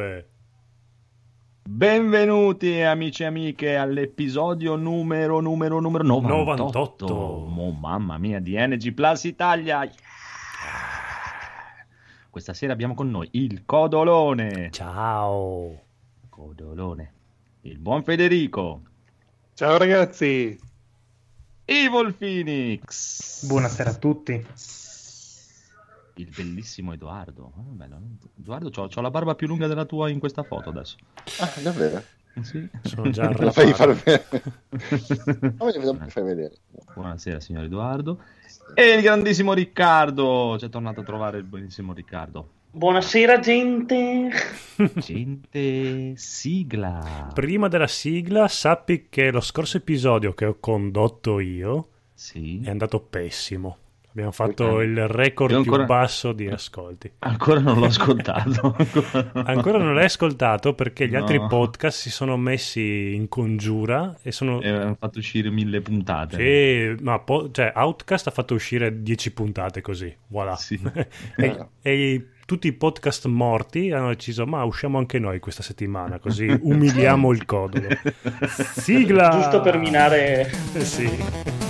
due. Benvenuti amici e amiche all'episodio numero numero numero 98. 98. Oh, mamma mia di Energy Plus Italia. Yeah. Questa sera abbiamo con noi il Codolone. Ciao. Codolone. Il buon Federico. Ciao ragazzi. Evil Phoenix. Buonasera a tutti. Il bellissimo Edoardo. Ah, bello. Edoardo, c'ho, c'ho la barba più lunga della tua in questa foto adesso. Ah, davvero? Sì. Sono già la fai far vedere? Fai vedere. Buonasera signor Edoardo. E il grandissimo Riccardo. Ci è tornato a trovare il buonissimo Riccardo. Buonasera gente. Gente, sigla. Prima della sigla, sappi che lo scorso episodio che ho condotto io Sì. è andato pessimo. Abbiamo fatto il record ancora- più basso di ascolti. Ancora non l'ho ascoltato. Ancora non l'hai ascoltato perché gli No. altri podcast si sono messi in congiura e sono... E hanno fatto uscire mille puntate. Sì, ma po- cioè, Outcast ha fatto uscire 10 puntate così, voilà. Sì. e, e tutti i podcast morti hanno deciso, ma usciamo anche noi questa settimana, così umiliamo il codolo. Sigla! Giusto per minare. Eh, Sì.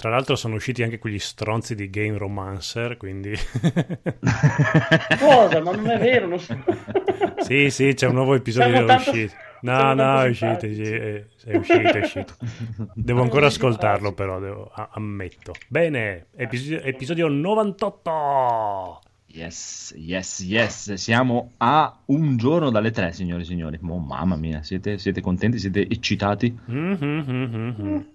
Tra l'altro sono usciti anche quegli stronzi di Game Romancer, quindi... Cosa? Ma non è vero. Non so. Sì, sì, c'è un nuovo episodio Siamo che è tanto- uscito. No, no, è uscito, sì, è, è uscito, è uscito. Devo ancora ascoltarlo, però, devo- ammetto. Bene, episodio, episodio 98. Yes, yes, yes. Siamo a un giorno dalle tre, signori e signori. Oh, mamma mia, siete, siete contenti? Siete eccitati? Mhm, mhm, mhm.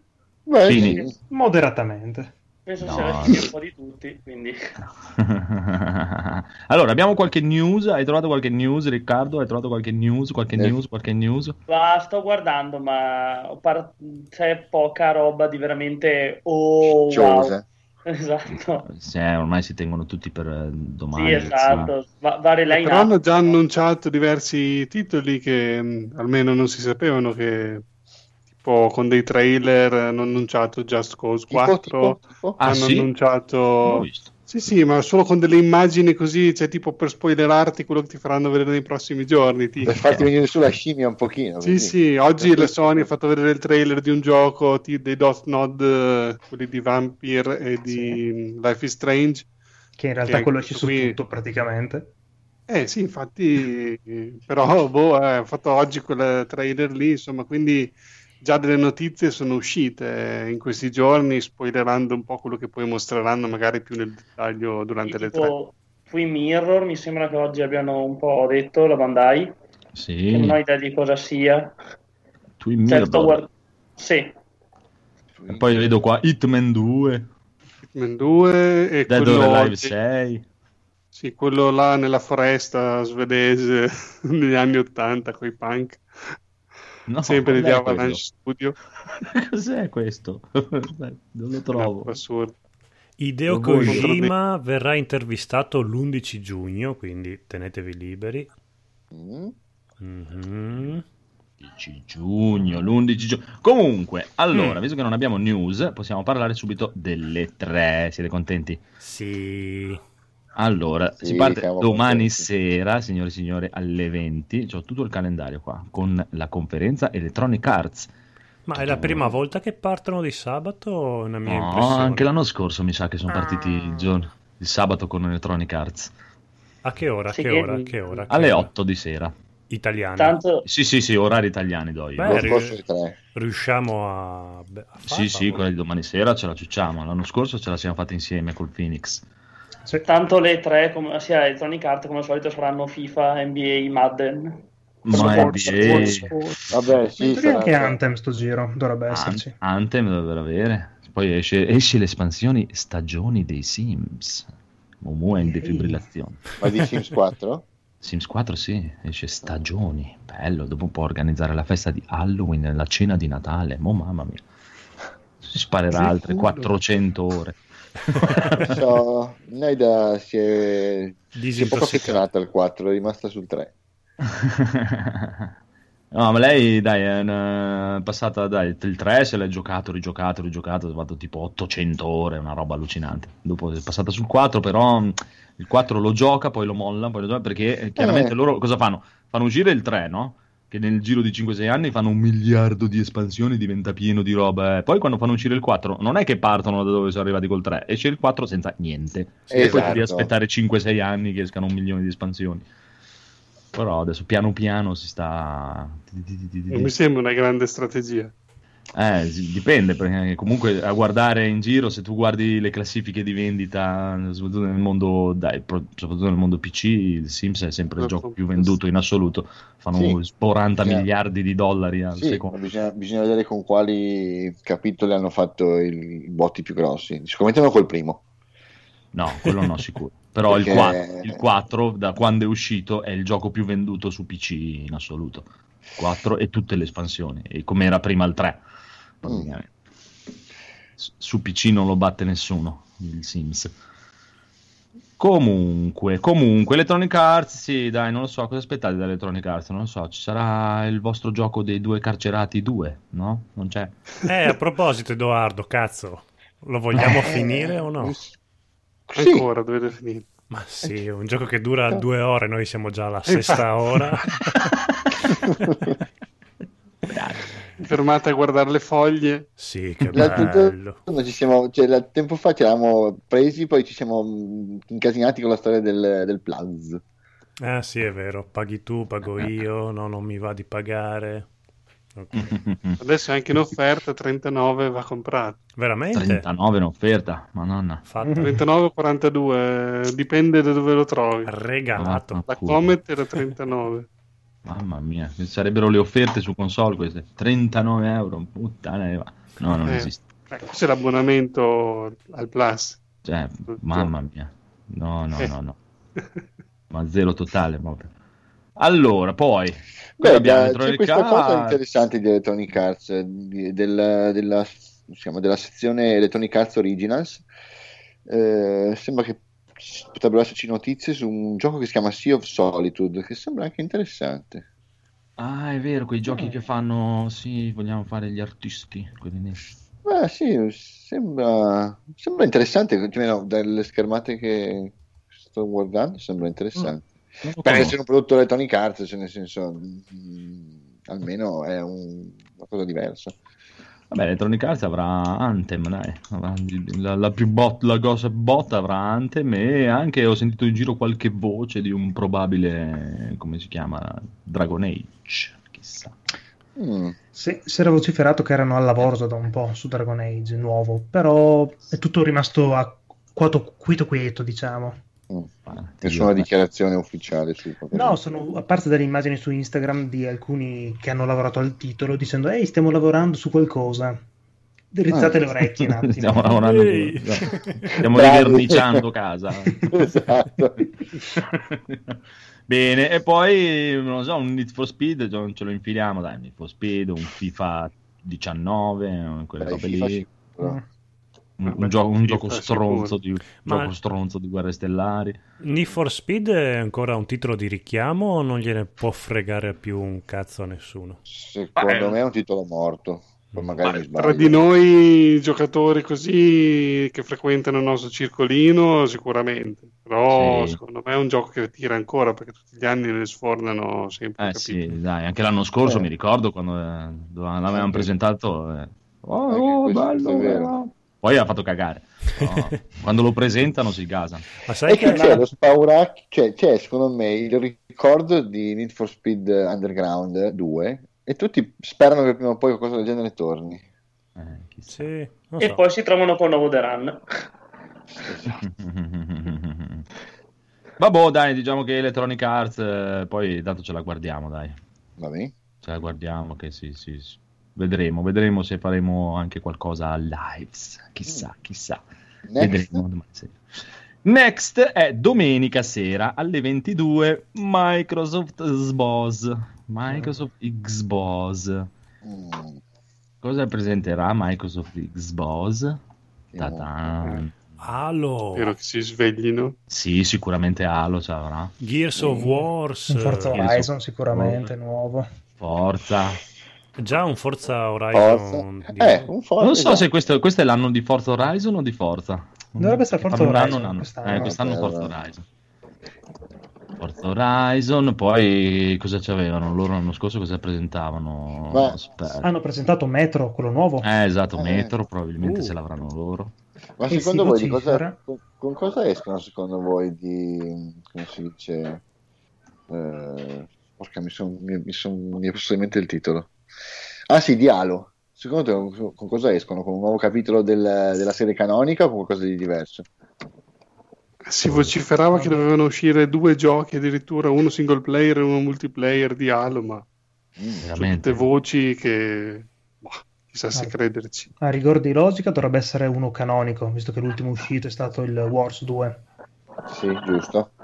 Beh, sì. Moderatamente. Penso No. sia la fine un po' di tutti. Quindi. allora, abbiamo qualche news? Hai trovato qualche news, Riccardo? Hai trovato qualche news? Qualche Eh. news? Qualche news? Ma sto guardando, ma par- c'è poca roba di veramente. Oh, wow. Esatto. Se ormai si tengono tutti per eh, domani. Sì, esatto. Va- vari line Però hanno già annunciato diversi titoli che mh, almeno non si sapevano che tipo con dei trailer hanno annunciato Just Cause Tipo, 4 tipo, tipo? Ah, hanno sì? annunciato sì sì ma solo con delle immagini così cioè tipo per spoilerarti quello che ti faranno vedere nei prossimi giorni tipo. Per farti venire sulla scimmia un pochino. Sì, così. sì, oggi la Sony ha fatto vedere il trailer di un gioco ti- dei Dot Nod, eh, quelli di Vampire e di Life is Strange. Che in realtà Che quello c'è su qui- tutto praticamente. Eh sì, infatti, eh, però boh, eh, ha fatto oggi quel trailer lì, insomma, quindi già delle notizie sono uscite eh, in questi giorni, spoilerando un po' quello che poi mostreranno magari più nel dettaglio durante le tre. Tipo, qui Mirror, mi sembra che oggi abbiano un po' detto la Bandai, che non ho Sì, idea di cosa sia. Twin Mirror. sto guard- Sì, E poi vedo qua Hitman 2, Hitman 2 e Dead or quello, Alive 6. sì, quello là nella foresta svedese negli anni 80 con i punk, No, sempre di Avalanche questo? Studio. Cos'è questo? non lo trovo. Assurdo. Hideo Voi- Kojima verrà intervistato l'11 giugno, quindi tenetevi liberi. Mm. Mhm. 11 giugno, l'11 giugno. Comunque, allora, Mm. visto che non abbiamo news, possiamo parlare subito delle tre. Siete contenti? Sì. Allora, Sì, si parte domani contenti. sera, signore e signori, alle 20. Ho tutto il calendario qua con la conferenza Electronic Arts. Ma è la prima volta che partono di sabato? Una mia No, impressione. anche l'anno scorso mi sa che sono partiti Ah. il, giorno, il sabato con Electronic Arts. A che ora? Che ora? Che ora? Che Alle ora? 8 di sera. Italiani. tanto Sì, sì, sì, orari italiani do io. Beh, Lo ri- scorso di tre. Riusciamo a... beh, a Sì, farla, sì, quella di domani sera ce la ciucciamo. L'anno scorso ce la siamo fatta insieme col Phoenix. Sì. Tanto le tre, come, sia Electronic Arts come al solito, saranno FIFA, NBA, Madden. Ma NBA. Vabbè, sì, teoria anche sarà- Anthem sto giro, dovrebbe An- esserci. Anthem dovrebbero avere. Poi esce, esce l'espansione Stagioni dei Sims. Mumu è in defibrillazione. Ma di Sims 4? Sims 4 sì, esce Stagioni. Bello, dopo un po' organizzare la festa di Halloween, la cena di Natale. Mo mamma mia. Si sparerà altre culo. 400 ore. So, Naida si è, si è poco affezionata al 4, è rimasta sul 3. No, ma lei, dai, è una- passata, dai, il 3 se l'è giocato, rigiocato, rigiocato, ha fatto tipo 800 ore, una roba allucinante. Dopo è passata sul 4, però mh, il 4 lo gioca, poi lo molla, poi lo gioca, perché eh, chiaramente Eh. loro cosa fanno? Fanno uscire il 3, no? Che nel giro di 5-6 anni fanno un miliardo di espansioni, diventa pieno di roba. eh. Poi quando fanno uscire il 4, non è che partono da dove sono arrivati col 3, esce il 4 senza niente. E poi Esatto. devi aspettare 5-6 anni che escano un milione di espansioni. Però adesso piano piano si sta... Non mi sembra una grande strategia. Eh, dipende, perché comunque a guardare in giro, se tu guardi le classifiche di vendita, soprattutto nel mondo, dai, soprattutto nel mondo PC, il Sims è sempre il gioco più venduto in assoluto. Fanno Sì. 40 Sì. miliardi di dollari al Sì, secondo. bisogna, bisogna vedere con quali capitoli hanno fatto il- i botti più grossi. Sicuramente non col primo. No, quello no, sicuro. Però il, Perché- 4, il 4, da quando è uscito, è il gioco più venduto su PC in assoluto. 4 e tutte le espansioni, e come era prima il 3. Praticamente. S- Su PC non lo batte nessuno, il Sims. Comunque, comunque, Electronic Arts, sì, dai, non lo so, cosa aspettate da Electronic Arts? Non lo so, ci sarà il vostro gioco dei due carcerati 2, no? Non c'è? Eh, a proposito, Edoardo, cazzo, lo vogliamo Eh, finire o no? Sì. Ancora dovete finire. Ma sì, è un gioco che dura due ore, noi siamo già alla Infatti. sesta ora. Fermate a guardare le foglie. Sì, che L'altro bello. giorno ci siamo, cioè, tempo fa ci eravamo presi, poi ci siamo mh, incasinati con la storia del, del Plaz. Ah sì, è vero, paghi tu, pago io, no, non mi va di pagare. Ok. Adesso è anche in offerta, 39 va comprato. Veramente? 39 in offerta, madonna. Fatta 39 o 42, dipende da dove lo trovi. regalato. La Comet era 39. Mamma mia, sarebbero le offerte su console queste. 39 euro, puttana va. No, non Eh. esiste. Ecco, c'è l'abbonamento al Plus. Cioè, mamma mia. No, no, Eh. no, no. Ma zero totale proprio. Allora, poi... Beh, cosa abbiamo? c'è questa cosa Arts? interessante di Electronic Arts, eh, di- del- della, diciamo, della sezione Electronic Arts Originals. Eh, sembra che potrebbero esserci notizie su un gioco che si chiama Sea of Solitude, che sembra anche interessante. Ah, è vero, quei giochi che fanno... Sì, vogliamo fare gli artisti. Quelli lì. Beh, sì, sembra, sembra interessante, cioè, almeno dalle schermate che sto guardando, sembra interessante. Lo Per conosco. essere un prodotto Electronic Arts, cioè nel senso, mm, almeno è un- una cosa diversa. Vabbè, Electronic Arts avrà Anthem, dai. Avrà la, la più bot, la cosa botta avrà Anthem e anche ho sentito in giro qualche voce di un probabile, come si chiama, Dragon Age, chissà. Mm. Sì, si era vociferato che erano al lavoro da un po' su Dragon Age nuovo, però è tutto rimasto a quato quieto quieto, diciamo. Mm. Nessuna dichiarazione ufficiale su No, sono a parte delle immagini su Instagram di alcuni che hanno lavorato al titolo dicendo ehi, stiamo lavorando su qualcosa. Rizzate Ah. le orecchie un attimo. Stiamo lavorando, Ehi. stiamo Bravi. riverniciando casa. esatto. Bene, e poi non lo so, un Need for Speed ce lo- ce lo infiliamo, dai, Need for Speed, un FIFA 19, quelle Dai, robe FIFA lì. sicuro. Un, un Vabbè, gioco, un gioco stronzo di, Ma- gioco stronzo di guerre stellari. Need for Speed è ancora un titolo di richiamo o non gliene può fregare più un cazzo a nessuno? Secondo me è un titolo morto. Sbaglio. Tra di noi giocatori così che frequentano il nostro circolino, sicuramente. Però Sì. secondo me è un gioco che tira ancora perché tutti gli anni ne sfornano sempre. Eh sì, dai, anche l'anno scorso Eh. mi ricordo quando eh, l'avevano Anche- presentato. eh, Oh, oh, bello. Poi ha fatto cagare. No, quando lo presentano si gasano. Ma sai E che c'è lo spauracchio, cioè, c'è secondo me il ricordo di Need for Speed Underground 2 e tutti sperano che prima o poi qualcosa del genere torni. Eh. Sì, non E so. poi si trovano con nuovo The Run. Vabbè, dai, diciamo che Electronic Arts, eh, poi tanto ce la guardiamo, dai. Va bene? Ce la guardiamo che sì, sì, sì. Vedremo, vedremo se faremo anche qualcosa a lives. Chissà, chissà. Next. Vedremo domani sera. Next è domenica sera alle 22 Microsoft Xbox. Microsoft Xbox. Mm, Cosa presenterà Microsoft Xbox? Ta-tan. Halo, Spero che si sveglino. Sì, sicuramente Halo ci avrà. Gears of Wars, Un Forza Horizon sicuramente nuovo. Forza. Già un Forza Horizon. Forza. di- Eh, un Forza. Non so esatto. se questo, questo è l'anno di Forza Horizon o di Forza. Dovrebbe essere Forza un anno, Horizon, un anno. quest'anno. Eh, quest'anno Eh, Forza. Horizon. Forza Horizon, poi cosa c'avevano? Loro l'anno scorso cosa presentavano? Aspetta. Hanno presentato Metro, quello nuovo. Eh, esatto, Eh. Metro, probabilmente Uh. ce l'avranno loro. Ma secondo voi di cosa, con, con cosa escono secondo voi di come si dice eh, porca mi sono mi, mi son- mi è passato in mente il titolo ah sì di Halo secondo te con, cosa escono? con un nuovo capitolo del- della serie canonica o con qualcosa di diverso? Si vociferava che dovevano uscire due giochi, addirittura uno single player e uno multiplayer di Halo, ma Mm. tutte voci che boh, chissà se Ah. crederci. A rigor di logica dovrebbe essere uno canonico, visto che l'ultimo uscito è stato il Wars 2. sì giusto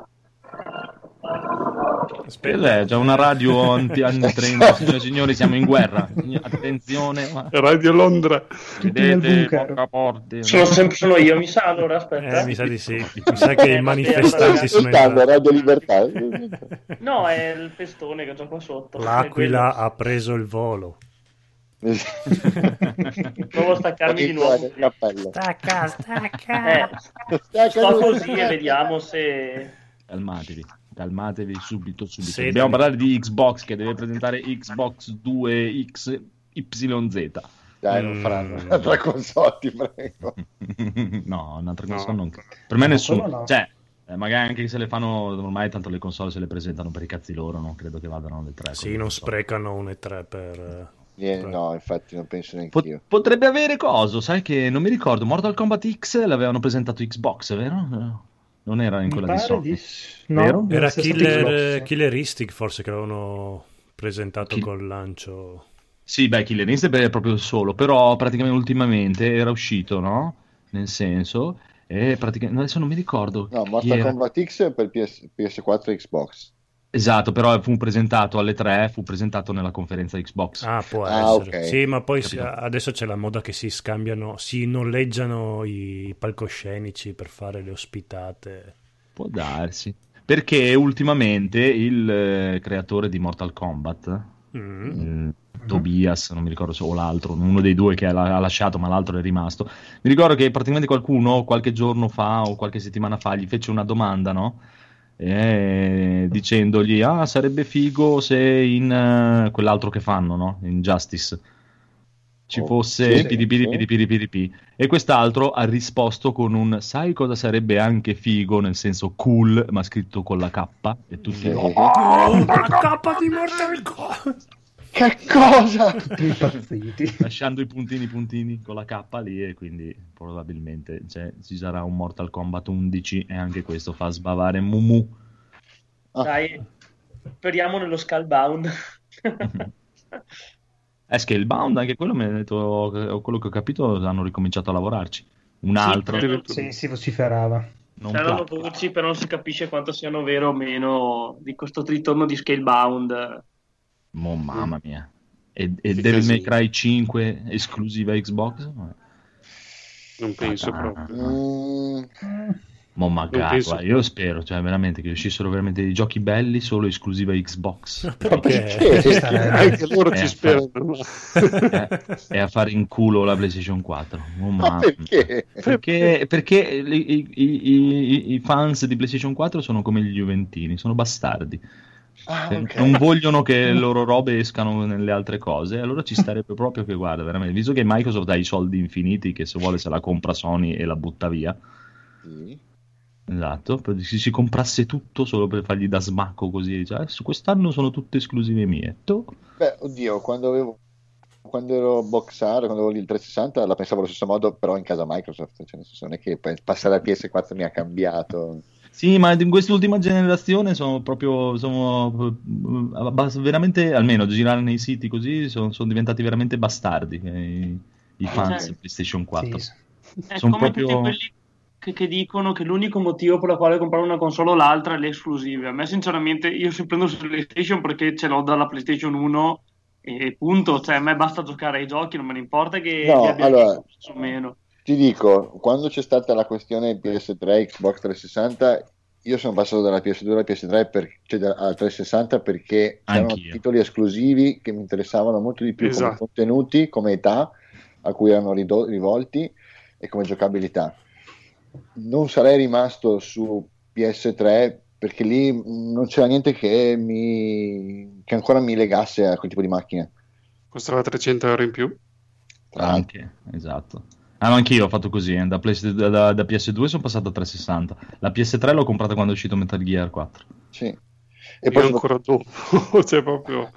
Quella è già una radio anti anni 30. Signore e signori, siamo in guerra. Attenzione. Ma... Radio Londra. Tutti nel bunker. porca porte. Sono sempre sono io, mi sa allora, aspetta. Eh, mi sa di sì. Mi sa che i manifestanti sono entrati. Radio Libertà No, è il festone che ho già qua sotto. L'aquila ha preso il volo. Provo a staccarmi di nuovo. Stacca, stacca. Eh, Stacca sto lui. così e vediamo se... Calmatevi, calmatevi subito, subito. Sì, Dobbiamo parlare di Xbox che deve presentare Xbox 2 XYZ. dai non Mm. faranno un'altra console ti prego no, un'altra No. console non Per me No, nessuno. no. Cioè, eh, magari anche se le fanno ormai tanto le console se le presentano per i cazzi loro, non credo che vadano alle tre. Sì, non sprecano un E3 per... Eh, Beh. no infatti non penso neanche Pot- io potrebbe avere coso, sai che non mi ricordo. Mortal Kombat X l'avevano presentato Xbox, vero? No, Non era in quella di Sony. di... No, Era Killer. Killeristic forse che avevano presentato Kill- col lancio. Sì, beh, Killer Instinct è proprio solo, però praticamente ultimamente era uscito, no? Nel senso, e praticamente adesso non mi ricordo. no Mortal era. Kombat X per PS, PS4 e Xbox Esatto, però fu presentato alle 3, fu presentato nella conferenza Xbox. Ah, può Ah, essere. ok. Sì, ma poi si- Capito. adesso c'è la moda che si scambiano, si noleggiano i palcoscenici per fare le ospitate. Può darsi. Perché ultimamente il eh, creatore di Mortal Kombat, Mm. eh, Tobias, non mi ricordo se o l'altro, uno dei due che ha lasciato, ma l'altro è rimasto. Mi ricordo che praticamente qualcuno qualche giorno fa o qualche settimana fa gli fece una domanda, no? Eh, dicendogli: Ah, sarebbe figo se in eh, quell'altro che fanno, no? In Justice ci Oh, fosse. E quest'altro ha risposto con un sai cosa sarebbe anche figo, nel senso cool, ma scritto con la K e tutti Sì. Oh, la cappa di Mortal Kombat! Che cosa Tutti impazziti. lasciando i puntini puntini con la K lì e quindi probabilmente cioè, ci sarà un Mortal Kombat 11 e anche questo fa sbavare Mumu. Ah. Dai, speriamo nello Skullbound. È Scalebound, anche quello mi ha detto, quello che ho capito hanno ricominciato a lavorarci. Un altro, però- Sì, si vociferava. non C'erano voci, però non si capisce quanto siano vero o meno di questo ritorno di Scalebound. Mo, mamma mia. E, e Devil May. Cry 5 esclusiva Xbox? Non penso Ah, proprio. Mm, Mo magari, penso- guarda, io spero, cioè veramente che uscissero veramente dei giochi belli solo esclusiva Xbox. Perché? Ci starebbe. Anche loro Eh, ci sperano. ma- Eh, e a fare in culo la PlayStation 4. Oh, ma mamma. perché? Perché, perché li- i, i- i- i fans di PlayStation 4 sono come gli Juventini, sono bastardi. Ah, Eh, ok. Non vogliono che le loro robe escano nelle altre cose, allora ci starebbe proprio che, guarda, veramente, visto che Microsoft ha i soldi infiniti, che se vuole se la compra Sony e la butta via, Sì. esatto, se si comprasse tutto solo per fargli da smacco così, dice, "Eh, su quest'anno sono tutte esclusive mie. Tu? Beh, oddio, quando avevo quando ero boxer, quando avevo il 360, la pensavo allo stesso modo, però in casa Microsoft, cioè nel senso non è che passare al PS4 mi ha cambiato. Sì, ma in quest'ultima generazione sono proprio, sono eh, veramente, almeno girare nei siti così, sono, sono diventati veramente bastardi eh, i, i fans Sì. di PlayStation 4. Sì, È Son come proprio- tutti quelli che, che dicono che l'unico motivo per la quale comprare una console o l'altra è le esclusive. A me, sinceramente, io si prendo su PlayStation perché ce l'ho dalla PlayStation 1 e punto. Cioè, a me basta giocare ai giochi, non me ne importa che No, li abbia allora- o meno. Ti dico, quando c'è stata la questione PS3, Xbox 360, io sono passato dalla PS2 alla PS3 per, cioè da- alla 360 perché c'erano Anch'io. titoli esclusivi che mi interessavano molto di più come Esatto. contenuti, come età a cui erano rido- rivolti e come giocabilità. Non sarei rimasto su PS3 perché lì non c'era niente che, mi, che ancora mi legasse a quel tipo di macchina. Costava 300 euro in più. Tra l'altro. Anche, esatto. Ah, ma anch'io ho fatto così, eh. da, PS da- da PS2 sono passato a 360. La PS3 l'ho comprata quando è uscito Metal Gear 4. Sì. E E poi io ancora dopo, cioè proprio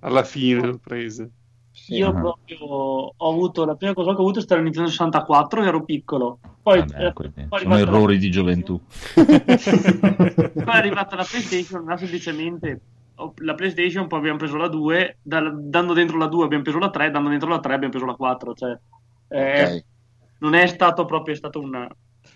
alla fine l'ho prese. sì, Io Ah. proprio ho avuto la prima console che ho avuto è stata Nintendo 64, che ero piccolo. Poi, Vabbè, eh, quelli poi sono errori di gioventù. Poi è arrivata la PlayStation, là semplicemente la PlayStation, poi abbiamo preso la 2, dal- dando dentro la 2 abbiamo preso la 3, dando dentro la 3 abbiamo preso la 4. Cioè, eh, ok. Non è stato proprio è stato una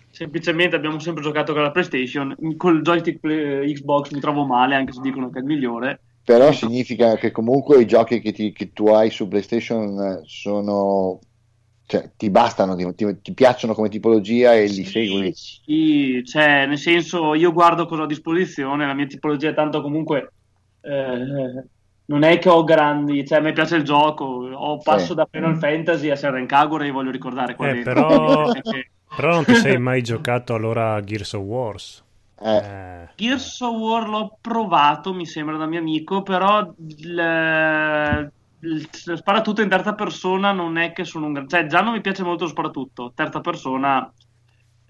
semplicemente abbiamo sempre giocato con la PlayStation col joystick play- Xbox mi trovo male anche se dicono che è il migliore Però significa che comunque i giochi che, ti- che tu hai su PlayStation eh, sono. cioè, ti bastano, ti, ti- ti piacciono come tipologia e li Sì, segui. sì, cioè nel senso io guardo cosa ho a disposizione la mia tipologia è tanto comunque eh, non è che ho grandi cioè a me piace il gioco ho passo Sì. da Final Fantasy a Seren Kagura e voglio ricordare qua Eh, però- Però non ti sei mai giocato allora a Gears of Wars. Eh, Eh, Gears of War l'ho provato, mi sembra da mio amico, però il, il sparatutto in terza persona non è che sono un gran... Cioè, già non mi piace molto lo sparatutto. Terza persona...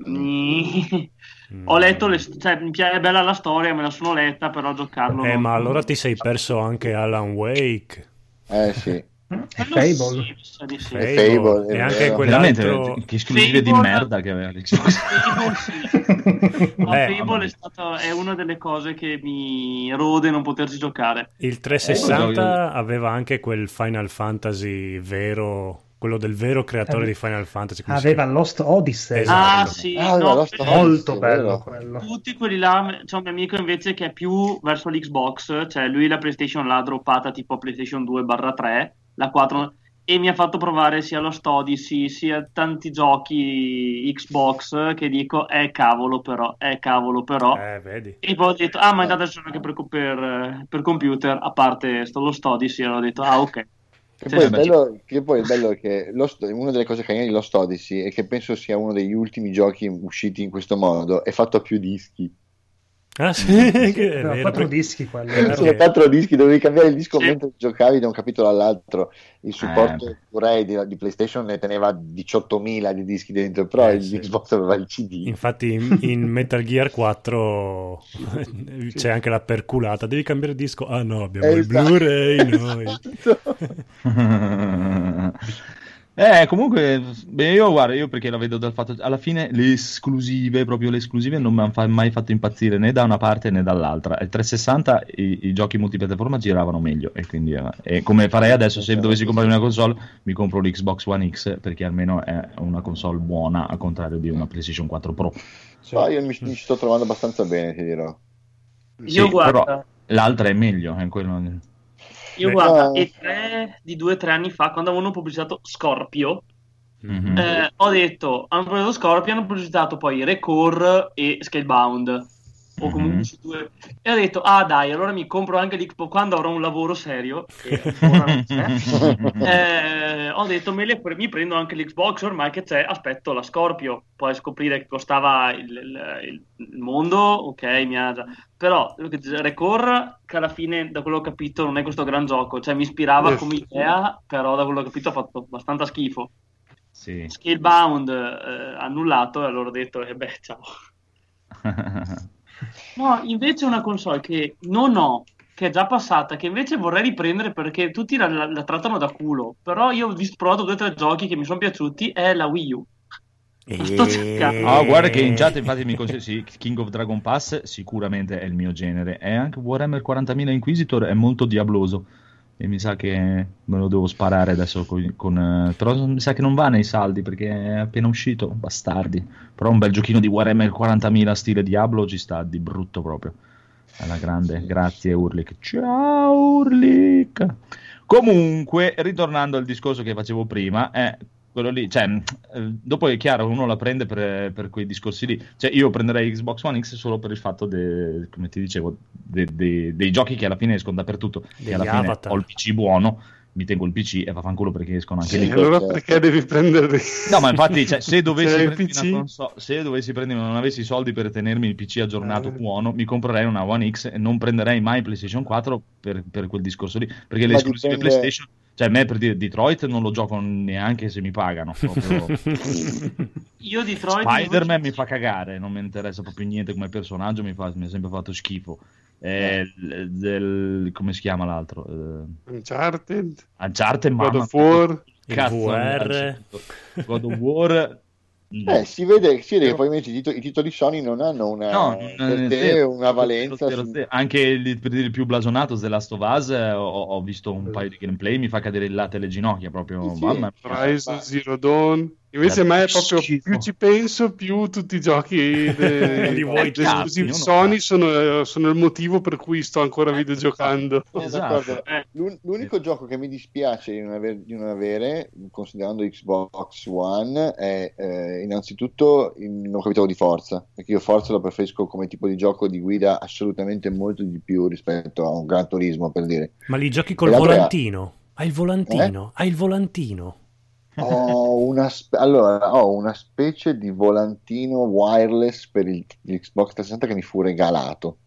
mi- mm. Ho letto le... Cioè, mi piace, è bella la storia, me la sono letta, però giocarlo... Eh, non- ma allora ti sei perso anche Alan Wake. eh sì. Quello Fable. sì, di sì. Fable, Fable, e anche vero. Veramente, quell'altro. che esclusive di Fable- merda che aveva l'Xbox. Fable sì. Ma Eh, Fable è, stato, è una delle cose che mi rode non poterci giocare. Il 360 Eh, aveva anche quel Final Fantasy vero, quello del vero creatore Ave- di Final Fantasy. Aveva? Lost Odyssey. Esatto. Ah, sì, Ah, no, Lost Odyssey. Molto è bello quello. tutti quelli là, c'è un mio amico invece che è più verso l'Xbox, cioè lui la PlayStation l'ha droppata tipo PlayStation 2 3, la 4, e mi ha fatto provare sia lo Odyssey sia tanti giochi Xbox che dico, eh cavolo però, eh cavolo però. Eh, vedi. E poi ho detto, ah ma intanto c'è anche per, per, per computer, a parte sto lo Odyssey, e ho detto, ah ok. Che Sì, poi, bello, che poi il bello è che Lost- una delle cose carine di Lost Odyssey è che penso sia uno degli ultimi giochi usciti in questo modo, è fatto a più dischi. Ah, sì, che vero, quattro dischi quello. Eh, Sono quattro dischi, dovevi cambiare il disco Sì. mentre giocavi da un capitolo all'altro. Il supporto Eh. Blu-ray di, di PlayStation ne teneva 18.000 di dischi dentro, però Eh, il sì. Xbox aveva il CD. Infatti in, in Metal Gear 4 c'è anche la perculata, devi cambiare disco. Ah no, abbiamo il Esatto. Blu-ray noi. Eh, comunque, beh, io guarda, io perché la vedo dal fatto, alla fine le esclusive, proprio le esclusive, non mi hanno fa- mai fatto impazzire né da una parte né dall'altra. Il 360 i, i giochi multipiattaforma giravano meglio e quindi eh, e come farei adesso se dovessi comprare una console, mi compro l'Xbox One X perché almeno è una console buona al contrario di una PlayStation 4 Pro. Però io mi, mi ci sto trovando abbastanza bene, ti dirò. Io Sì, guarda... però l'altra è meglio, è quello... Io Beh, guarda, no. e tre di due o tre anni fa, quando avevano pubblicizzato Scorpio, Mhm. eh, ho detto, hanno pubblicizzato Scorpio, hanno pubblicizzato poi Recore e Scalebound, o comunque Mhm. su due, e ho detto, ah dai, allora mi compro anche l'Xbox quando avrò un lavoro serio. Eh, ho detto, le, mi prendo anche l'Xbox, ormai che c'è, aspetto la Scorpio, poi scoprire che costava il, il- il mondo, ok, mi ha già... Però Recore, che alla fine, da quello che ho capito, non è questo gran gioco, cioè mi ispirava come idea, però da quello che ho capito ha fatto abbastanza schifo. Sì. Scalebound eh, annullato, e allora ho detto, eh beh, ciao. No, invece una console che non ho, che è già passata, che invece vorrei riprendere perché tutti la, la- la trattano da culo, però io ho provato due o tre giochi che mi sono piaciuti, è la Wii U. E- sto cercando. Ah, guarda che in chat infatti mi consiglia sì, King of Dragon Pass sicuramente è il mio genere e anche Warhammer 40.000 Inquisitor è molto diabloso e mi sa che me lo devo sparare adesso con, con, eh, però mi sa che non va nei saldi perché è appena uscito bastardi. Però un bel giochino di Warhammer 40.000 stile Diablo ci sta di brutto proprio. Alla grande grazie Urlik ciao Urlik comunque ritornando al discorso che facevo prima eh, quello lì, cioè, eh, dopo è chiaro, uno la prende per, per, quei discorsi lì. Cioè, io prenderei Xbox One X solo per il fatto, de, come ti dicevo, de, de, dei giochi che alla fine escono dappertutto. Degli e alla fine ho il PC buono mi tengo il PC e vaffanculo perché escono anche sì, lì. Allora perché devi prendere No, ma infatti, cioè, se, dovessi console, se dovessi prendere, non avessi i soldi per tenermi il PC aggiornato eh. buono, mi comprerei una One X e non prenderei mai PlayStation 4 per, per quel discorso lì. Perché ma le esclusive dipende... PlayStation cioè, a me per dire Detroit non lo gioco neanche se mi pagano. Io Detroit. Spider-Man mi fa cagare, non mi interessa proprio niente come personaggio, mi, fa, mi ha sempre fatto schifo. Eh, del, come si chiama l'altro? Eh, Uncharted. Uncharted, God of War. God of War eh, si vede, si vede che poi invece i, titoli, i titoli Sony non hanno una, no, non te, una valenza. Zero, zero, Anche il, per il più blasonato The Last of Us eh, ho, ho, visto un paio di gameplay, mi fa cadere il latte alle ginocchia proprio. Sì, mamma Horizon Zero Dawn. Invece a me è proprio più ci penso, più tutti i giochi di esclusivi Sony sono, sono, il motivo per cui sto ancora videogiocando. Esatto. Eh. L'unico gioco che mi dispiace di non, aver, di non avere, considerando Xbox One, è eh, innanzitutto non capitavo di Forza, perché io Forza lo preferisco come tipo di gioco di guida assolutamente molto di più rispetto a un Gran Turismo, per dire. Ma li giochi col volantino? Hai il volantino? Eh? Hai il volantino? ho, una spe- allora, ho una specie di volantino wireless per il, Xbox 360 che mi fu regalato.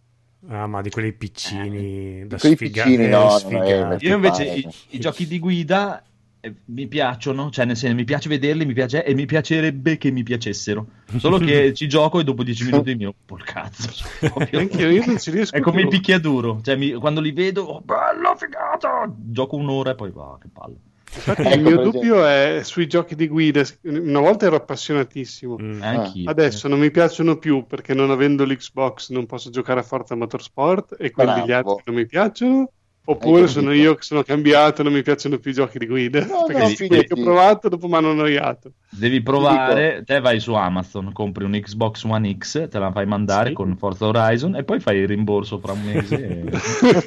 Ah, ma di quelli piccini eh, da quelli sfiga- piccini, no, sfigare. Io invece i, i, giochi di guida eh, mi piacciono, cioè nel senso mi piace vederli mi piace, e mi piacerebbe che mi piacessero. Solo che ci gioco e dopo dieci minuti mi rompo il cazzo. Anche io non ci riesco. È come più. il picchiaduro, cioè mi, quando li vedo, oh, bello, figata! Gioco un'ora e poi va, che palle. Infatti ecco, il mio dubbio è sui giochi di guida. Una volta ero appassionatissimo, mm, adesso non mi piacciono più perché non avendo l'Xbox non posso giocare a Forza Motorsport e quindi Bravo. gli altri non mi piacciono. Oppure sono io che sono cambiato, non mi piacciono più i giochi di guida. No, perché no, che ho provato dopo mi hanno annoiato. Devi provare, te vai su Amazon, compri un Xbox One X, te la fai mandare sì. con Forza Horizon e poi fai il rimborso fra un mese. E...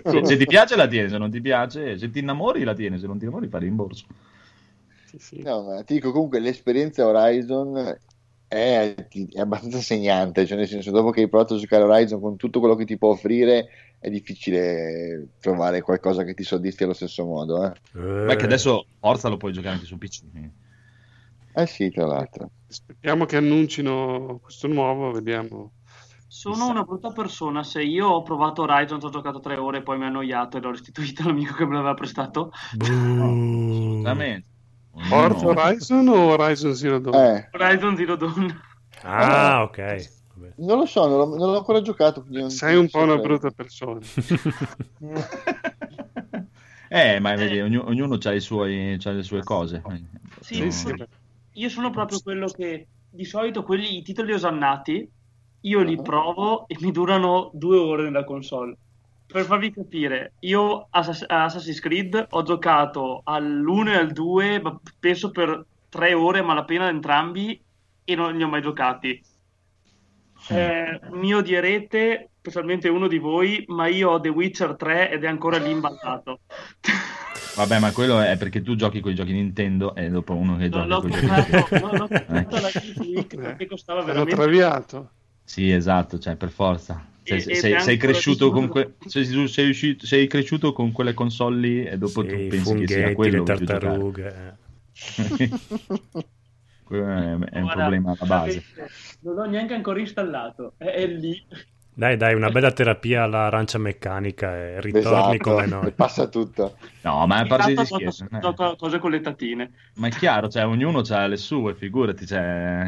se, se, ti piace la tieni, se non ti piace, se ti innamori la tieni, se non ti innamori fai il rimborso. Sì, sì. No, ma ti dico comunque l'esperienza Horizon è, è, abbastanza segnante, cioè nel senso dopo che hai provato a giocare Horizon con tutto quello che ti può offrire è difficile trovare qualcosa che ti soddisfi allo stesso modo. Eh. Eh. Beh, che adesso Forza lo puoi giocare anche su PC. Eh sì, tra l'altro. Aspettiamo che annuncino questo nuovo, vediamo. Sono una brutta persona. Se io ho provato Horizon, ho giocato tre ore e poi mi ha annoiato e l'ho restituito all'amico che me l'aveva prestato. assolutamente. Forza Horizon o Horizon Zero Dawn? Eh. Horizon Zero Dawn. Ah, ok. Non lo so, non l'ho, non l'ho ancora giocato. Sei un po' una brutta persona. eh, ma vedi, ognuno, ognuno ha, le sue cose. Sì, no. sì, io sono proprio quello che di solito quelli, i titoli osannati io li uh-huh. provo e mi durano due ore nella console. Per farvi capire, io a Assassin's Creed ho giocato all'1 e al 2, penso per tre ore malapena entrambi e non li ho mai giocati eh, mi odierete, specialmente uno di voi, ma io ho The Witcher 3 ed è ancora lì imballato. Vabbè, ma quello è perché tu giochi con i giochi Nintendo e dopo uno che gioca con i giochi Nintendo. No, l'ho comprato la Geek perché costava veramente... traviato. Sì, esatto, cioè per forza. Sei, sei, sei cresciuto con que... sei, sei, uscito, sei, cresciuto con quelle console lì e dopo sì, tu pensi che sia quello le tartarughe. quello è, è un problema alla base. Non l'ho neanche ancora installato, è, è lì. Dai, dai, una bella terapia all'arancia meccanica e ritorni esatto, come noi. Passa tutto. No, ma a parte di scherzo. Eh. Cose con le tatine. Ma è chiaro, cioè, ognuno ha le sue, figurati, cioè,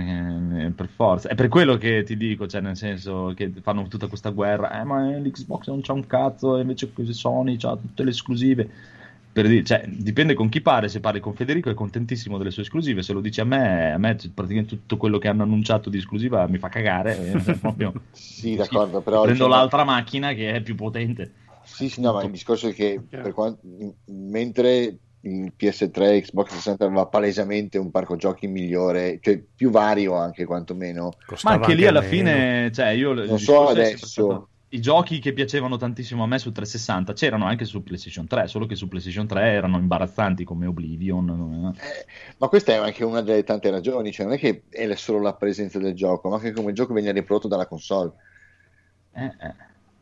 eh, per forza. È per quello che ti dico, cioè, nel senso che fanno tutta questa guerra. Eh, ma l'Xbox non c'ha un cazzo, invece Sony ha tutte le esclusive per dire, cioè, dipende con chi pare, se parli con Federico è contentissimo delle sue esclusive, se lo dici a me, a me praticamente tutto quello che hanno annunciato di esclusiva mi fa cagare. Eh, proprio, sì, d'accordo, però... Prendo l'altra macchina che è più potente. Sì, sì, no, ma il discorso è che quanto, mentre il PS3 Xbox 60 aveva palesemente un parco giochi migliore, cioè più vario anche quantomeno. Costava ma anche lì alla meno. fine, cioè io non so adesso, i giochi che piacevano tantissimo a me su 360 c'erano anche su PlayStation 3, solo che su PlayStation 3 erano imbarazzanti come Oblivion. Eh, ma questa è anche una delle tante ragioni, cioè non è che è solo la presenza del gioco, ma anche come il gioco viene riprodotto dalla console. Eh, eh.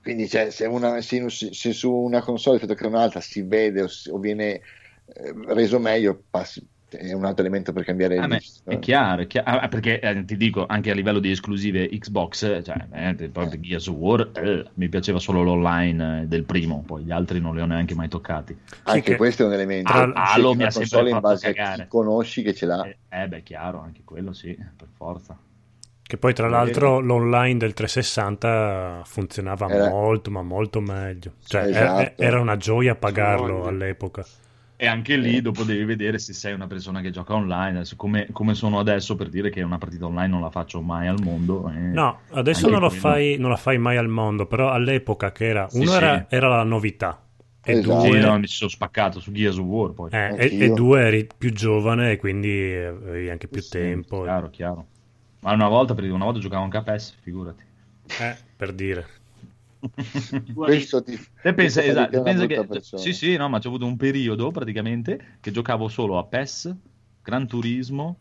Quindi cioè, se, una, se, se, su una console rispetto che un'altra si vede o, o viene eh, reso meglio, passi, è un altro elemento per cambiare ah, il. È chiaro, è chiaro. Ah, perché eh, ti dico anche a livello di esclusive Xbox, cioè, eh, proprio Gears of War, eh, mi piaceva solo l'online del primo, poi gli altri non li ho neanche mai toccati. Anche sì, questo è un elemento. Ah, Halo mi ha sempre in base cagare. a chi conosci che ce l'ha. Eh, eh, beh, chiaro, anche quello sì, per forza. Che poi, tra l'altro, l'online del 360 funzionava era... molto, ma molto meglio. Cioè, esatto. era una gioia pagarlo all'epoca. E anche lì dopo devi vedere se sei una persona che gioca online, come, come, sono adesso per dire che una partita online non la faccio mai al mondo. Eh, no, adesso non, fai, non, la fai mai al mondo, però all'epoca che era, uno sì, era, sì. era, la novità. E esatto. due... Sì, no, mi sono spaccato su Gears of War poi. Eh, e, e, due eri più giovane e quindi avevi anche più tempo. Chiaro, chiaro. Ma una volta, una volta giocavo anche a PES, figurati. Eh, per dire. Questo ti, te pensa, esatto, pensa che, sì, sì, no, ma c'è avuto un periodo praticamente che giocavo solo a PES, Gran Turismo,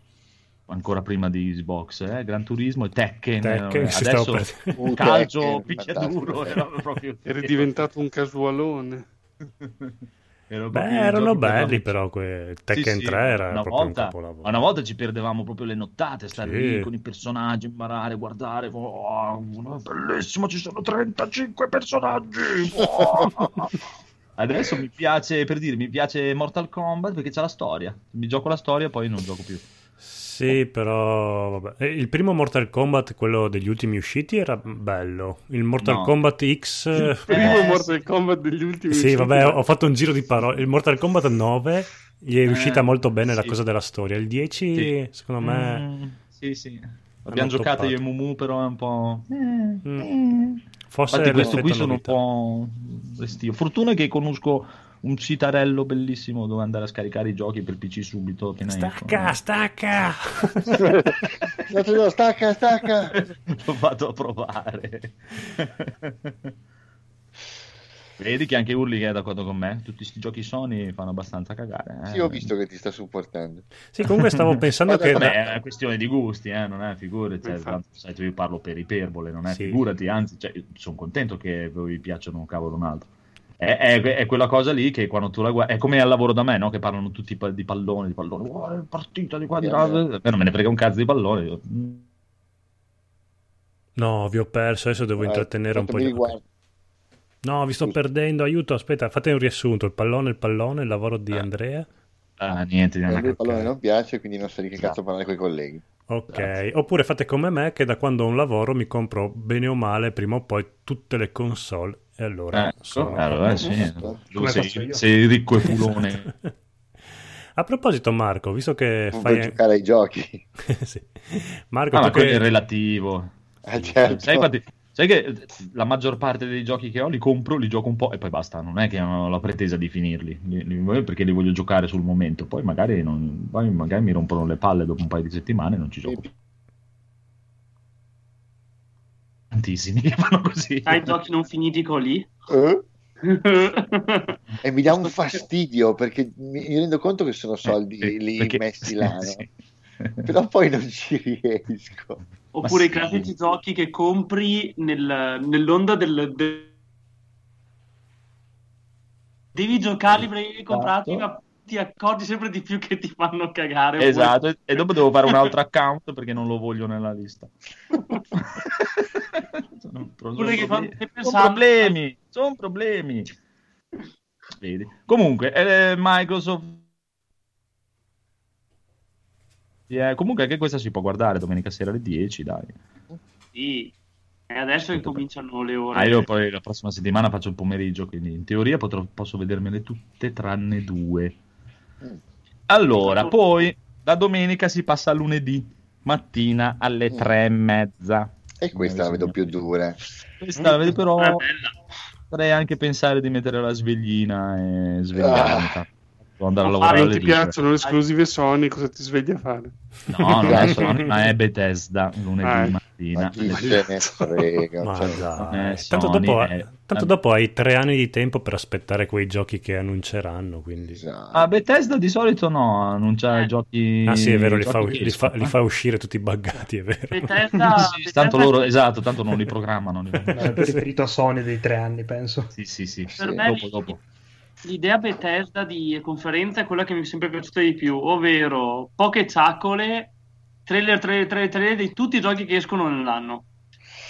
ancora prima di Xbox, eh, Gran Turismo e Tekken. Tekken eh, adesso un calcio picchiaduro. Era proprio... Eri diventato un casualone. Beh, erano belli però que... Tekken sì, 3 sì, era una proprio volta, un capolavoro. Una volta ci perdevamo proprio le nottate, stare sì. lì con i personaggi, imparare, guardare. Oh, bellissimo, ci sono 35 personaggi. Oh. Adesso mi piace, per dire, mi piace Mortal Kombat perché c'è la storia. Mi gioco la storia e poi non gioco più. Sì, però vabbè. Il primo Mortal Kombat, quello degli ultimi usciti, era bello. Il Mortal no. Kombat X. Il primo eh, Mortal Kombat degli ultimi sì, usciti. Sì, vabbè, ho fatto un giro di parole. Il Mortal Kombat 9 gli è riuscita eh, molto bene sì. la cosa della storia. Il 10, sì. secondo me. Mm, sì, sì. Abbiamo giocato io e Mumu, però è un po'. Mm. Forse Infatti, questo qui sono un po' restio. Fortuna che conosco un citarello bellissimo dove andare a scaricare i giochi per PC subito. Stacca, stacca! stacca, stacca! L'ho fatto a provare. Vedi che anche Urli è d'accordo con me. Tutti questi giochi Sony fanno abbastanza cagare. Eh? Sì, ho visto che ti sta supportando. Sì, comunque stavo pensando che. Vabbè, è una questione di gusti, eh? non è figurati. Cioè, sai, io parlo per iperbole, non è sì. figurati. Anzi, cioè, sono contento che vi piacciono un cavolo o un altro è, è, è, quella cosa lì che quando tu la guardi è come al lavoro da me, no? che parlano tutti di pallone, di pallone, oh, partita di qua di là, yeah. non me ne frega un cazzo di pallone. Io... No, vi ho perso, adesso devo eh, intrattenere un po' di... Guardi. No, vi sto Scusa. perdendo, aiuto, aspetta, fate un riassunto, il pallone, il pallone, il lavoro di ah. Andrea. Ah, niente, me il pallone non piace, quindi non so di che cazzo parlare con i colleghi. Ok, Grazie. oppure fate come me che da quando ho un lavoro mi compro bene o male prima o poi tutte le console e allora, eh, sono... allora sì. sei, sei ricco e fulone. A proposito, Marco, visto che non fai. giocare ai giochi. sì. Marco, ah, ma che... è relativo. Eh, certo. sai, infatti, sai, che la maggior parte dei giochi che ho li compro, li gioco un po' e poi basta. Non è che ho la pretesa di finirli li, li, perché li voglio giocare sul momento. Poi magari, non, poi magari mi rompono le palle dopo un paio di settimane e non ci gioco più. Tantissimi che fanno così. Hai giochi non finiti con lì? Eh? e mi dà un fastidio perché mi rendo conto che sono soldi eh, lì perché... messi là, no? sì. però poi non ci riesco. Oppure Ma i classici giochi che compri nel, nell'onda del, del... Devi giocarli perché li hai comprati, ma ti accorgi sempre di più che ti fanno cagare. Esatto, poi... e dopo devo fare un altro account perché non lo voglio nella lista. sono, problemi. sono problemi, sono problemi. Vedi. Comunque, eh, Microsoft Yeah, comunque anche questa si può guardare domenica sera alle 10, dai. Sì, e adesso cominciano le ore. Ah, io poi la prossima settimana faccio il pomeriggio, quindi in teoria potrò, posso vedermele tutte tranne due. Allora, poi da domenica si passa a lunedì mattina alle mm. tre e mezza. E questa la vedo più dura. Questa la vedo però... Potrei anche pensare di mettere la sveglina e svegliarmi. Ah. andare a Non lavorare fare- Non ti 10. piacciono le esclusive Sony, cosa ti svegli a fare? No, non è Sony, ma è Bethesda lunedì Ah, mattina. Ma chi se ne frega? Ma cioè, dai. Eh, tanto, dopo, è- tanto dopo hai tre anni di tempo per aspettare quei giochi che annunceranno. Quindi... esatto. Ah, Bethesda di solito no, annuncia Eh. i giochi. Ah, sì, è vero, li fa, li fa- escono, li eh. fa uscire tutti buggati, è vero. Bethesda, Sì, Bethesda- tanto loro, esatto, tanto non li programmano. li- È riferito a Sony dei tre anni, penso. Sì, sì, sì. Per Sì, me dopo, dopo. l'idea Bethesda di conferenza è quella che mi è sempre piaciuta di più, ovvero poche ciacole, trailer, trailer, trailer, trailer di tutti i giochi che escono nell'anno.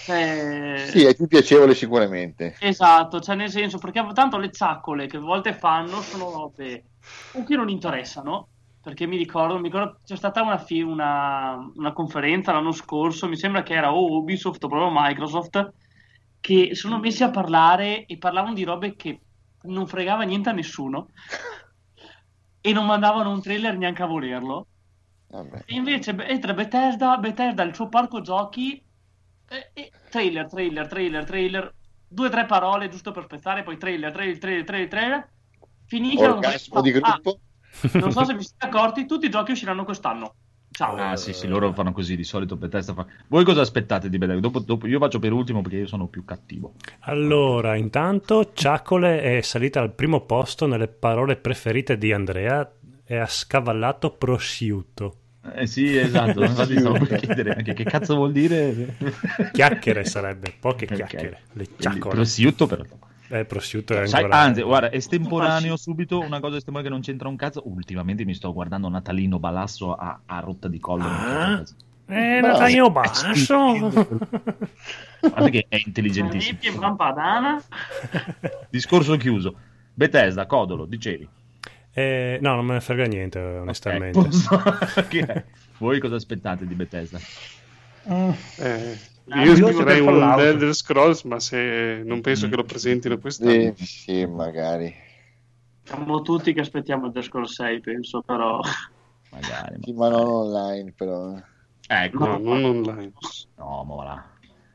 Cioè, Sì, è più piacevole sicuramente. Esatto, cioè nel senso, perché tanto le ciaccole che a volte fanno sono robe o che non interessano, perché mi ricordo, mi ricordo c'è stata una, fi- una, una conferenza l'anno scorso, mi sembra che era o Ubisoft o proprio Microsoft, che sono messi a parlare e parlavano di robe che non fregava niente a nessuno e non mandavano un trailer neanche a volerlo. Vabbè. E invece entra Bethesda, Bethesda il suo parco giochi, trailer, trailer, trailer, trailer, due o tre parole giusto per spezzare, poi trailer, trailer, trailer, trailer, trailer, finisce la Orgasmo di conferenza. gruppo. Ah, non so se vi siete accorti, tutti i giochi usciranno quest'anno. Ciao. Ah, sì, sì, loro fanno così di solito. Bethesda fa... Voi cosa aspettate di Bethesda? Dopo, dopo- io faccio per ultimo perché io sono più cattivo. Allora, intanto Ciacole è salita al primo posto nelle parole preferite di Andrea e ha scavallato prosciutto. Eh sì, esatto. Infatti stavo per chiedere anche che cazzo vuol dire. Chiacchiere sarebbe, poche Ok. chiacchiere. Le ciacole. prosciutto però. Eh, prosciutto è Sai, ancora... anzi, guarda, estemporaneo subito, una cosa estemporanea che non c'entra un cazzo. Ultimamente mi sto guardando Natalino Balasso a, a rotta di collo. Ah? Eh. Natalino Basso! Guarda che è intelligentissimo. Discorso chiuso. Bethesda, Codolo, dicevi. Eh, no, non me ne frega niente, onestamente. Ok, posso- Ok. Voi cosa aspettate di Bethesda? Mm. Eh, Ah, io per un. Elder Scrolls, ma se non penso che lo presentino quest'anno. Sì, sì, magari. Siamo tutti che aspettiamo il Discord 6, penso, però... Magari. Sì, ma non online, però. Ecco, No, non online. No, ma va là.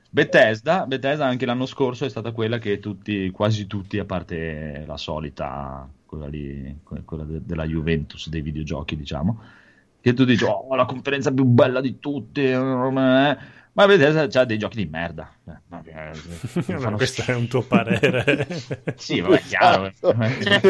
Bethesda, Bethesda anche l'anno scorso è stata quella che tutti, quasi tutti, a parte la solita, quella lì, que- quella de- della Juventus dei videogiochi, diciamo, che tu dici, oh, la conferenza più bella di tutte, eh", ma Bethesda c'ha dei giochi di merda. Eh, vabbè, eh, No, questo è un tuo parere. Sì, vabbè, è chiaro. Esatto.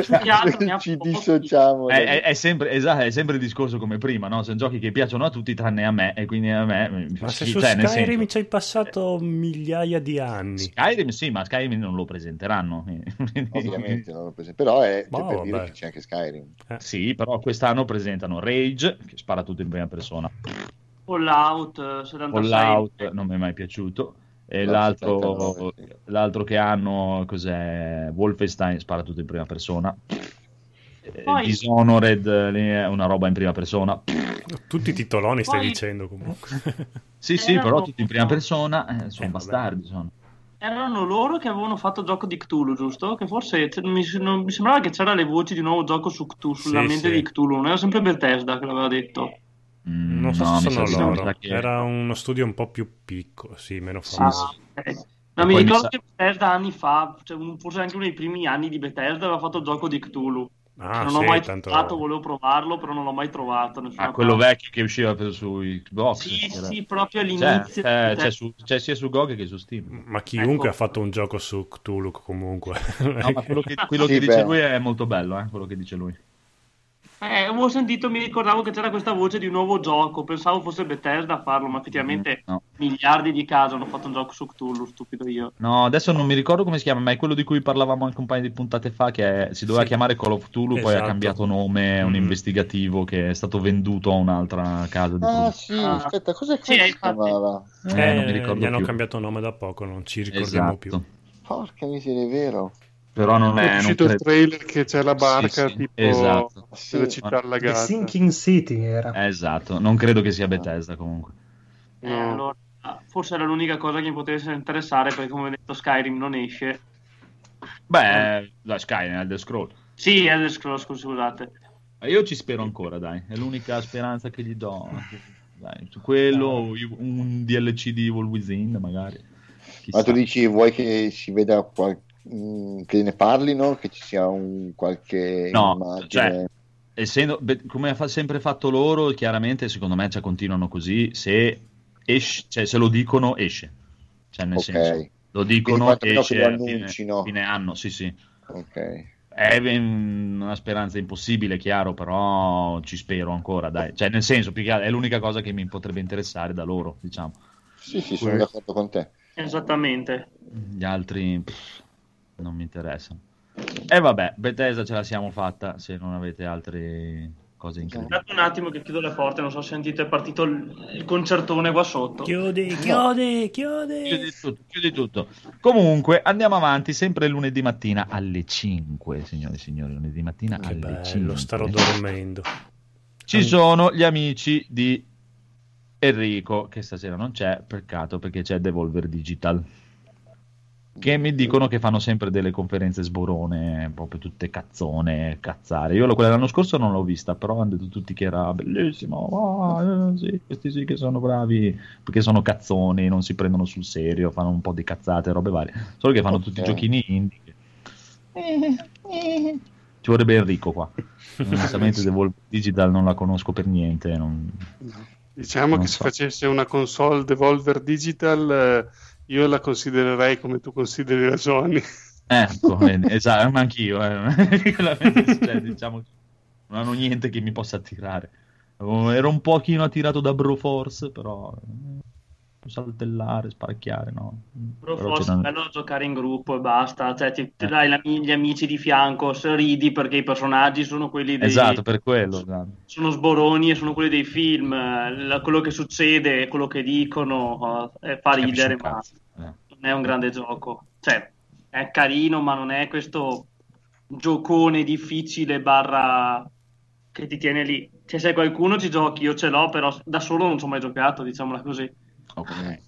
Cioè, ne ha Ci dissociamo. È, è- è sempre, esatto, è sempre il discorso come prima, no? Sono giochi che piacciono a tutti tranne a me, e quindi a me... fa Ma se su cioè, Skyrim ci hai passato migliaia di anni. Skyrim sì, ma Skyrim non lo presenteranno. Ovviamente non lo presento. Però è cioè, Boh, per dire che c'è anche Skyrim. Sì, però quest'anno presentano Rage, che spara tutto in prima persona. Fallout eh, 76. Fallout non mi è mai piaciuto. E No, l'altro, 79, sì. l'altro che hanno, cos'è? Wolfenstein spara tutto in prima persona. Eh, Poi- Dishonored eh, lì è una roba in prima persona. Tutti i titoloni stai Poi- dicendo comunque. Sì, sì, Erano- però tutti in prima persona eh, sono Eh, bastardi. Sono. Erano loro che avevano fatto gioco di Cthulhu, giusto? Che forse mi, non- mi sembrava che c'era le voci di un nuovo gioco su Cthulhu, sulla Sì, mente sì. di Cthulhu, non era sempre Bethesda che l'aveva detto. Mm, Non so no, se sono loro. che- Era uno studio un po' più piccolo, sì, meno Sì, famoso. Ah, ok. E No, mi poi mi ricordo sa- che Bethesda anni fa, cioè, forse anche uno dei primi anni di Bethesda, aveva fatto il gioco di Cthulhu. Ah, non sì, ho mai tanto... trovato, volevo provarlo, però non l'ho mai trovato. Ah, quello parte. vecchio che usciva su Xbox. Sì, era- sì, proprio C'è, all'inizio. c'è- di c'è su- c'è sia su GOG che su Steam. Ma chiunque Ecco. ha fatto un gioco su Cthulhu comunque. No, ma quello che, quello Sì, che dice lui è molto bello, eh, quello che dice lui. Eh, avevo sentito, mi ricordavo che c'era questa voce di un nuovo gioco, pensavo fosse Bethesda a farlo, ma effettivamente No. miliardi di casi hanno fatto un gioco su Cthulhu, stupido io. No, adesso non mi ricordo come si chiama, ma è quello di cui parlavamo anche un paio di puntate fa, che è- si doveva Sì. chiamare Call of Cthulhu, poi ha Esatto. cambiato nome, è un Mm. investigativo che è stato venduto a un'altra casa di Ah, sì, Ah. aspetta, cos'è che si chiamava? Eh, non mi ricordo gli hanno più. cambiato nome da poco, non ci ricordiamo Esatto. più. Porca miseria, è vero. Però non È è... non uscito il credo- trailer che c'è la barca Sì, sì, tipo esatto. Sì, della città The allagata. Sinking City era. Esatto, non credo che sia Bethesda comunque. Eh, No. allora, forse era l'unica cosa che mi potesse interessare, perché come ho detto Skyrim non esce. Beh, la Sky, Elder Scroll. Sì, Elder Scrolls, scusate. Ma Io ci spero ancora, dai, è l'unica speranza che gli do. Dai, su quello, un DLC di Evil Within, magari. Chissà. Ma tu dici, vuoi che si veda qual- mm, che ne parlino, che ci sia un qualche No, immagine? cioè, essendo, beh, come ha sempre fatto loro, chiaramente secondo me cioè, continuano così, se, esce, cioè, se lo dicono esce, cioè nel Ok. senso, lo dicono esce lo a fine, fine anno, sì sì. Ok. È una speranza impossibile, chiaro, però ci spero ancora, dai. Cioè, nel senso, è l'unica cosa che mi potrebbe interessare da loro, diciamo. Sì, sì, sono d'accordo con te. Esattamente. Gli altri pff, non mi interessano. E vabbè, Bethesda ce la siamo fatta, se non avete altre cose incredibili. Aspettate un attimo che chiudo le porte, non so se sentite, è partito il, concertone qua sotto. Chiudi, chiudi, chiudi. Chiudi tutto, chiudi tutto. Comunque, andiamo avanti, sempre lunedì mattina alle 5, signore e signori, lunedì mattina Che alle bello, 5. starò dormendo. Ci sono gli amici di Enrico, che stasera non c'è, peccato perché c'è Devolver Digital, che mi dicono che fanno sempre delle conferenze sborone, proprio tutte cazzone, cazzare. Io quella dell'anno scorso non l'ho vista, però hanno detto tutti che era bellissimo, eh, sì, questi sì che sono bravi, perché sono cazzoni, non si prendono sul serio, fanno un po' di cazzate, robe varie. Solo che fanno tutti Ok. giochini indie. Ci vorrebbe Enrico qua. Onestamente Devolver Digital non la conosco per niente, non- Diciamo Non che so. se facesse una console Devolver Digital, eh, io la considererei come tu consideri la Sony. Ecco, esatto, ma anch'io, eh. Cioè, diciamo, non hanno niente che mi possa attirare. Ero un pochino attirato da Broforce, però eh, saltellare, sparacchiare, no. Però Però forse è bello giocare in gruppo e basta, cioè ti, ti Eh. dai la- gli amici di fianco, ridi perché i personaggi sono quelli dei... Esatto, per quello. esatto. sono sboroni e sono quelli dei film, eh, la- quello che succede, quello che dicono, eh, fa ridere, un ma eh. non è un grande gioco. Cioè, è carino, ma non è questo giocone difficile barra che ti tiene lì. Cioè, se qualcuno ci giochi, io ce l'ho, però da solo non ci ho mai giocato, diciamola così. Ok.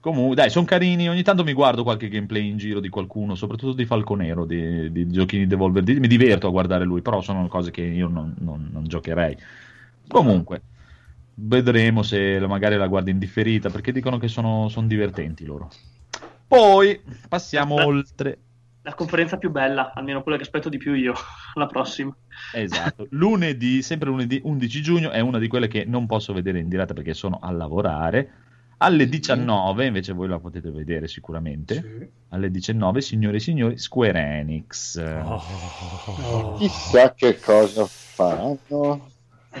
Comunque, dai, sono carini. Ogni tanto mi guardo qualche gameplay in giro di qualcuno, soprattutto di Falconero, di, di giochini Devolver. Di- Mi diverto a guardare lui, però sono cose che io non, non- non giocherei. Comunque, vedremo se la- magari la guardo in differita, perché dicono che sono, sono divertenti loro. Poi passiamo Beh. oltre. La conferenza più bella, almeno quella che aspetto di più io, la prossima. Esatto, lunedì, sempre lunedì 11 giugno, è una di quelle che non posso vedere in diretta perché sono a lavorare. Alle 19, invece voi la potete vedere sicuramente. Alle 19, signore e signori, Square Enix. Oh. Chissà che cosa faranno.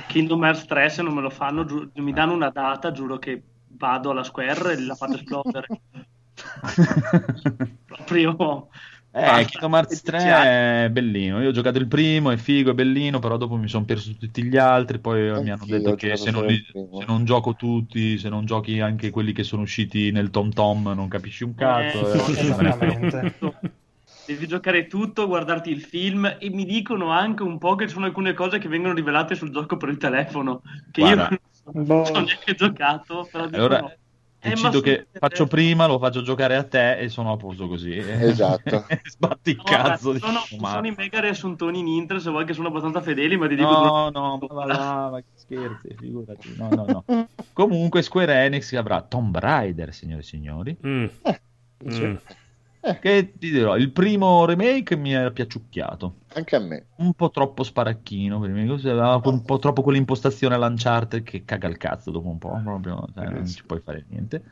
Kingdom Hearts 3 se non me lo fanno, giu- mi danno una data, giuro che vado alla Square e la faccio esplodere. Proprio... Eh, Basta. Kingdom Hearts 3 è bellino. Io ho giocato il primo, è figo, è bellino, però dopo mi sono perso tutti gli altri. Poi mi hanno Anch'io detto che se non, li- se non gioco tutti, se non giochi anche quelli che sono usciti nel Tom Tom, non capisci un cazzo. Eh, eh, Esattamente. Devi giocare tutto, guardarti il film e mi dicono anche un po' che ci sono alcune cose che vengono rivelate sul gioco per il telefono che Guarda. io non Boh. ho neanche giocato. Però dicono, Allora, "Eh, ma decido sul che faccio prima, lo faccio giocare a te e sono a posto così. Esatto. Sbatti il No, cazzo. vabbè, sono, diciamo, ma- sono i mega riassuntoni in Inter, se vuoi che sono abbastanza fedeli, ma ti dico... No, no, ma va là, ma che scherzi, figurati. No, no, no. Comunque Square Enix avrà Tomb Raider, signore e signori. Mm. Mm. Che ti dirò, il primo remake mi era piaciucchiato. Anche a me. Un po' troppo sparacchino, per me, aveva un po' troppo quell'impostazione all'Uncharted che caga il cazzo dopo un po', proprio, cioè, non ci puoi fare niente.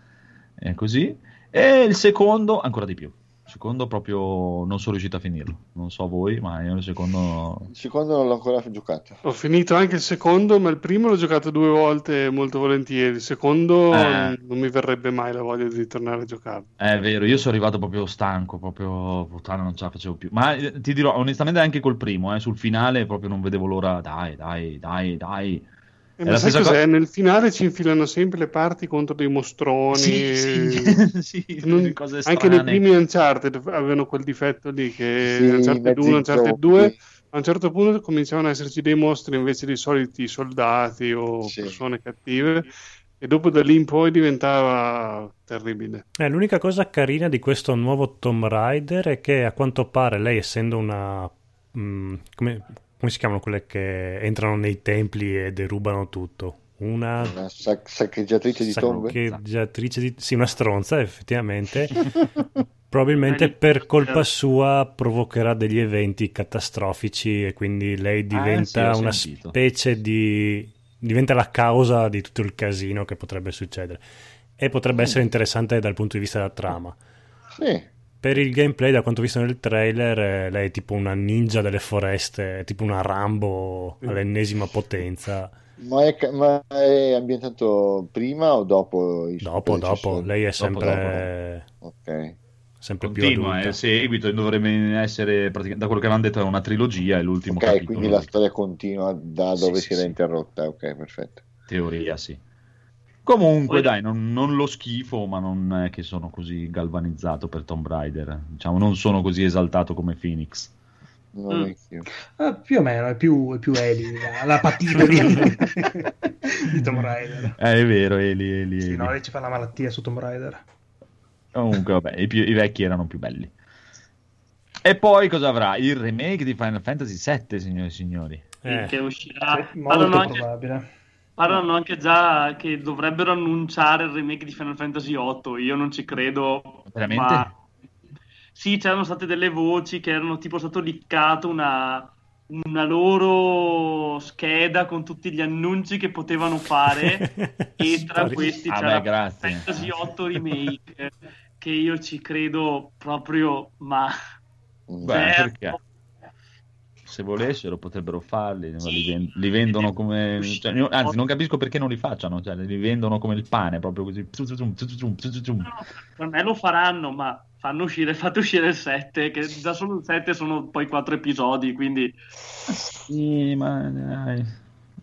È così. E il secondo, ancora di più. Il secondo proprio non sono riuscito a finirlo. Non so voi, ma io il secondo... Il secondo non l'ho ancora giocato. Ho finito anche il secondo, ma il primo l'ho giocato due volte molto volentieri. Il secondo Eh. non mi verrebbe mai la voglia di tornare a giocarlo. È vero, io sono arrivato proprio stanco, proprio puttana, non ce la facevo più. Ma eh, ti dirò, onestamente, anche col primo, eh, sul finale proprio non vedevo l'ora. Dai, dai, dai, dai. E È ma sai cos'è? Nel finale ci infilano sempre le parti contro dei mostroni. Sì, sì, sì, Non- cose anche nei primi Uncharted avevano quel difetto lì che Sì, Uncharted mezzi 1, Uncharted zombie. 2 a un certo punto cominciavano ad esserci dei mostri invece dei soliti soldati o Sì. persone cattive e dopo da lì in poi diventava terribile. Eh, l'unica cosa carina di questo nuovo Tomb Raider è che a quanto pare lei essendo una... mm, come, come si chiamano quelle che entrano nei templi e derubano tutto? una Una sac- saccheggiatrice di tombe? saccheggiatrice di... Sì, una stronza, effettivamente. Probabilmente per colpa sua provocherà degli eventi catastrofici e quindi lei diventa Ah, sì, una sentito. specie di... diventa la causa di tutto il casino che potrebbe succedere. E potrebbe Mm. essere interessante dal punto di vista della trama. Sì. Per il gameplay, da quanto ho visto nel trailer, eh, lei è tipo una ninja delle foreste, è tipo una Rambo all'ennesima potenza. Ma è, ma è ambientato prima o dopo? i Dopo, dopo, lei è Dopo, sempre, Ok. sempre più Continua, è adulta. il seguito, dovrebbe essere, praticamente, da quello che hanno detto, è una trilogia, è l'ultimo Ok, capitolo. quindi la storia continua da Sì, dove sì, si era sì. interrotta. Ok, perfetto. Teoria, sì. Comunque, Poi- dai, non, non lo schifo, ma non è che sono così galvanizzato per Tomb Raider. Diciamo, non sono così esaltato come Phoenix. Mm. Eh, più o meno, è più, è più Eli, la, la patina di, di Tomb Raider. Eh, è vero, Eli, Eli, Sì, Eli. no, lei ci fa la malattia su Tomb Raider. Comunque, vabbè, i, più- i vecchi erano più belli. E poi cosa avrà? Il remake di Final Fantasy VII, signori e signori. Eh, che uscirà. Molto anche, probabile. Parlano anche già che dovrebbero annunciare il remake di Final Fantasy VIII. Io non ci credo. Veramente? ma- Sì, c'erano state delle voci che erano tipo stato liccato una, una loro scheda con tutti gli annunci che potevano fare e tra questi Ah, c'era beh, grazie. Fantasy VIII Remake che io ci credo proprio, ma. Beh, Certo. Se volessero potrebbero farli, ma li, Sì. ven- li vendono come... cioè, io- anzi, non capisco perché non li facciano, cioè, li vendono come il pane, proprio così. No, per me lo faranno, ma fanno uscire, fate uscire il 7, che già solo il 7 sono poi 4 episodi, quindi Sì, ma dai,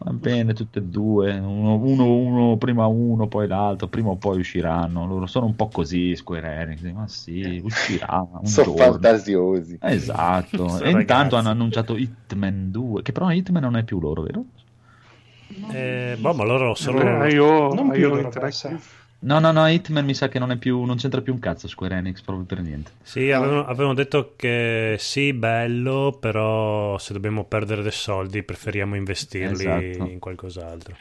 va bene tutte e due, uno, uno, uno, prima uno, poi l'altro, prima o poi usciranno, loro sono un po' così Square Enix, ma sì, uscirà un Sono giorno. fantasiosi. Esatto, Sono e intanto ragazzi. hanno annunciato Hitman 2, che però Hitman non è più loro, vero? eh, boh, ma loro Eh, solo... io, Non più io dovrebbe Interactive. No, no, no, Hitman mi sa che non è più, non c'entra più un cazzo Square Enix, proprio per niente. Sì, avevano, avevano detto che sì, bello, però se dobbiamo perdere dei soldi preferiamo investirli Esatto. in qualcos'altro.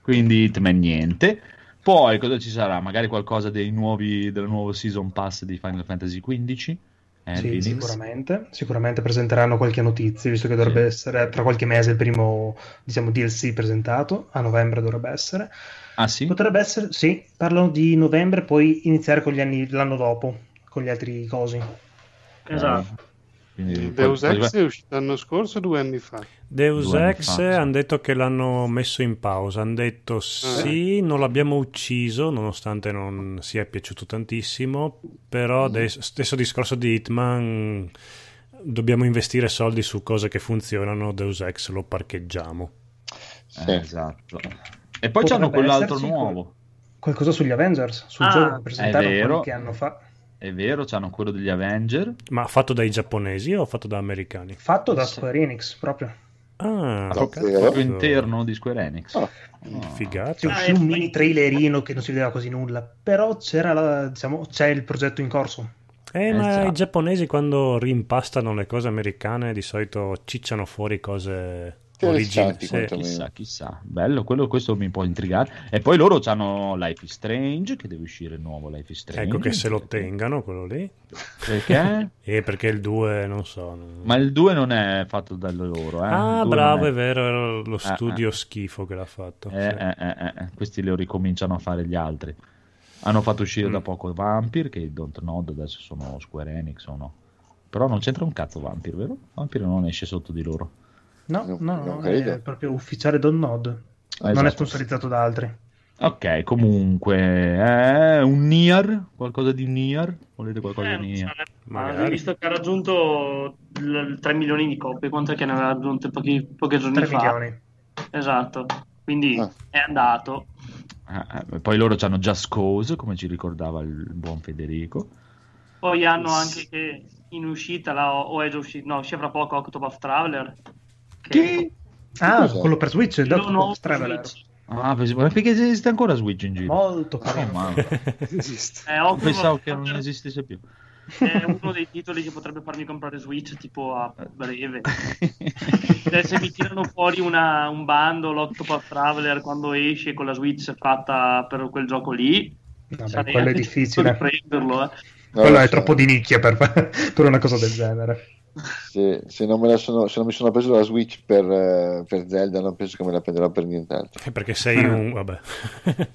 Quindi Hitman niente. Poi cosa ci sarà? Magari qualcosa dei nuovi, del nuovo season pass di Final Fantasy XV? Eh, Sì, sicuramente. Sicuramente presenteranno qualche notizia, visto che dovrebbe Sì. essere tra qualche mese il primo, diciamo, DLC presentato. A novembre dovrebbe essere. Ah sì? Potrebbe essere, sì, parlano di novembre, poi iniziare con gli anni l'anno dopo, con gli altri cosi. esatto. Quindi, Deus poi- Ex è uscito l'anno scorso o due anni fa? Deus anni Ex fa, sì. hanno detto che l'hanno messo in pausa, hanno detto sì, non l'abbiamo ucciso, nonostante non sia piaciuto tantissimo, però adesso, stesso discorso di Hitman, dobbiamo investire soldi su cose che funzionano, Deus Ex lo parcheggiamo. Sì. Eh, esatto. E poi c'hanno quell'altro nuovo. Qualcosa sugli Avengers, sul Ah, gioco vero. qualche anno fa. È vero, c'hanno quello degli Avenger. Ma fatto dai giapponesi o fatto da americani? Fatto da. Square Enix proprio. Ah. Proprio interno di Square Enix. Oh. Ah, uscì e un mini trailerino che non si vedeva quasi nulla, però c'era la- diciamo, c'è il progetto in corso. Eh, ma Esatto. i giapponesi quando rimpastano le cose americane di solito cicciano fuori cose Originali. Sì. Chissà, chissà. Bello, quello, questo mi può intrigare. E poi loro hanno Life is Strange, che deve uscire il nuovo Life is Strange. Ecco che se lo tengano quello lì. Perché? E perché il 2, non so. Ma il 2 non è fatto da loro, eh. ah, bravo, non è vero, era lo Ah, studio schifo che l'ha fatto. Eh, sì. eh, eh, eh, questi lo ricominciano a fare gli altri. Hanno fatto uscire Mm. da poco Vampire, che Don't Nod adesso sono Square Enix o no. Però non c'entra un cazzo Vampire, vero? Vampire non esce sotto di loro. No, No, no, no, non credo. è proprio ufficiale Don Nod. Ah, Non è esatto. sponsorizzato da altri. Ok, comunque, eh, un Nier, qualcosa di Nier? Volete qualcosa Eh, di Nier? sarebbe- Magari. ma visto che ha raggiunto il 3 milioni di copie, quanto è che ne aveva raggiunte pochi, pochi giorni 3 fa? milioni. Esatto, quindi Ah. è andato. Eh, eh, poi loro hanno Just Cause, come ci ricordava il buon Federico. Poi hanno anche che in uscita, la, o è già uscito, no, uscirà fra poco Octopath Traveler. Che Ah, Cos'è? quello per Switch, il Doctor Traveler. Switch. Ah, perché esiste ancora Switch in giro? Molto Oh, carino. mamma. Esiste. Eh, Pensavo che non esistesse più. è uno dei titoli che potrebbe farmi comprare Switch tipo a breve. Cioè, se mi tirano fuori una, un bundle Octopath Traveler quando esce con la Switch fatta per quel gioco lì, Vabbè, quello è difficile. prenderlo. eh. Quello lo è troppo di nicchia per, per una cosa del genere. Se, se non me la sono, se non mi sono preso la Switch per, eh, per Zelda, non penso che me la prenderò per nient'altro. Eh, Perché sei un... vabbè.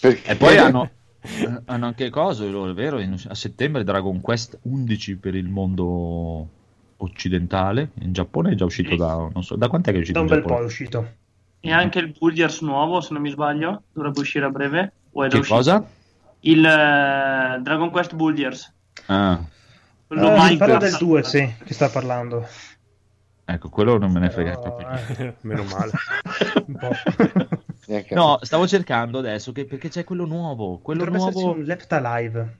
Perché... E poi hanno, eh, hanno anche cose, loro, è vero, a settembre Dragon Quest 11 per il mondo occidentale, in Giappone è già uscito da, non so, da quant'è che è uscito Da un bel po' è uscito. E anche il Bulliers nuovo, se non mi sbaglio, dovrebbe uscire a breve. O è Che uscito? cosa? Il eh, Dragon Quest Bulliers. Ah, Quello Eh, Minecraft. parla del 2, sì, che sta parlando. ecco, quello non me ne frega Però, proprio. eh, Meno male. No, stavo cercando adesso che- perché c'è quello nuovo, quello Dovrebbe nuovo un Left Alive,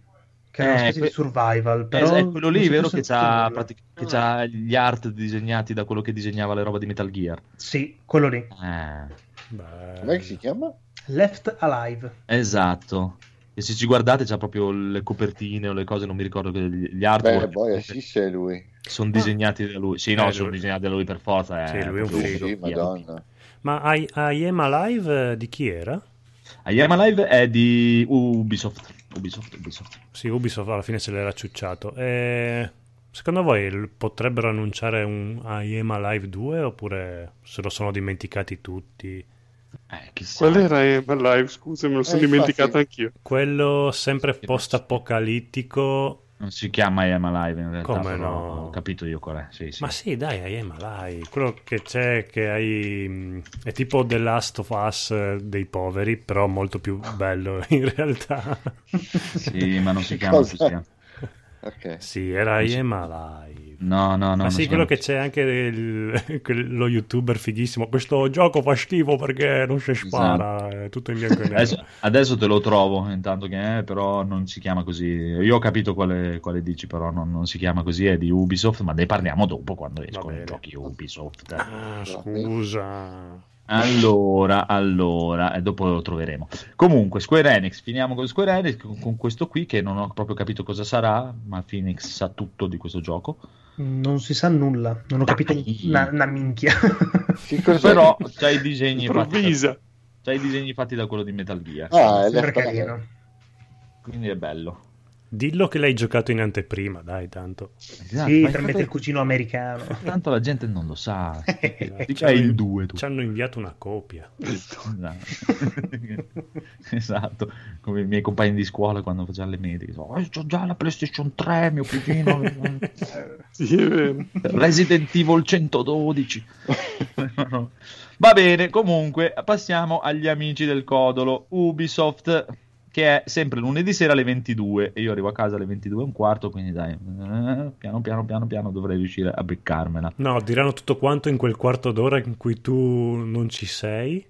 che è una Eh, specie que- di survival. Eh, Però è quello lì, vero? Che c'ha, pratic- che c'ha gli art disegnati da quello che disegnava le robe di Metal Gear. Sì, quello lì. Eh, che si chiama? Left Alive. esatto. E se ci guardate c'ha proprio le copertine o le cose, non mi ricordo che gli gli Beh, artwork poi sì, se è lui. sono disegnati da lui. Sì, no, Eh, sono lui- disegnati da lui per forza. Sì, eh, lui è un proprio Sì, figo. sì, madonna. Ma I, I Am Alive eh, di chi era? I Am Alive è di Ubisoft. Ubisoft, Ubisoft. Sì, Ubisoft alla fine se l'era ciucciato. E secondo voi potrebbero annunciare un I Am Alive 2 oppure se lo sono dimenticati tutti? Eh, chissà. Quello era Emma Live, scusa, me lo sono Eh, dimenticato infatti. anch'io. Quello sempre post-apocalittico. Non si chiama I Am Alive in realtà. Come no? Ho capito io qual è. Sì, sì. Ma sì, dai, I Am Alive. Quello che c'è che hai... mh, È tipo The Last of Us eh, dei poveri, però molto più bello in realtà. Sì, ma non si chiama Cosa? così. Eh. Ok. Sì, era I Am Alive. No, no, no. Ma sì, quello che c'è anche il- lo youtuber fighissimo. Questo gioco fa schifo perché non si spara, è tutto in bianco e nero. Adesso, adesso te lo trovo intanto che è, però non si chiama così. Io ho capito quale, quale dici, però non, non si chiama così, è di Ubisoft, ma ne parliamo dopo quando escono i giochi Ubisoft. Ah, scusa. Allora, allora, e dopo lo troveremo. Comunque, Square Enix, finiamo con Square Enix, con, con questo qui che non ho proprio capito cosa sarà, ma Phoenix sa tutto di questo gioco. Non si sa nulla, non ho capito una, una minchia. Però c'ha i disegni fatti da, Improvvisa. c'ha i disegni fatti da quello di Metal Gear, Ah, è carino. quindi è bello. Dillo che l'hai giocato in anteprima, dai, tanto. Esatto, Sì, tramite il cugino americano. Tanto la gente non lo sa. Di Ci che è hanno- il 2 tu. Ci hanno inviato una copia. Esatto. esatto, come i miei compagni di scuola quando facevano le medie, so, "Oh, c'ho già la PlayStation 3, mio cugino. Resident Evil 112. Va bene, comunque passiamo agli amici del codolo Ubisoft che è sempre lunedì sera alle 22 e io arrivo a casa alle 22 e un quarto, quindi dai, eh, piano piano piano piano dovrei riuscire a beccarmela. No, diranno tutto quanto in quel quarto d'ora in cui tu non ci sei.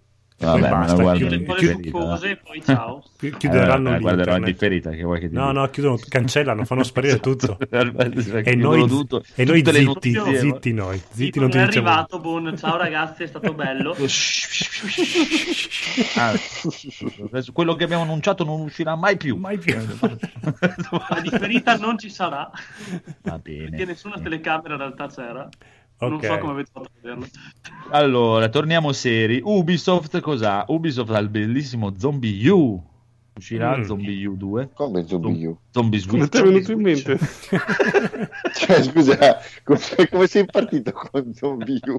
Vabbè, basta, guardo chiudi- in Un po' le chiudi- differita, succose e poi ciao. chi- chiuderanno eh, in l'internet. differita che vuoi che ti No, no, chiudono, cancellano, fanno sparire tutto. e noi, tutto, e noi zitti, notizie, zitti noi, zitti Tipo, non ti è diciamo. arrivato, Bon, ciao ragazzi, è stato bello. Ah, quello che abbiamo annunciato non uscirà mai più. Mai più. La differita non ci sarà, Va perché bene. nessuna telecamera in realtà c'era. Non Ok. so come avete fatto a vederlo. Allora, torniamo seri. Ubisoft cos'ha? Ubisoft ha il bellissimo Zombie U. Uscirà Mm. Zombie U 2. Come Zombie U? Zombie Come Switch. ti è venuto in mente? Cioè, scusa, come, come sei partito con Zombie U?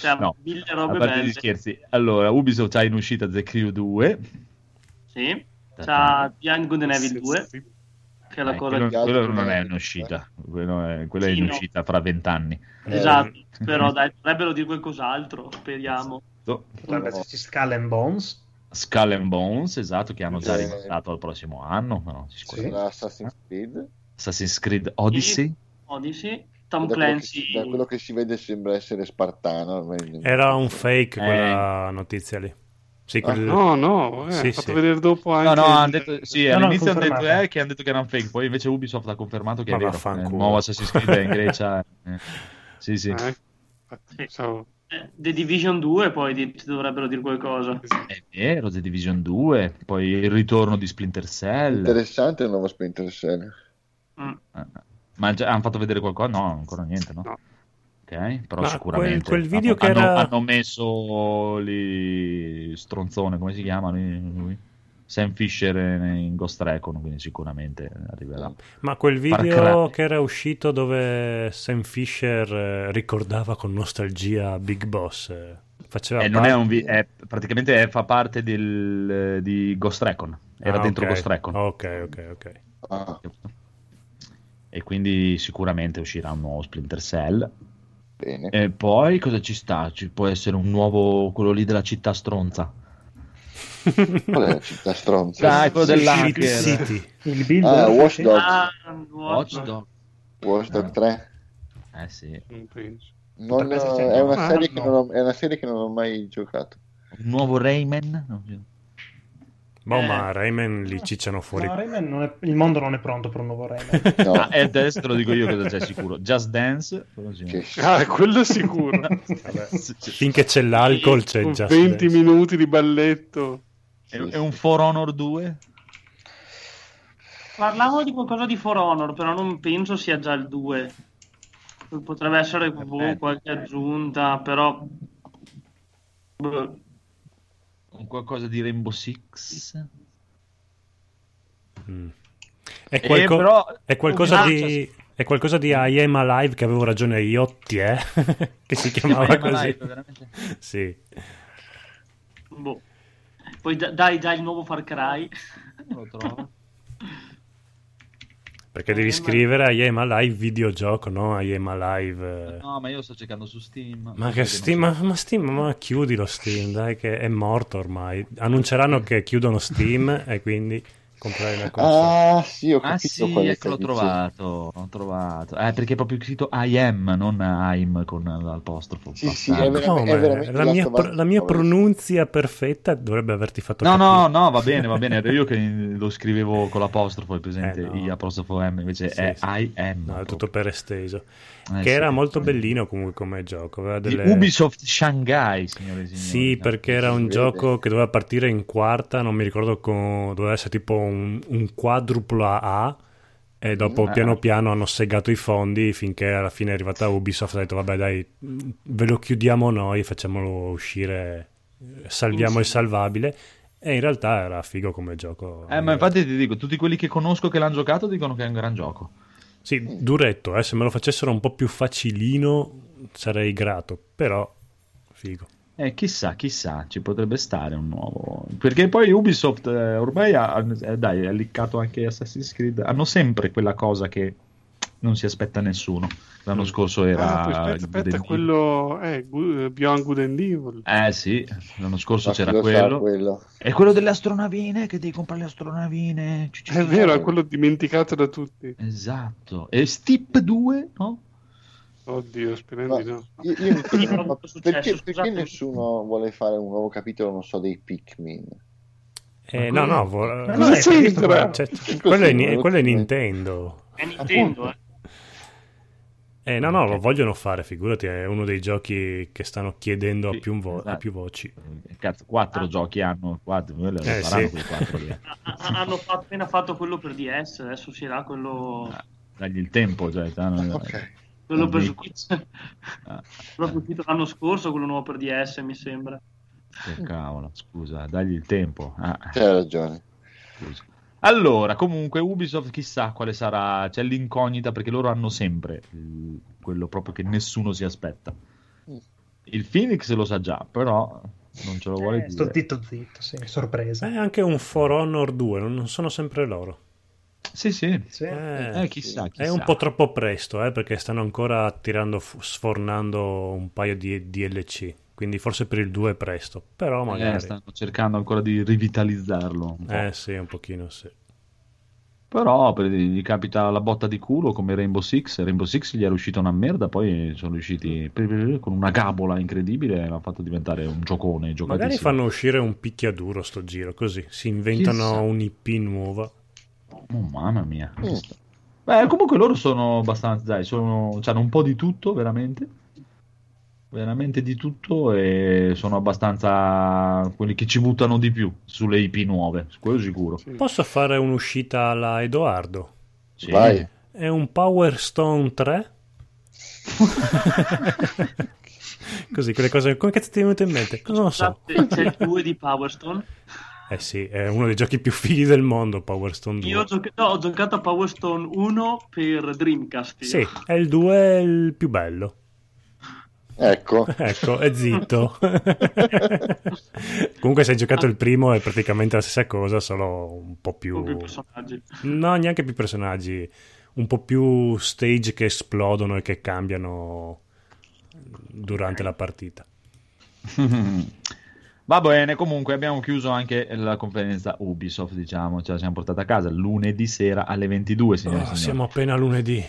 Cioè, No, mille A robe parte belle. gli scherzi. Allora, Ubisoft ha in uscita The Crew 2. Sì. C'ha Beyond Good and Evil 2, Sì, che è la Eh, cosa quello, quello non è un'uscita, quello è, quella è Sì, in no. uscita fra vent'anni. Esatto, però dai, dovrebbero dire qualcos'altro, speriamo. Potrebbe esserci Skull and Bones. Skull and Bones, esatto, che hanno già Eh. rimandato al prossimo anno, no. Sarà Assassin's Creed. Assassin's Creed Odyssey. Odyssey, Tom Da quello, Clancy... che, da quello che si vede sembra essere spartano. Era un fake Eh. quella notizia lì. Sì, quel- No, no, eh, Sì, fatto sì. vedere dopo anche... No, no, hanno detto, sì, No, no, all'inizio hanno detto eh, che hanno detto che erano fake, poi invece Ubisoft ha confermato che Ma è vero. vaffanculo. Il nuovo Assassin's Creed è in Grecia. eh. Sì, sì. Eh, pensavo- Eh, The Division 2 poi dovrebbero dire qualcosa. È vero, The Division 2, poi il ritorno di Splinter Cell. Interessante il nuovo Splinter Cell. Mm. Eh, Ma già- hanno fatto vedere qualcosa? No, ancora niente, no? No. Ok, però Ma sicuramente quel- quel video hanno, che era- hanno- messo lì stronzone, come si chiama lui? lui? Sam Fisher in Ghost Recon, quindi sicuramente arriverà. Ma quel video che era uscito dove Sam Fisher eh, ricordava con nostalgia Big Boss, eh, faceva Eh, non parte- è un vi- è- praticamente è- fa parte del, di Ghost Recon, era Ah, dentro ok. Ghost Recon. Ok, ok, ok. Ah, E quindi sicuramente uscirà un nuovo Splinter Cell. Bene. E poi cosa ci sta? Ci può essere un nuovo, quello lì della città stronza. Qual è la città stronza? Dai, quello dell'hacker. City. Il builder Ah, Watch. Dogs. Ah, Watch Dogs. Watch Dogs 3. Eh sì. Non esserci è, una un serie che anno. non ho, è una serie che non ho mai giocato. Un nuovo Rayman? No, Boh, Eh. ma Rayman li cicciano fuori. No, Rayman non è- il mondo non è pronto per un nuovo Rayman. No, Ah, e adesso te lo dico io cosa c'è sicuro. Just Dance. quello sì. che Ah, quello sicuro. Finché c'è l'alcol c'è Con già 20 minuti di balletto. È, è un For Honor 2? Parlavamo di qualcosa di For Honor, però non penso sia già il 2. Potrebbe essere boh, qualche aggiunta, però... boh. Un qualcosa di Rainbow Six? Mm. È, Eh, qualco- però- è qualcosa Ah, di... È qualcosa di I Am Alive che avevo ragione io, ti è? che si chiamava Ma così. live, veramente? Sì. boh. Poi da- dai già il nuovo Far Cry. Non lo trovo. Perché devi scrivere I Am Alive videogioco, no? I Am Alive... eh. No, ma io sto cercando su Steam. Ma che Steam, ma, ma Steam, ma chiudilo Steam, dai che è morto ormai. Annunceranno che chiudono Steam e quindi comprare la console. Ah, sì, ho Ah capito sì, ecco l'ho trovato, l'ho trovato. Eh, perché è proprio scritto I am, non I'm con l'apostrofo. Sì, sì, è ver- Come? veramente la, mia, pro- la mia pronunzia perfetta dovrebbe averti fatto No, capire. no, no, va bene, va bene. Ero io che lo scrivevo con l'apostrofo, è presente? Eh, no. I apostrofo M, invece Sì, è sì. I am. No, è tutto per esteso. Eh, che sì. era molto bellino comunque come gioco. Aveva delle... Ubisoft Shanghai, signore e signori. Sì, perché era un gioco che doveva partire in quarta, non mi ricordo, con... doveva essere tipo un, un quadruplo A e dopo Mm. piano Ah. piano hanno segato i fondi finché alla fine è arrivata Ubisoft e ha detto vabbè dai, ve lo chiudiamo noi, facciamolo uscire, salviamo il salvabile e in realtà era figo come gioco. Eh, ma infatti ti dico, tutti quelli che conosco che l'hanno giocato dicono che è un gran gioco. Sì, duretto, eh, se me lo facessero un po' più facilino sarei grato, però figo. Eh, chissà, chissà, ci potrebbe stare un nuovo. Perché poi Ubisoft eh, ormai ha, eh, dai, ha liccato anche Assassin's Creed. Hanno sempre quella cosa che non si aspetta nessuno. L'anno scorso era. Ah, aspetta, Good aspetta, quello è Beyond Good and Evil. Eh sì, l'anno scorso Ma c'era quello. quello? E quello delle astronavine, che devi comprare le astronavine. Ci- ci- È vero, è quello dimenticato da tutti. Esatto. E Steep 2, no? Oddio, speriamo Ma di no. io, io chiedo, è perché, perché nessuno vuole fare un nuovo capitolo, non so, dei Pikmin? Eh, no, no, quello- vo- Ma Cosa no, è quello, è, Così, quello è Nintendo. È Nintendo, eh. Eh, no, no, lo vogliono fare, figurati, è uno dei giochi che stanno chiedendo a Sì, più, vo- a esatto. più voci. Cazzo, quattro Ah. giochi hanno. Quattro, quello Eh, sì. quei quattro lì. Ha- ha- Hanno fatto- appena fatto quello per DS, adesso uscirà quello, Ah, Dagli il tempo, cioè, stanno- Ok. quello per. Switch. Ah, Proprio uscito l'anno scorso, quello nuovo per DS, mi sembra. che cavolo, scusa, dagli il tempo. Ah, C'hai ragione. scusa. Allora, comunque Ubisoft chissà quale sarà, c'è l'incognita perché loro hanno sempre il- quello proprio che nessuno si aspetta. Mm. Il Phoenix lo sa già, però non ce lo vuole Eh, sto dire. zitto zitto, sì, sorpresa. È anche un For Honor 2, non sono sempre loro. Sì, sì. Sì. Eh, Eh, chissà, chissà. È un po' troppo presto, eh, perché stanno ancora tirando, sfornando un paio di DLC. Quindi forse per il 2 è presto, però Eh, magari. stanno cercando ancora di rivitalizzarlo. un po'. Eh sì, un pochino sì. Però per- gli capita la botta di culo come Rainbow Six. Rainbow Six gli era uscita una merda, poi sono riusciti con una gabola incredibile l'hanno fatto diventare un giocone. Magari fanno uscire un picchiaduro sto giro, così si inventano Chissà. un'IP nuova. Oh, mamma mia. Mm. Beh, comunque loro sono abbastanza, dai, sono, hanno un po' di tutto, veramente. Veramente di tutto e sono abbastanza quelli che ci buttano di più sulle IP nuove, quello sicuro. Sì. Posso fare un'uscita alla Edoardo? Sì. Vai. È un Power Stone 3. Così, quelle cose. Come cazzo ti è venuto in mente? Non lo so. C'è il 2 di Power Stone. Eh sì, è uno dei giochi più fighi del mondo, Power Stone 2. Io ho, gioca- no, ho giocato a Power Stone 1 per Dreamcast. io. Sì, è il 2 è il più bello. Ecco. Ecco, è zitto. Comunque, se hai giocato il primo è praticamente la stessa cosa, solo un po' più. Più personaggi. No, neanche più personaggi. Un po' più stage che esplodono e che cambiano durante la partita. Va bene, comunque abbiamo chiuso anche la conferenza Ubisoft, diciamo, ce la siamo portata a casa lunedì sera alle 22, signore e Oh, signori. siamo appena lunedì.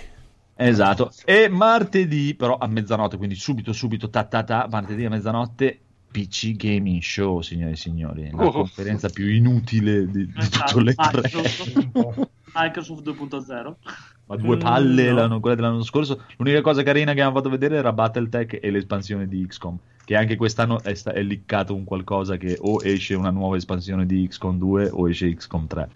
Esatto. E martedì, però a mezzanotte, quindi subito, subito, ta ta ta, martedì a mezzanotte, PC Gaming Show, signore e signori. La Oh. conferenza più inutile di, di Esatto, tutte le tre. Microsoft, Microsoft 2.0. Ma due Mm, palle, no. l'anno- quella dell'anno scorso. L'unica cosa carina che hanno fatto vedere era Battletech e l'espansione di XCOM. Che anche quest'anno è, sta- è liccato un qualcosa che o esce una nuova espansione di XCOM 2 o esce XCOM 3.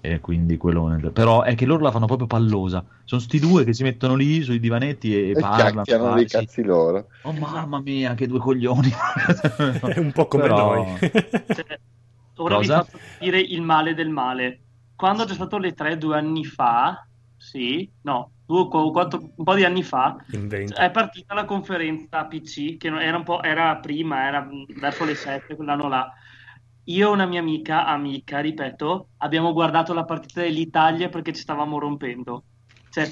E quindi quello. Però è che loro la fanno proprio pallosa. Sono sti due che si mettono lì sui divanetti e, E parlano. chiacchierano ah, dei sì. cazzi loro. Oh mamma mia, che due coglioni. È un po' come Però- noi. Cioè, ora Cosa? vi faccio dire il male del male. Quando c'è stato le tre due anni fa, sì, no, due, qu- quattro- un po' di anni fa, è partita la conferenza PC, che non- era un po', era prima, era verso le 7, quell'anno là. Io e una mia amica, amica, ripeto, abbiamo guardato la partita dell'Italia perché ci stavamo rompendo. Cioè,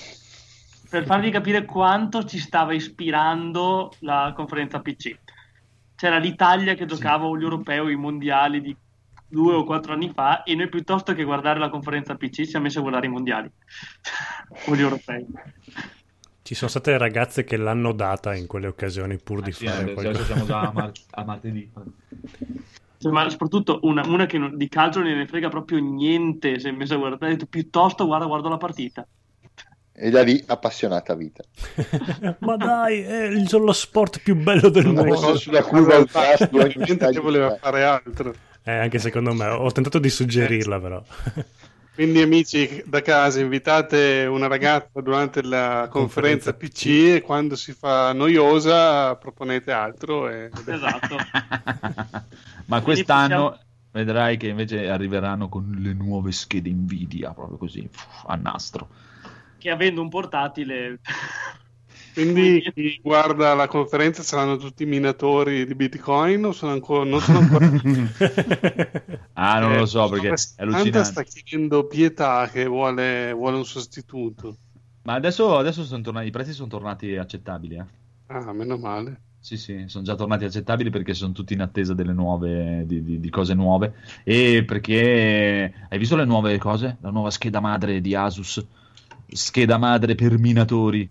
per farvi capire quanto ci stava ispirando la conferenza PC. C'era l'Italia che giocava o gli europei i mondiali di due o quattro anni fa e noi piuttosto che guardare la conferenza PC ci siamo messi a guardare i mondiali o gli europei. Ci sono state ragazze che l'hanno data in quelle occasioni pur di Sì, fare adesso qualcosa. siamo già a, mar- a martedì. Cioè, ma soprattutto una, una che non- di calcio non ne frega proprio niente, si è messa a guardare, ha detto piuttosto guarda, guardo la partita. E da lì appassionata vita. Ma dai, è il lo sport più bello del Non mondo. sulla curva al stadio. voleva fare altro. Eh, anche secondo me. Ho tentato di suggerirla, però. Quindi amici da casa invitate una ragazza durante la conferenza Conferenza PC e quando si fa noiosa proponete altro e... Esatto. Ma quest'anno possiamo- vedrai che invece arriveranno con le nuove schede Nvidia, proprio così, a nastro. Che avendo un portatile... Quindi chi guarda la conferenza saranno tutti minatori di Bitcoin o sono ancora, non sono ancora... ah, non lo so Eh, perché è allucinante. sta chiedendo pietà che vuole, vuole un sostituto. Ma adesso, adesso sono tornati, i prezzi sono tornati accettabili, eh. Ah, meno male. Sì, sì, sono già tornati accettabili perché sono tutti in attesa delle nuove, di, di- di cose nuove. E perché hai visto le nuove cose? La nuova scheda madre di Asus, scheda madre per minatori,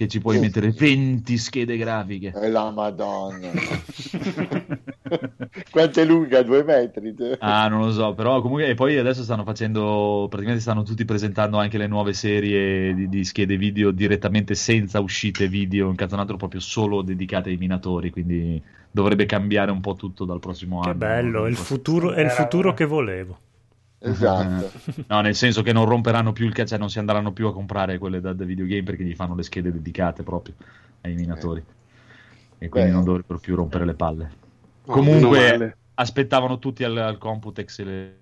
che ci puoi mettere 20 schede grafiche. E la madonna. Quanto è lunga? Due metri? Ah, non lo so, però comunque e poi adesso stanno facendo, praticamente stanno tutti presentando anche le nuove serie di, di schede video direttamente senza uscite video, un cazzonato proprio solo dedicate ai minatori, quindi dovrebbe cambiare un po' tutto dal prossimo Che anno. bello, è il futuro, è il futuro che volevo. Esatto. No, nel senso che non romperanno più il cazzo, cioè non si andranno più a comprare quelle da, da videogame perché gli fanno le schede dedicate proprio ai minatori. E quindi Beh. non dovrebbero più rompere le palle. Meno Comunque aspettavano tutti al, al Computex e le...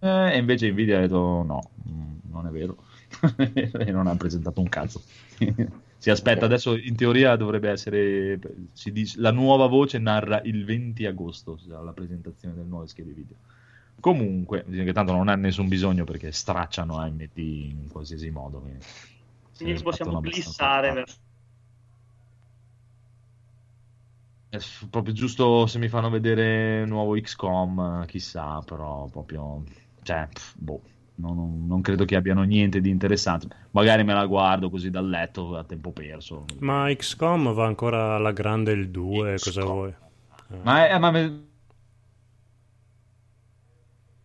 Eh, e invece Nvidia ha detto no, mm, non è vero. e non ha presentato un cazzo. si aspetta, adesso in teoria dovrebbe essere... si dice- la nuova voce narra il 20 agosto, la presentazione del nuovo schede video. Comunque, bisogna che tanto non ha nessun bisogno perché stracciano AMD in qualsiasi modo. quindi Quindi possiamo glissare verso... È proprio giusto se mi fanno vedere nuovo XCOM, eh, chissà, però proprio, cioè, pff, boh, non, non- credo che abbiano niente di interessante. Magari me la guardo così dal letto a tempo perso. Ma XCOM va ancora alla grande il 2, cosa XCOM. vuoi? Ma è ma me-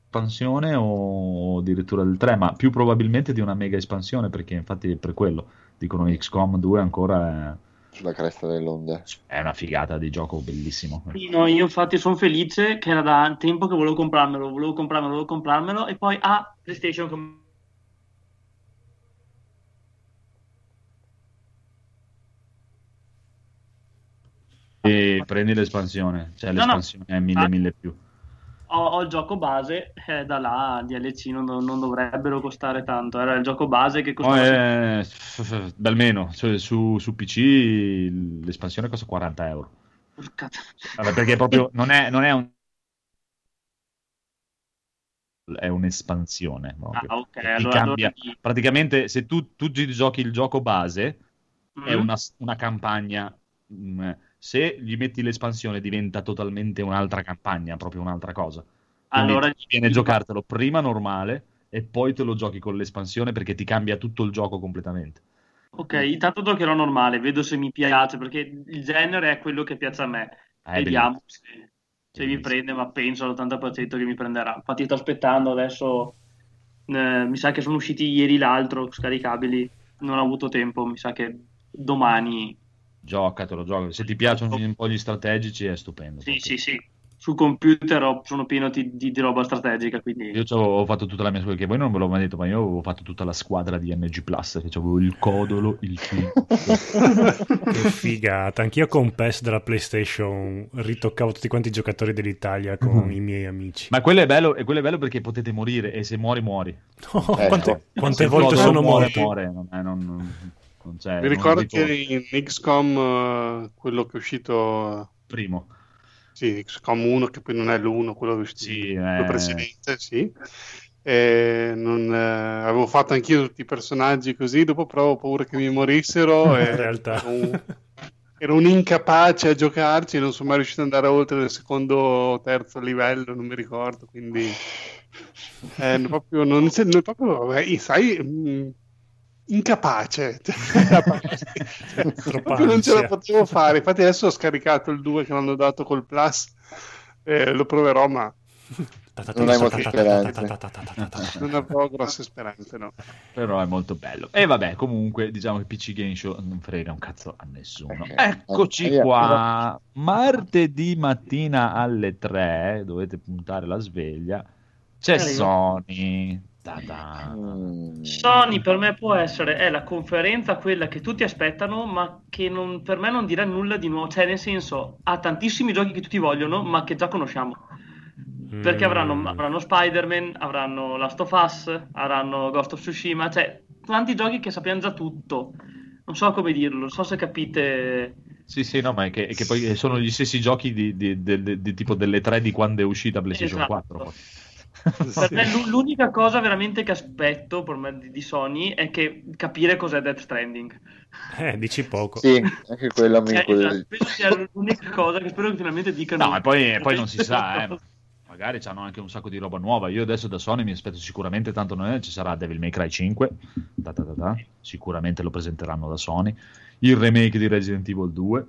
espansione o addirittura del 3, ma più probabilmente di una mega espansione, perché infatti è per quello dicono XCOM 2 ancora sulla cresta dell'onda. È una figata di gioco bellissimo. No, io infatti sono felice che era da tempo che volevo comprarmelo, volevo comprarmelo, volevo comprarmelo e poi a ah, PlayStation com- E prendi l'espansione, cioè no, l'espansione no. è 1000 ah. più. Ho, ho il gioco base, eh, da là DLC non, non dovrebbero costare tanto. Era il gioco base che Oh, costava. eh, f- f- bel meno, cioè, su, su PC l'espansione costa 40 euro. Vabbè, perché proprio non è, non è un è un'espansione. Ah, ok, Che ti allora- allora- praticamente se tu, tu gi- giochi il gioco base è Mm? una, una campagna mm, se gli metti l'espansione diventa totalmente un'altra campagna proprio un'altra cosa Quindi Allora viene giocartelo prima normale e poi te lo giochi con l'espansione perché ti cambia tutto il gioco completamente Ok, intanto giocherò normale, vedo se mi piace, perché il genere è quello che piace a me. Eh, Vediamo se, se mi prende, ma penso all'80% che mi prenderà. Infatti sto aspettando adesso, eh, mi sa che sono usciti ieri l'altro, scaricabili, non ho avuto tempo, mi sa che domani... giocatelo gioca. se ti piacciono un po' gli strategici è stupendo Sì, proprio. sì, sì. Sul computer ho- sono pieno di, di- di roba strategica, quindi... Io ho fatto tutta la mia squadra, che voi non ve l'ho mai detto, ma io avevo fatto tutta la squadra di NG Plus, che avevo il codolo, il film. Che figata. Anch'io con PES della PlayStation ritoccavo tutti quanti i giocatori dell'Italia con Mhm. i miei amici. ma quello è bello, e quello è bello perché potete morire e se muori muori. No, Eh, quante, no. quante volte sono muore, morto? muore, non, è- non- non- Mi non ricordo ritorno. che in XCOM, eh, quello che è uscito, primo. sì, XCOM 1, che poi non è l'1, quello che è uscito Sì, quello eh. precedente, sì. E non, eh, avevo fatto anch'io tutti i personaggi così, dopo però avevo paura che mi morissero e In realtà. ero un, ero un incapace a giocarci, non sono mai riuscito ad andare oltre il secondo o terzo livello, non mi ricordo, quindi eh, proprio, non, c'è- no, proprio vabbè, sai, mh, incapace, Cioè, non ce la potevo fare. Infatti, adesso ho scaricato il 2 che l'hanno dato col Plus, eh, lo proverò, ma Non hai molte speranze. non avevo grosse speranze. No. Però è molto bello. E vabbè, comunque, diciamo che PC Game Show non frega un cazzo a nessuno. Eccoci Eh, qua. Martedì mattina alle 3, dovete puntare la sveglia. C'è. Sony. Sony per me può essere è la conferenza quella che tutti aspettano, ma che non- per me non dirà nulla di nuovo. Cioè, nel senso, ha tantissimi giochi che tutti vogliono, ma che già conosciamo. Perché avranno, Mm. avranno Spider-Man, avranno Last of Us, avranno Ghost of Tsushima, cioè tanti giochi che sappiamo già tutto. Non so come dirlo, non so se capite. Sì, sì, no, ma è che, è che poi sono gli stessi giochi di, di- del- di tipo delle 3 di quando è uscita PlayStation Esatto. 4. poi. Per me l'u- l'unica cosa veramente che aspetto per me di, di Sony è che capire cos'è Death Stranding. Eh, dici poco. Sì, anche quella mi... Cioè, quella- esatto, penso sia l'unica cosa che spero che finalmente dicano. No, e poi, poi non si sa, eh, magari hanno anche un sacco di roba nuova. Io adesso da Sony mi aspetto sicuramente, tanto non è, ci sarà Devil May Cry 5, ta ta ta ta, sicuramente lo presenteranno da Sony. Il remake di Resident Evil 2,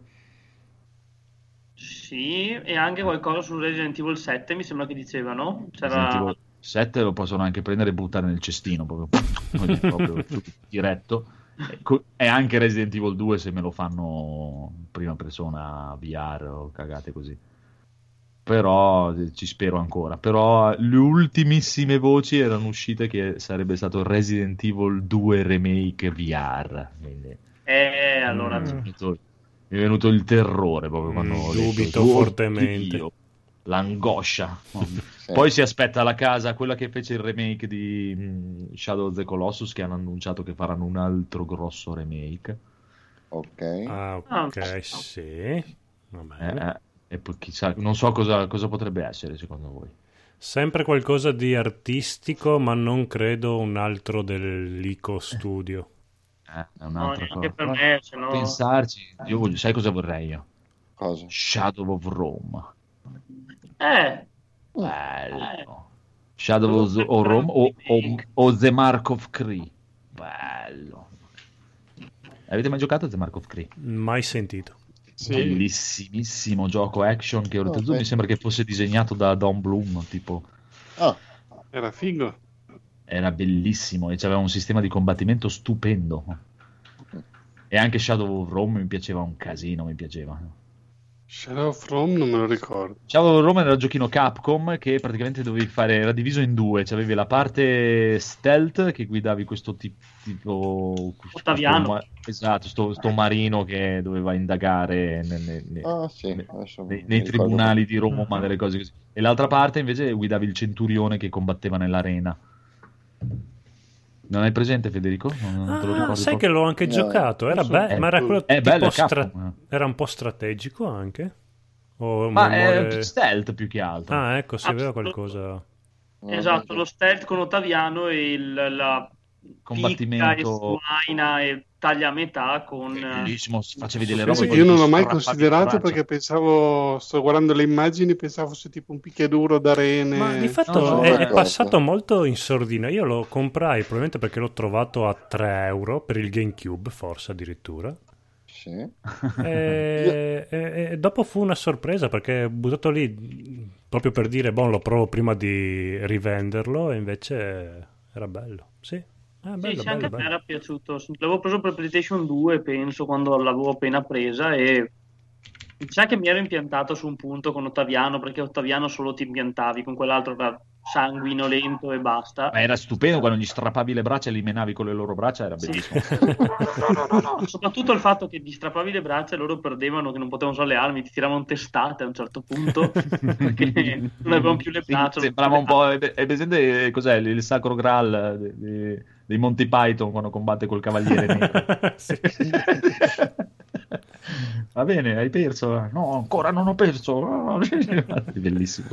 Sì, e anche qualcosa su Resident Evil 7, mi sembra che dicevano. C'era... Resident Evil 7 lo possono anche prendere e buttare nel cestino, proprio, proprio diretto. E E anche Resident Evil 2 se me lo fanno in prima persona VR o cagate così. Però eh, ci spero ancora. Però le ultimissime voci erano uscite che sarebbe stato Resident Evil 2 Remake VR. Quindi Eh, allora... Mm. Mi è venuto, il terrore proprio quando Mm, ho dubito "Oddio", fortemente. l'angoscia. Sì. Poi si aspetta la casa, quella che fece il remake di mm, Shadow of the Colossus, che hanno annunciato che faranno un altro grosso remake. Ok. Ah, Ah, ok, sì. Va Eh, bene. eh, e poi chissà, non so cosa, cosa potrebbe essere secondo voi. Sempre qualcosa di artistico, ma non credo un altro dell'Ico Studio. Eh, è No, un'altra neanche cosa. per me, se no... Pensarci, io voglio, sai cosa vorrei io? Cosa? Shadow of Rome. Eh, Bello. Shadow of, of Rome o, o, o The Mark of Cree. Bello. Avete mai giocato a The Mark of Cree? Mai sentito. Sì. Bellissimissimo gioco action che oltretutto Oh, mi sembra che fosse disegnato da Don Bloom, tipo Ah, Era figo. Era bellissimo e c'aveva un sistema di combattimento stupendo. E anche Shadow of Rome mi piaceva un casino, mi piaceva. Shadow of Rome non me lo ricordo. Shadow of Rome era il giochino Capcom che praticamente dovevi fare, era diviso in due, cioè avevi la parte stealth che guidavi questo tipo... tipo Ottaviano. sto- esatto, sto, sto marino che doveva indagare ne- ne- ne- Ah, sì, nei, nei tribunali di Roma, delle cose così. E l'altra parte invece guidavi il centurione che combatteva nell'arena. Non hai presente Federico? Non, non te lo Ah, ricordi sai che proprio? l'ho anche No, giocato, era non so. bello, Eh, ma era quello è tipo bello, è stra- Capcom, era un po' strategico anche? O Ma memoria- è stealth più che altro. Ah, ecco, si aveva qualcosa... Esatto, lo stealth con Ottaviano e il, la Combattimento. picca e e taglia a metà con... eh, Bellissimo, facevi delle robe sì, Io non l'ho mai considerato perché pensavo, sto guardando le immagini, pensavo fosse tipo un picchiaduro d'arene. Ma di fatto No, è, è passato molto in sordina. Io lo comprai probabilmente perché l'ho trovato a 3 euro per il GameCube, forse addirittura. Sì. E, e- e dopo fu una sorpresa perché buttato lì proprio per dire, boh, lo provo prima di rivenderlo e invece era bello. Sì, Eh, Sì, bello, sì, anche bello, a me era piaciuto. L'avevo preso per PlayStation 2, penso, quando l'avevo appena presa e sa che mi ero impiantato su un punto con Ottaviano, perché Ottaviano solo ti impiantavi, con quell'altro era sanguinolento e basta. Ma era stupendo quando gli strappavi le braccia e li menavi con le loro braccia, era Sì. bellissimo. Soprattutto il fatto che gli strappavi le braccia e loro perdevano, che non potevano usare le armi, ti tiravano testate a un certo punto, perché non avevano più le Sì, braccia. sembrava un po'. È presente cos'è il, sacro Graal de- de- dei Monty Python quando combatte col cavaliere nero? Va bene, hai perso? No, ancora non ho perso. È bellissimo.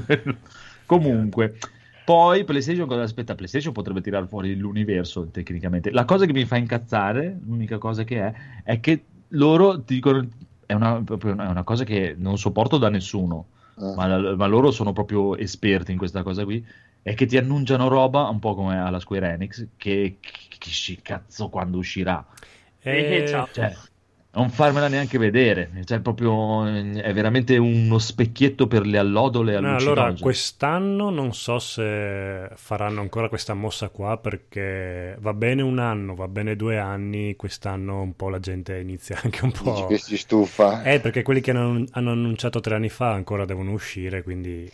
Comunque, poi PlayStation cosa aspetta? PlayStation potrebbe tirare fuori l'universo tecnicamente. La cosa che mi fa incazzare, l'unica cosa che è, è che loro ti dicono. È una, è una cosa che non sopporto da nessuno, Ah. ma, ma loro sono proprio esperti in questa cosa qui. È che ti annunciano roba un po' come alla Square Enix, che, sci- cazzo quando uscirà. Eh, ciao. Cioè, non farmela neanche vedere, cioè, proprio eh, è veramente uno specchietto per le allodole No, allora, quest'anno non so se faranno ancora questa mossa qua perché va bene un anno, va bene due anni, quest'anno un po' la gente inizia anche un Dici po'... che si stufa. Eh, perché quelli che hanno, hanno annunciato tre anni fa ancora devono uscire, quindi...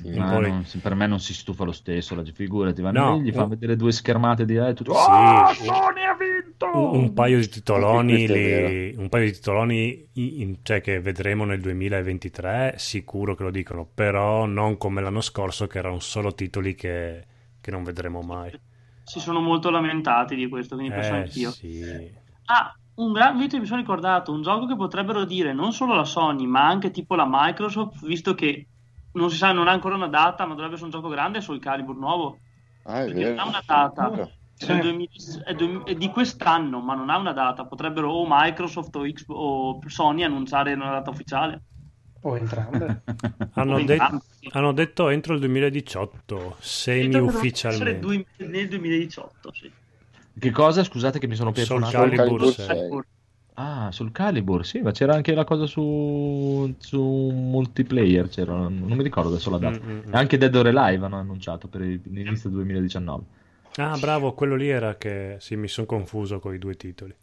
Sì. non- per me non si stufa lo stesso, la figurati, vanno No, lì, gli fa un- vedere due schermate di eh, tutto, Sì, "Oh, un- Sony ha vinto! Un, un paio di titoloni, li- un paio di titoloni in- in- cioè che vedremo nel 2023, sicuro che lo dicono, però non come l'anno scorso che erano solo titoli che, che non vedremo mai. Si sono molto lamentati di questo, quindi penso Eh, anch'io. sì. Ah, un gran video mi sono ricordato, un gioco che potrebbero dire non solo la Sony, ma anche tipo la Microsoft, visto che non si sa, non ha ancora una data, ma dovrebbe essere un gioco grande sul Calibur nuovo. Ah, è Perché vero. non ha una data. Vero. È, il 2000 è du- è di quest'anno, ma non ha una data. Potrebbero o Microsoft o, Xbox, o Sony annunciare una data ufficiale. O entrambe. Hanno, de- hanno detto entro il 2018, Credo che semi dovrebbe essere ufficialmente. due- nel 2018, sì. Che cosa? Scusate che mi sono perso attimo. Calibur 6. Ah, sul Calibur, sì, ma c'era anche la cosa su, su multiplayer, c'era, non mi ricordo adesso la data. Mm, mm, mm. Anche Dead or Alive hanno annunciato per il- l'inizio del 2019. Ah, bravo, quello lì era che sì, mi sono confuso con i due titoli.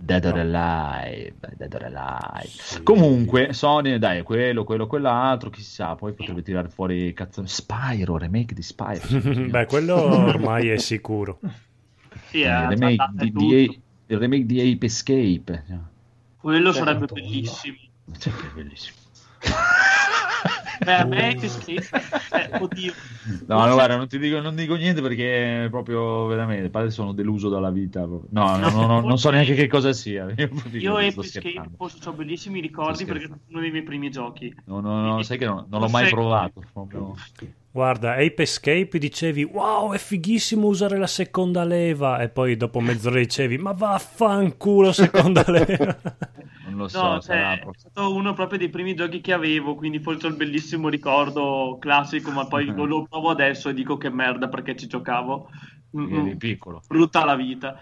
Dead or No. Alive, Dead or Alive. Sì. Comunque, Sony, dai, quello, quello, quell'altro, chissà, poi potrebbe tirare fuori cazzo Spyro, remake di Spyro. Beh, quello ormai è sicuro. Sì, Eh, è il remake di, tutto. di il remake di Ape Escape. Quello Sì, sarebbe Madonna. bellissimo. Cioè, che bellissimo. Beh, a me che schifo. Eh, oddio. No, no, guarda, non ti dico, non dico niente perché proprio veramente, padre sono deluso dalla vita. No, no, no, no, non so neanche che cosa sia. Io, Io Ape Escape ho bellissimi ricordi perché è uno dei miei primi giochi. No, no, no, sai che no, non l'ho mai Forse- provato. proprio. Guarda, Ape Escape dicevi wow, è fighissimo usare la seconda leva e poi dopo mezz'ora dicevi ma vaffanculo seconda leva. Non lo so, No, cioè, è stato uno proprio dei primi giochi che avevo, quindi forse ho il bellissimo ricordo classico, ma poi lo, lo provo adesso e dico che merda perché ci giocavo. Mm, eri mm, piccolo. brutta la vita.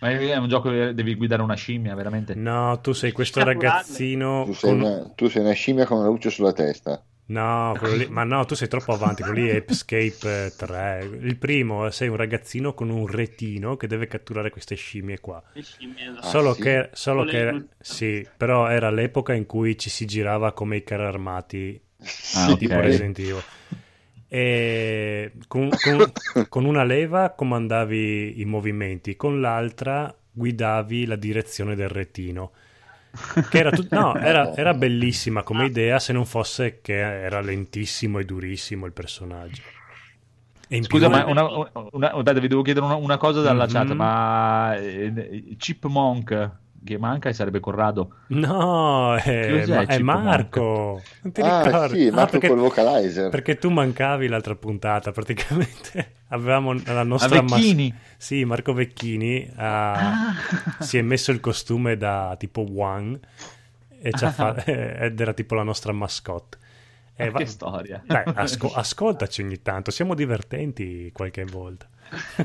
Ma è un gioco che devi guidare una scimmia, veramente. No, tu sei questo ragazzino Tu sei, con... una, tu sei una scimmia con una luce sulla testa. No, quello lì- ma no, tu sei troppo avanti, quello lì è Escape eh, 3. Il primo, sei un ragazzino con un retino che deve catturare queste scimmie qua. Le scimmie, esatto. Ah, Solo sì? che, solo che sì, però era l'epoca in cui ci si girava come i carri armati, Ah, ok. tipo Resident Evil. E con, con- con una leva comandavi i movimenti, con l'altra guidavi la direzione del retino. Che era, tut- no, era, era bellissima come idea se non fosse che era lentissimo e durissimo il personaggio. E in Scusa, più- ma una, una- aspetta, vi devo chiedere una, una cosa dalla Mhm. chat, ma eh, Chipmunk che manca e sarebbe Corrado. No, è, Cos'è ma- è Marco. Non ti Ah, ricordi? sì, Ah, Marco perché, col vocalizer. perché tu mancavi l'altra puntata, praticamente avevamo la A nostra Vecchini. Sì, Marco Vecchini ha- Ah. si è messo il costume da tipo e ha Ah. fa- ed era tipo la nostra mascotte. E va- che storia. Dai, asco- ascoltaci ogni tanto, siamo divertenti qualche volta.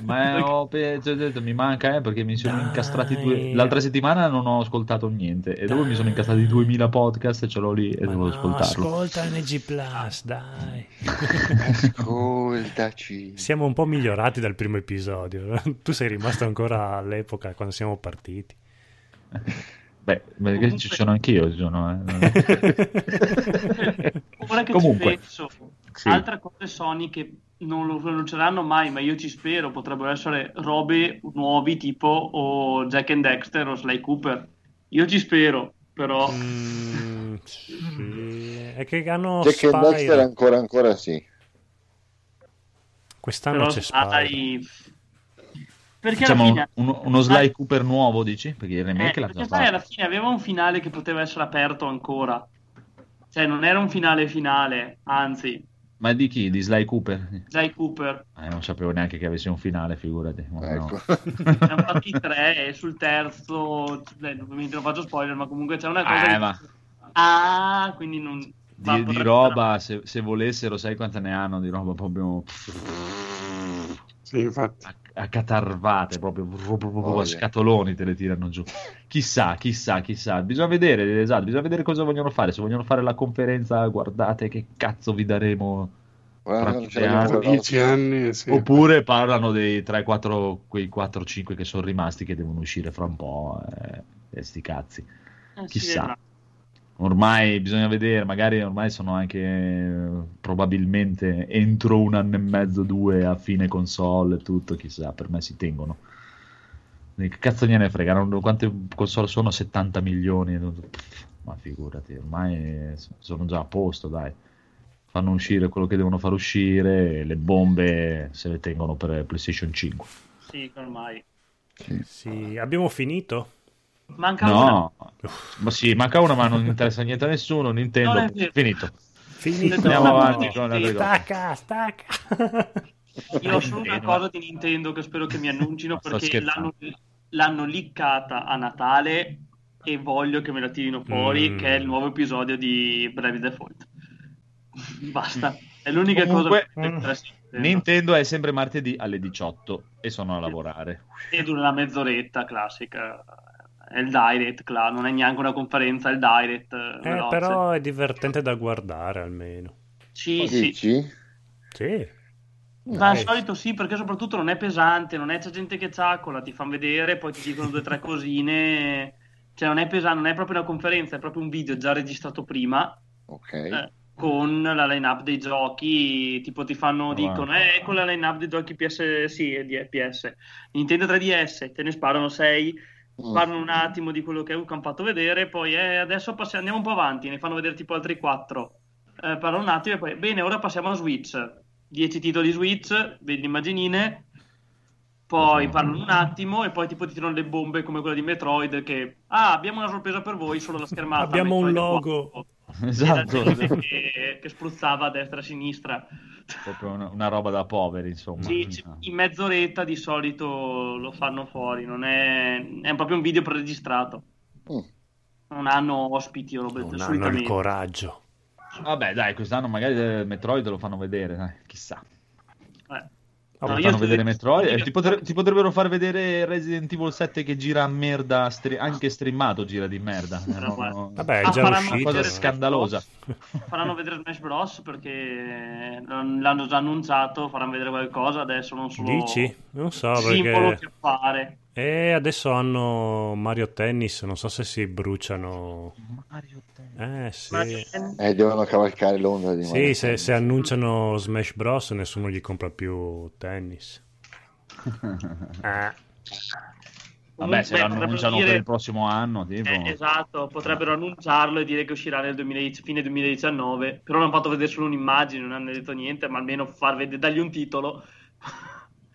Ma ho pe- cioè, detto, mi manca eh, perché mi sono Dai. incastrati due... L'altra settimana non ho ascoltato niente e dopo mi sono incastrati 2000 podcast e ce l'ho lì e Ma devo no, ascoltarlo. ascolta NG Plus, dai. Ascoltaci. Siamo un po' migliorati dal primo episodio. Tu sei rimasto ancora all'epoca quando siamo partiti. Beh, perché Comunque- ci sono anch'io. ci sono, eh, è- Ora che Comunque, ci penso, sì. altre cose Sony che non lo annunceranno mai, ma io ci spero, potrebbero essere robe nuovi tipo o Jack and Dexter o Sly Cooper. Io ci spero, però Mm, sì. È che hanno Jack and Spyro. Dexter ancora ancora sì. Quest'anno però c'è sai, perché alla fine uno, uno Sly Cooper nuovo, dici? Perché il Eh, remake l'ha perché già sai, alla fatto. fine aveva un finale che poteva essere aperto ancora. Cioè, non era un finale finale, anzi, Ma di chi? Di Sly Cooper? Sly Cooper. Eh, non sapevo neanche che avesse un finale, figurati. Ma no. Ecco. Ne hanno fatti tre e sul terzo, beh, ovviamente non faccio spoiler, ma comunque c'è una cosa. Eh, che- ma Ah, quindi non. di, di roba, se, se volessero, sai quante ne hanno di roba proprio Sì, infatti. a, a catarvate, proprio, proprio- proprio Oh, a scatoloni te le tirano giù. Chissà, chissà, chissà. Bisogna vedere, esatto, bisogna vedere cosa vogliono fare. Se vogliono fare la conferenza, guardate che cazzo vi daremo. Tra non ce dieci l'abbiamo Tra ancora. dieci anni, sì. Oppure parlano dei 3-4, quei 4-5 che sono rimasti che devono uscire fra un po'. eh, sti cazzi. Eh, chissà. Ormai bisogna vedere, magari ormai sono anche eh, probabilmente entro un anno e mezzo, due a fine console e tutto, chissà, per me si tengono. Che cazzo gliene frega? Non- Quante console sono? 70 milioni? Ma figurati, ormai sono già a posto, dai. Fanno uscire quello che devono far uscire le bombe se le tengono per PlayStation 5. Sì, ormai. Sì, abbiamo finito? Manca una. No, ma sì, manca una, ma non interessa niente a nessuno. Nintendo, è finito. Finito. Andiamo avanti con sì. cose. Stacca, stacca. Io ho solo una cosa di Nintendo che spero che mi annuncino perché l'hanno, l'hanno liccata a Natale e voglio che me la tirino fuori, Mm. che è il nuovo episodio di Brevi Default. Basta, è l'unica Comunque, cosa che mi interessa. di Nintendo. Nintendo è sempre martedì alle 18 e sono a lavorare. E dura una mezz'oretta classica. È il direct, claro, non è neanche una conferenza, è il direct. Eh, veloce. però è divertente da guardare almeno. Sì, sì. Dici? Sì. Ma al Dai. solito sì, perché soprattutto non è pesante, non è c'è gente che ciaccola, ti fanno vedere, poi ti dicono due o tre cosine. Cioè non è pesante, non è proprio una conferenza, è proprio un video già registrato prima Ok. eh, con la line-up dei giochi, tipo ti fanno, Wow. dicono, eh, ecco la line-up dei giochi PS, sì, di PS. Nintendo 3DS, te ne sparano 6, Mm. parlano un attimo di quello che che hanno fatto vedere, poi eh, adesso passiamo, andiamo un po' avanti, ne fanno vedere tipo altri 4. Eh, parlano un attimo e poi, bene, ora passiamo a Switch. 10 titoli Switch, vedi immaginine, poi parlano un attimo e poi tipo ti tirano le bombe come quella di Metroid che, ah, abbiamo una sorpresa per voi, solo la schermata. Abbiamo un Metroid logo. 4. Esatto, che, che spruzzava a destra e a sinistra. Proprio una, una roba da poveri, insomma. Sì, ci- in mezz'oretta di solito lo fanno fuori, non è, è proprio un video preregistrato. Mm. Non hanno ospiti o robe Non hanno il coraggio. Vabbè, dai, quest'anno magari Metroid lo fanno vedere, dai, chissà. Eh. No, No, fanno ti vedere Metroid. eh, ti, potre- ti potrebbero far vedere Resident Evil 7 che gira a merda, stri- anche streamato gira di merda. No, no. Vabbè, è Ah, già faranno Una uscito. cosa vedere scandalosa. Faranno vedere Smash Bros. perché l'hanno già annunciato, faranno vedere qualcosa, adesso non solo Dici? Non so simbolo perché... che appare. E adesso hanno Mario Tennis, non so se si bruciano. Mario Tennis. Eh sì. Ma- Eh, devono cavalcare l'onda di Sì, Mario se, Tennis. se annunciano Smash Bros. nessuno gli compra più tennis. Eh, Vabbè, se lo potrebbero annunciano dire- per il prossimo anno, tipo. Eh, esatto, potrebbero annunciarlo e dire che uscirà nel 2010 fine 2019, però non hanno fatto vedere solo un'immagine, non hanno detto niente, ma almeno far vedere, dargli un titolo.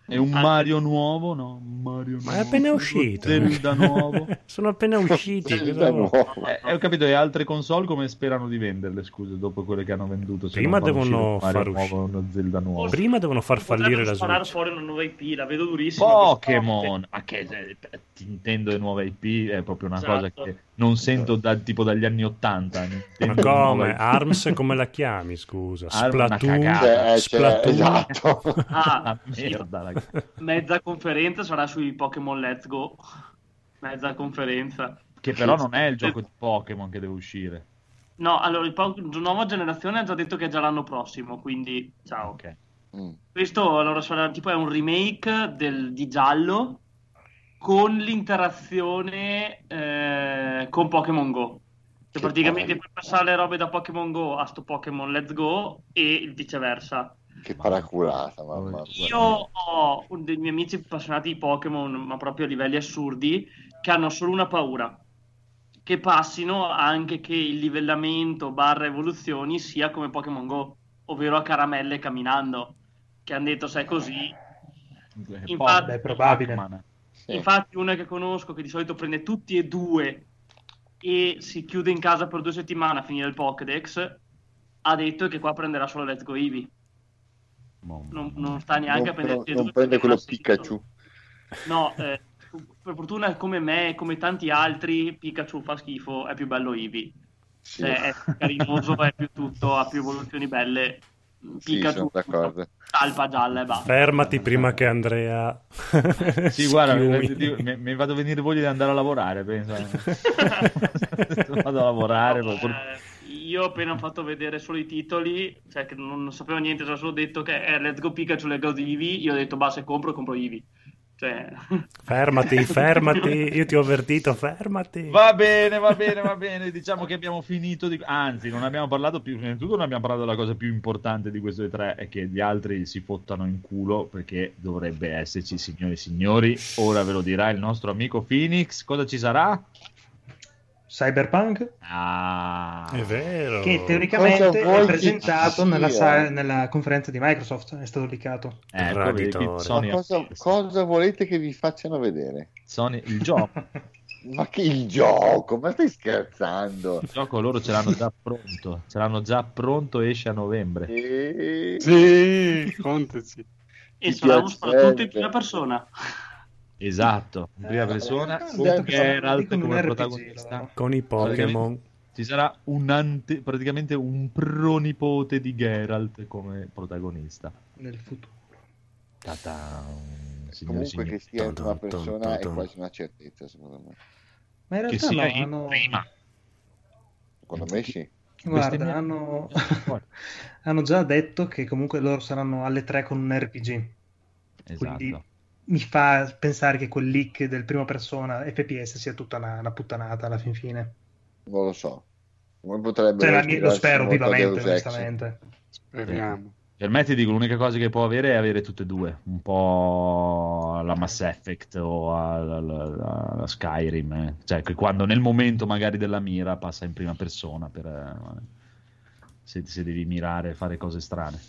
È un Ah, Mario nuovo? No, un Mario ma è nuovo. appena uscito. Zelda nuovo. Sono appena usciti. Eh, eh, ho capito, e altre console come sperano di venderle, scusa, dopo quelle che hanno venduto? Prima devono far nuovo, uno Zelda nuovo. Prima devono far fallire la Switch. fuori una nuova IP, la vedo durissima. Pokémon, ma che eh, ti intendo le nuove IP è proprio una Esatto. cosa che non sento da, tipo dagli anni 80. Ma come? Arms come la chiami, scusa? Splatoon, cagata. Cioè, cioè, Splatoon. esatto. Ah, Ah, merda, mezza conferenza sarà sui Pokémon Let's Go. Mezza conferenza. Che però non è il gioco di Pokémon che deve uscire. No, allora, il po- nuova generazione ha già detto che è già l'anno prossimo, quindi ciao. Ok. Mm. Questo allora sarà tipo è un remake del, di giallo con l'interazione eh, con Pokémon Go. Cioè, Che praticamente puoi passare le robe da Pokémon Go a sto Pokémon Let's Go e il viceversa. Che paraculata, mamma Io ho un dei miei amici appassionati di Pokémon, ma proprio a livelli assurdi, che hanno solo una paura. Che passino anche che il livellamento barra evoluzioni sia come Pokémon Go, ovvero a caramelle camminando. Che hanno detto se è così. Infatti- è probabile. Sì. Infatti, una che conosco che di solito prende tutti e due e si chiude in casa per due settimane a finire il Pokédex, ha detto che qua prenderà solo Let's Go Eevee. Non, non sta neanche a non, prendere non- tutti e non prende quello. Pikachu. No, eh, per fortuna come me e come tanti altri, Pikachu fa schifo, è più bello Eevee. Sì, Cioè, è più carinoso, è più tutto, ha più evoluzioni belle. Sì, Pikachu, sono d'accordo. talpa gialla e basta. Fermati prima che Andrea. Sì, guarda, schiumi. mi, mi- vado a venire voglia di andare a lavorare, penso. vado a lavorare. No, poi- eh, io ho appena fatto vedere solo i titoli, cioè che non, non sapevo niente, ho solo detto che è Let's Go Pikachu, Let's Go Eevee, io ho detto basta, se compro, compro Eevee. Cioè, Fermati, fermati. Io ti ho avvertito, fermati. Va bene, va bene, va bene. Diciamo che abbiamo finito di... Anzi, non abbiamo parlato più... Prima di tutto non abbiamo parlato della cosa più importante di queste tre, è che gli altri si fottano in culo perché dovrebbe esserci, signori e signori. Ora ve lo dirà il nostro amico Phoenix. Cosa ci sarà? Cyberpunk, Ah... È vero. che teoricamente è presentato nella, sa- nella conferenza di Microsoft, è stato leakato. Ma Sony, cosa, cosa volete che vi facciano vedere? Sony- il gioco. Ma che il gioco? Ma stai scherzando? Il gioco loro ce l'hanno già pronto. Ce l'hanno già pronto, esce a novembre. E... Sì, contaci. e piace? sparatutto in prima persona. Esatto, in prima Eh, persona, hanno con che Geralt come protagonista. Con i Pokémon. Ci sarà un ante- praticamente un pronipote di Geralt come protagonista. nel futuro. Ta-ta, signori, Comunque signori. che sia prima Dun, dun, persona dun, è dun. quasi una certezza, secondo me. Ma in Che realtà sia no, in hanno... prima. Secondo me sì. Guarda, hanno... hanno già detto che comunque loro saranno alle tre con un RPG. Esatto. Quindi mi fa pensare che quel leak del prima persona FPS sia tutta una, una puttanata alla fin fine. Non lo so. Come potrebbe Cioè, mia- lo spero vivamente, onestamente. Speriamo. Per me ti dico, l'unica cosa che può avere è avere tutte e due, un po' alla Mass Effect o alla Skyrim, eh. cioè che quando nel momento magari della mira passa in prima persona per, eh, se, se devi mirare e fare cose strane.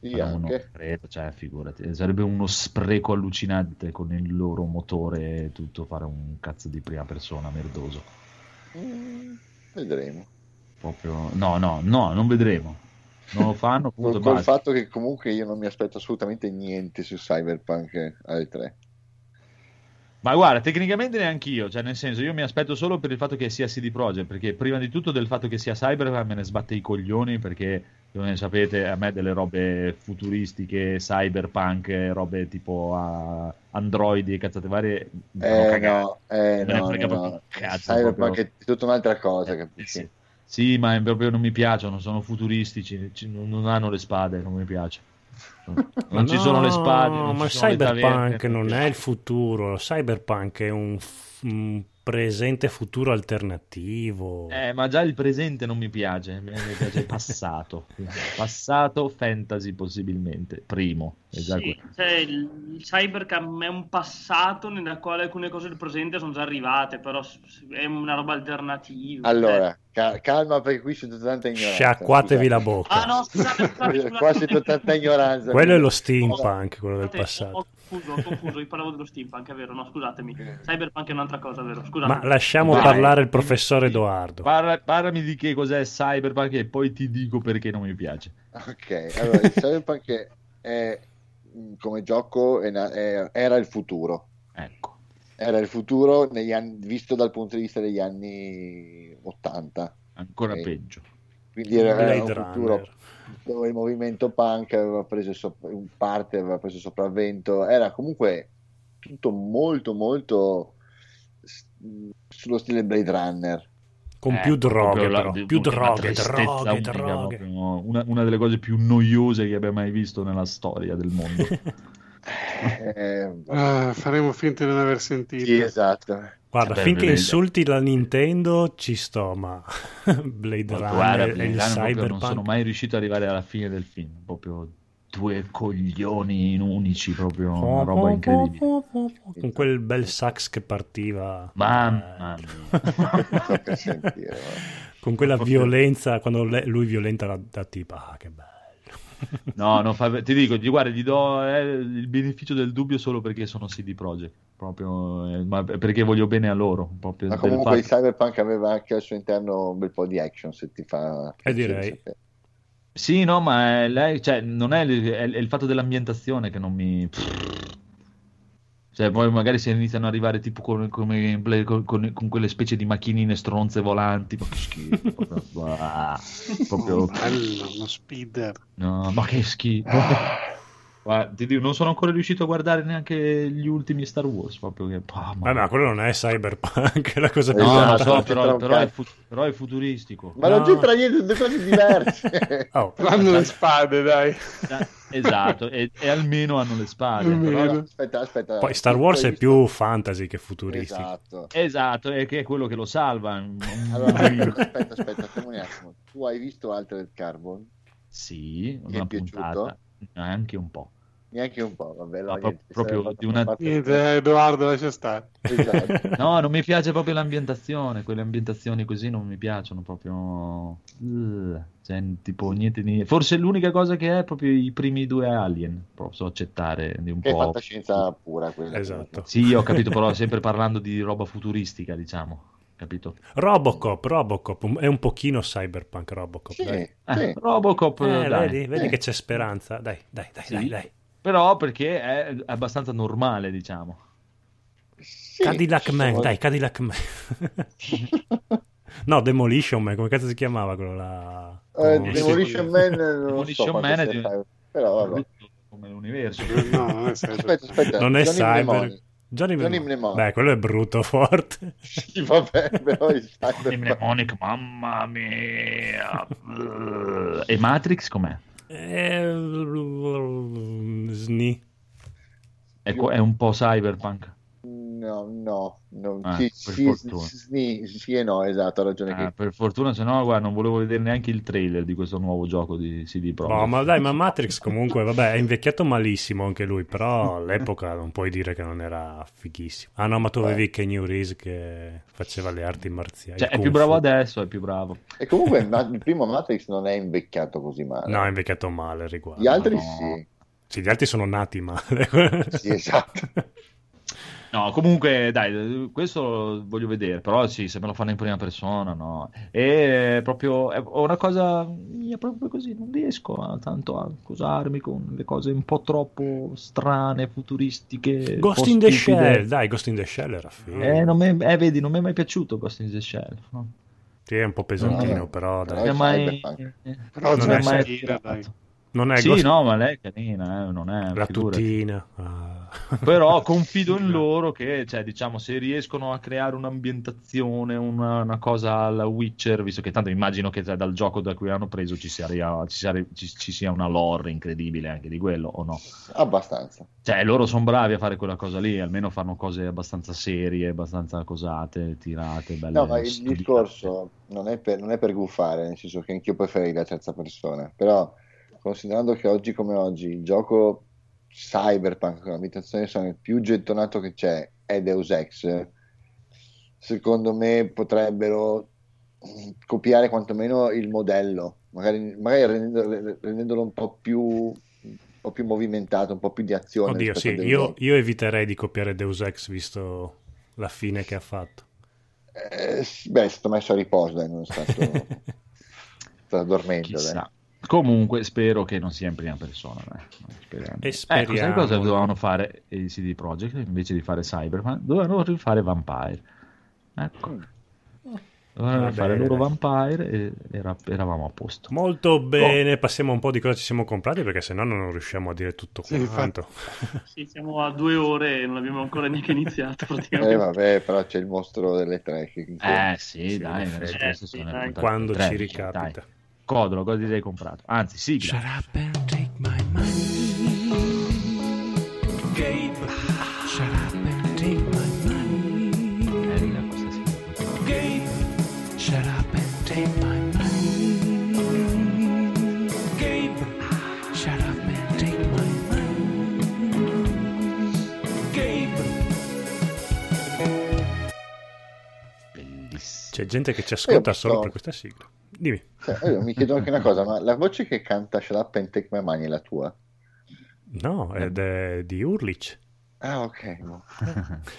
Anche. credo, cioè, figurati, sarebbe uno spreco allucinante con il loro motore e tutto fare un cazzo di prima persona merdoso. Mm, vedremo. Proprio... No, no, no, non vedremo. Non lo fanno, punto, col basta. fatto che comunque io non mi aspetto assolutamente niente su Cyberpunk eh, alle 3. Ma guarda, tecnicamente neanche io, cioè nel senso io mi aspetto solo per il fatto che sia CD Projekt, perché prima di tutto del fatto che sia Cyberpunk me ne sbatte i coglioni perché come sapete, a me delle robe futuristiche, cyberpunk, robe tipo uh, androidi e cazzate varie. Eh, no, eh, Me no, no, no. cazzo, Cyberpunk proprio- è tutta un'altra cosa, capisci? Sì. Sì, ma proprio non mi piacciono, sono futuristici, ci- non hanno le spade, non mi piace. Non ci No, sono le spade, non ma ci sono le Cyberpunk non è il futuro. Cyberpunk è un, f- un presente futuro alternativo. Eh, ma già il presente non mi piace, mi piace il passato. passato, fantasy possibilmente, primo. Sì, quello. cioè, il cybercam è un passato nella quale alcune cose del presente sono già arrivate, però è una roba alternativa. Allora, ca- calma perché qui c'è tanta ignoranza. Sciacquatevi la bocca. Ah no, scusate. Qua c'è tanta ignoranza. Quello è lo steampunk, quello del passato. Ho confuso, ho confuso, io parlavo dello steampunk, è vero, no, scusatemi. Cyberpunk è un'altra cosa, vero? Scusate. Ma lasciamo Vai. parlare il professor Edoardo. Parla- parlami di che cos'è Cyberpunk e poi ti dico perché non mi piace. Ok, allora il Cyberpunk è, come gioco è è- era il futuro. Ecco. Era il futuro negli anni, visto dal punto di vista degli anni 80. Ancora Ok. peggio. Quindi era, era Blade un futuro dove il movimento punk aveva preso sop- in parte aveva preso sopravvento. Era comunque tutto molto molto sullo stile Blade Runner. Con Eh, più droghe, la- però. una Più droghe, droghe, unica, droghe. proprio Una, una delle cose più noiose che abbia mai visto nella storia del mondo. Eh, Ah, faremo finta di non aver sentito. sì, esatto. Guarda, Vabbè, finché Blade. insulti la Nintendo ci sto, ma Blade Guarda, Runner e Blade il Runner proprio non sono Cyberpunk mai riuscito ad arrivare alla fine del film. Proprio due coglioni in unici, proprio una roba incredibile. con quel bel sax che partiva. Mamma Eh, mia. Con quella violenza, quando lui violenta la, la tipa. Ah, che bello. No, no, fa- ti dico, gli- guarda, gli do eh, il beneficio del dubbio solo perché sono CD Projekt, proprio, eh, ma perché voglio bene a loro. Proprio Ma comunque il Cyberpunk aveva anche al suo interno un bel po' di action se ti fa Eh, piacere direi. sapere. Sì, no, ma è, lei, cioè, non è, il- è- è il fatto dell'ambientazione che non mi... Cioè, poi magari se iniziano ad arrivare tipo con, come- con, con- con quelle specie di macchinine stronze volanti, ma che schifo, proprio, bah, proprio- Bello, uno speeder. no, ma che schifo. Guarda, ti dico, non sono ancora riuscito a guardare neanche gli ultimi Star Wars, proprio che... ah, ma- Vabbè, ma quello non è Cyberpunk, è la cosa più No, lo so, però, però è fu- però è futuristico. Ma No. non c'entra niente, sono due cose diverse. Oh, Hanno le spade, dai. Eh, Esatto, e, e almeno hanno le spade. Però- aspetta, aspetta. Poi Star Wars è più fantasy che futuristico. Esatto. Esatto, è che è quello che lo salva. Allora, aspetta, aspetta, fermo un attimo. Tu hai visto Altered Carbon? Sì, Ti è piaciuto? puntata, anche un po'. Neanche un po', vabbè. No, no, pro- niente, proprio di una- Niente, eh, Edoardo, lascia stare. Esatto. No, non mi piace proprio l'ambientazione, quelle ambientazioni così non mi piacciono proprio. Cioè, tipo niente di... Forse l'unica cosa che è proprio i primi due Alien, posso accettare di un Che è po'. fantascienza pura quella. Esatto. Sì, ho capito, però sempre parlando di roba futuristica, diciamo, capito? Robocop, Robocop, è un pochino cyberpunk Robocop. Sì, dai. Eh, sì. Robocop, Eh, dai. vedi, vedi Eh. che c'è speranza. Dai, dai, dai, Sì. dai, dai. Però perché è abbastanza normale, diciamo. Sì, Cadillac Man, dai, Cadillac Man. no, Demolition Man, come cazzo si chiamava quello là? Eh, Con- Demolition Man non Demolition so Man è di- cyber- però vabbè. Come l'universo. No, non è. Aspetta, aspetta. Non è Johnny cyber. Mnemonic. Johnny, Johnny Mnemonic. Mnemonic. Beh, quello è brutto, forte. Sì, vabbè, però il cyberpunk- Mnemonic, mamma mia. e Matrix com'è? Eh, Sni. È, è un po' cyberpunk. No, no, no. Ah, sì, per sì, sì, sì e no, esatto, ha ragione. Ah, che... per fortuna, se no, guarda, non volevo vedere neanche il trailer di questo nuovo gioco di CD Projekt. No, ma dai, ma Matrix comunque, vabbè, è invecchiato malissimo anche lui, però all'epoca non puoi dire che non era fighissimo. Ah no, ma tu avevi Kenny Reeves che faceva le arti marziali. Cioè, è più bravo adesso, è più bravo. E comunque ma- il primo Matrix non è invecchiato così male. No, è invecchiato male al riguardo. Gli altri no. sì. Sì, gli altri sono nati male. Sì, esatto. No, comunque, dai, questo voglio vedere, però sì, se me lo fanno in prima persona, no. E proprio, è una cosa mia proprio così, non riesco a, tanto a cosarmi con le cose un po' troppo strane, futuristiche. Ghost in the. Shell, dai, Ghost in the Shell era figo. Eh, non mi- eh, vedi, non mi è mai piaciuto Ghost in the Shell. no? Sì, è un po' pesantino, No, però però dai. è Non è mai... Però Non c'è è dai. Non è Sì, Ghost- no, ma lei è carina, eh, non è... la figurati. tutina. Ah. Però confido in loro che, cioè, diciamo, se riescono a creare un'ambientazione, una, una cosa alla Witcher, visto che tanto immagino che cioè, dal gioco da cui hanno preso ci sia, ci, sia, ci- ci sia una lore incredibile anche di quello, o no? Abbastanza. Cioè, loro sono bravi a fare quella cosa lì, almeno fanno cose abbastanza serie, abbastanza cosate, tirate, belle. No, ma il studiate. discorso non è, per, non è per guffare, nel senso che anch'io preferirei la terza persona, però considerando che oggi come oggi il gioco cyberpunk con l'abitazione sono il più gettonato che c'è è Deus Ex, secondo me potrebbero copiare quantomeno il modello, magari, magari rendendo- rendendolo un po' più, un po' più movimentato, un po' più di azione. Oddio, sì, io, io eviterei di copiare Deus Ex visto la fine che ha fatto. Eh, beh, è stato messo a riposo, dai, non è stato, dormente. dai. Comunque spero che non sia in prima persona. dai. Speriamo. E Ecco, sai cosa speriamo. dovevano fare i CD Projekt invece di fare Cyberpunk? Dovevano rifare Vampire. Ecco. Mm. Dovevano Va fare bene, loro. Vampire e era- eravamo a posto. Molto bene, passiamo un po' di cosa ci siamo comprati perché sennò non riusciamo a dire tutto Sì, quanto. Sì, siamo a due ore e non abbiamo ancora neanche iniziato Eh, praticamente. vabbè, però c'è il mostro delle tre. Che, Eh sì, Sì, dai, Eh, le dai. Quando ci dai. Codolo, cosa ti sei comprato? Anzi, sigla. Shut C'è gente che ci ascolta solo so. per questa sigla. Dimmi. Cioè, io mi chiedo anche una cosa, ma la voce che canta Shut Up and Take My Money è la tua? No, è di Urlich. Ah, ok. no.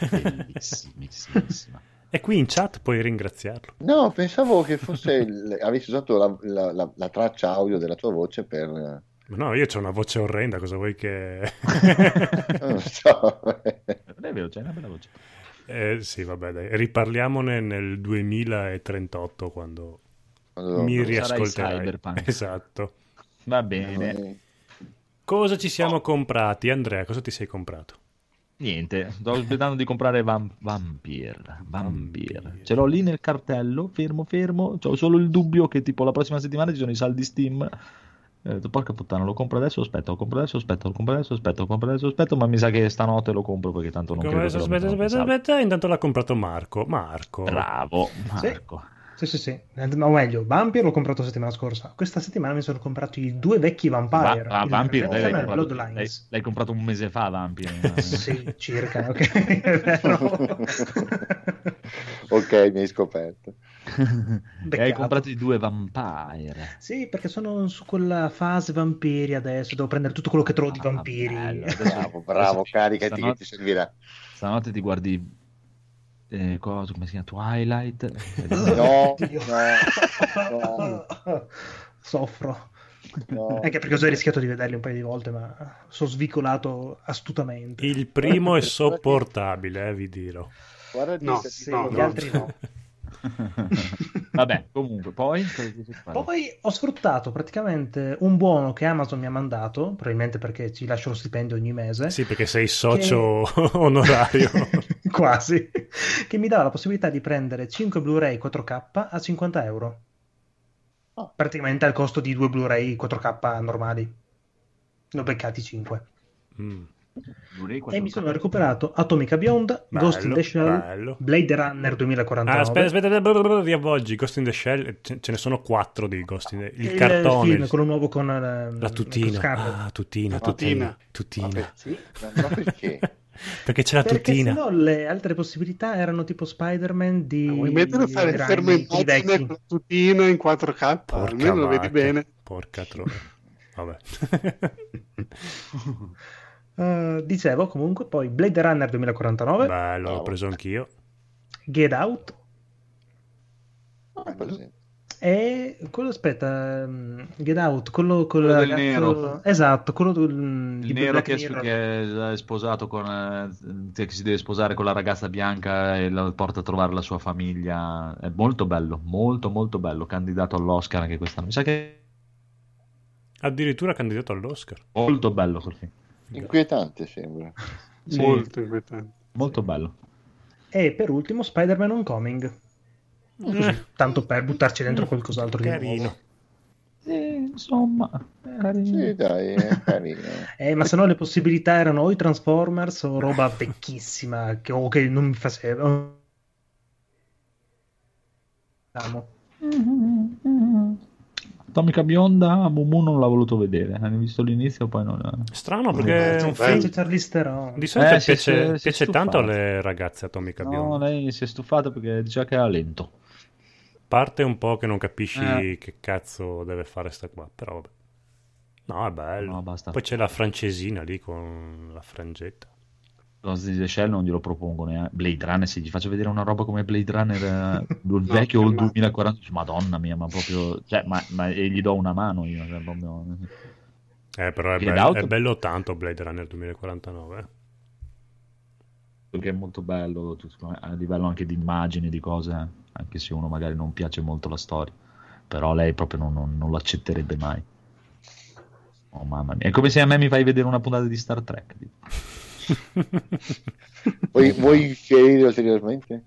Bellissimissima. E qui in chat puoi ringraziarlo. No, pensavo che fosse il- avessi usato la, la- la- la traccia audio della tua voce per... Ma No, io ho una voce orrenda, cosa vuoi che... Non so. Non è vero, c'è una bella voce. Eh, sì, vabbè, dai. Riparliamone nel 2038 quando Quando- mi riascolterai. cyberpunk. Esatto. Va bene. Cosa ci siamo Oh. comprati? Andrea, cosa ti sei comprato? Niente, sto aspettando di comprare Vam-. Vampire. Vampire. Ce l'ho lì nel cartello, fermo, fermo. Ho solo il dubbio che tipo la prossima settimana ci sono i saldi Steam. Ho detto, porca puttana, lo compro adesso, aspetta, lo compro adesso, aspetta, lo compro adesso, aspetta, lo compro adesso, aspetta, ma mi sa che stanotte lo compro perché tanto non Come credo adesso, aspetta, aspetta, in saldo. aspetta, intanto l'ha comprato Marco. Marco. Bravo, Marco. Sì, sì, sì. O meglio, Vampire l'ho comprato la settimana scorsa. Questa settimana mi sono comprato i due vecchi Vampire. Va- va- il Vampire, lei l'hai comprato, Bloodlines. lei- l'hai comprato un mese fa, Vampire. Sì, circa, ok. Ok, mi hai scoperto. E hai comprato i due Vampire. Sì, perché sono su quella fase vampiri adesso. Devo prendere tutto quello che trovo di Ah, vampiri. bello. Bravo, bravo, caricati che stanotte- ti servirà. Stanotte ti guardi eh, cosa, come si chiama? Twilight? No, Dio. no, Soffro. no. Anche perché ho già rischiato di vederli un paio di volte, ma sono svicolato astutamente. Il primo è sopportabile, eh, vi dirò. Guarda di No, Sì, no, gli no. altri no. Vabbè, comunque, poi? Poi ho sfruttato praticamente un buono che Amazon mi ha mandato, probabilmente perché ci lascio lo stipendio ogni mese. Sì, perché sei socio onorario. Quasi. Che mi dava la possibilità di prendere 5 Blu-ray 4K a 50 euro. Ah. Praticamente al costo di due Blu-ray 4K normali. Ne ho beccati 5. Mm. E mi 4K. sono recuperato Atomica Beyond, Bello, Ghost in the Shell, bello. Blade Runner 2049. Ah, aspetta, aspetta, riavvolgi. Ghost in the Shell, ce ce ne sono quattro di Ghost in the Il, il cartone, film, il- quello nuovo con eh, la tutina. Ah, tutina, La tutina, tutina. tutina. Ma, Sì. ma perché? Perché c'è la Perché tutina. sennò le altre possibilità erano tipo Spider-Man di Ah, Vuoi mettere a fare il fermo immagine con la tutina in 4K? Porca Almeno lo vedi vacca, bene. Porca troia. Vabbè. Eh, dicevo comunque poi Blade Runner 2049, Bello, l'ho preso anch'io. Get Out Ah. E quello, aspetta, mm, Get Out, quello Quello il del nero. Esatto, quello del- Il di nero che, che è sposato con eh, che si deve sposare con la ragazza bianca e la porta a trovare la sua famiglia. È molto bello, molto molto bello. Candidato all'Oscar anche quest'anno. Mi sa che Addirittura candidato all'Oscar. molto bello quel film. Inquietante sembra. Sì. Molto inquietante. Molto bello. E per ultimo Spider-Man Homecoming. Così, tanto per buttarci dentro qualcos'altro di Carino. nuovo. Sì, insomma, eh, Sì, dai, carino. Eh, ma se no le possibilità erano o i Transformers o roba vecchissima che, o che non mi faceva. Amo. Atomica Bionda, Mumu non l'ha voluto vedere. Hanno visto l'inizio, poi non. Strano perché è un film... Di solito Eh, si è- piace, si è piace stufato. tanto alle ragazze Atomica No, Bionda. lei si è stufata perché diceva che era lento. Parte un po' che non capisci Eh. che cazzo deve fare sta qua, però vabbè. No, è bello. No, basta. Poi c'è la francesina lì con la frangetta. Ghost in the Shell non glielo propongo neanche. Blade Runner, se gli faccio vedere una roba come Blade Runner, eh, il vecchio o il ma- 2040, madonna mia, ma proprio. Cioè, ma, ma- e gli do una mano io. cioè, proprio- Eh, però è, Get be- Out? è bello tanto Blade Runner 2049. eh. Perché è molto bello a livello anche di immagini, di cose, eh, anche se uno magari non piace molto la storia. Però lei proprio non, non- non lo accetterebbe mai. Oh mamma mia, è come se a me mi fai vedere una puntata di Star Trek. Vuoi, vuoi chiarire ulteriormente?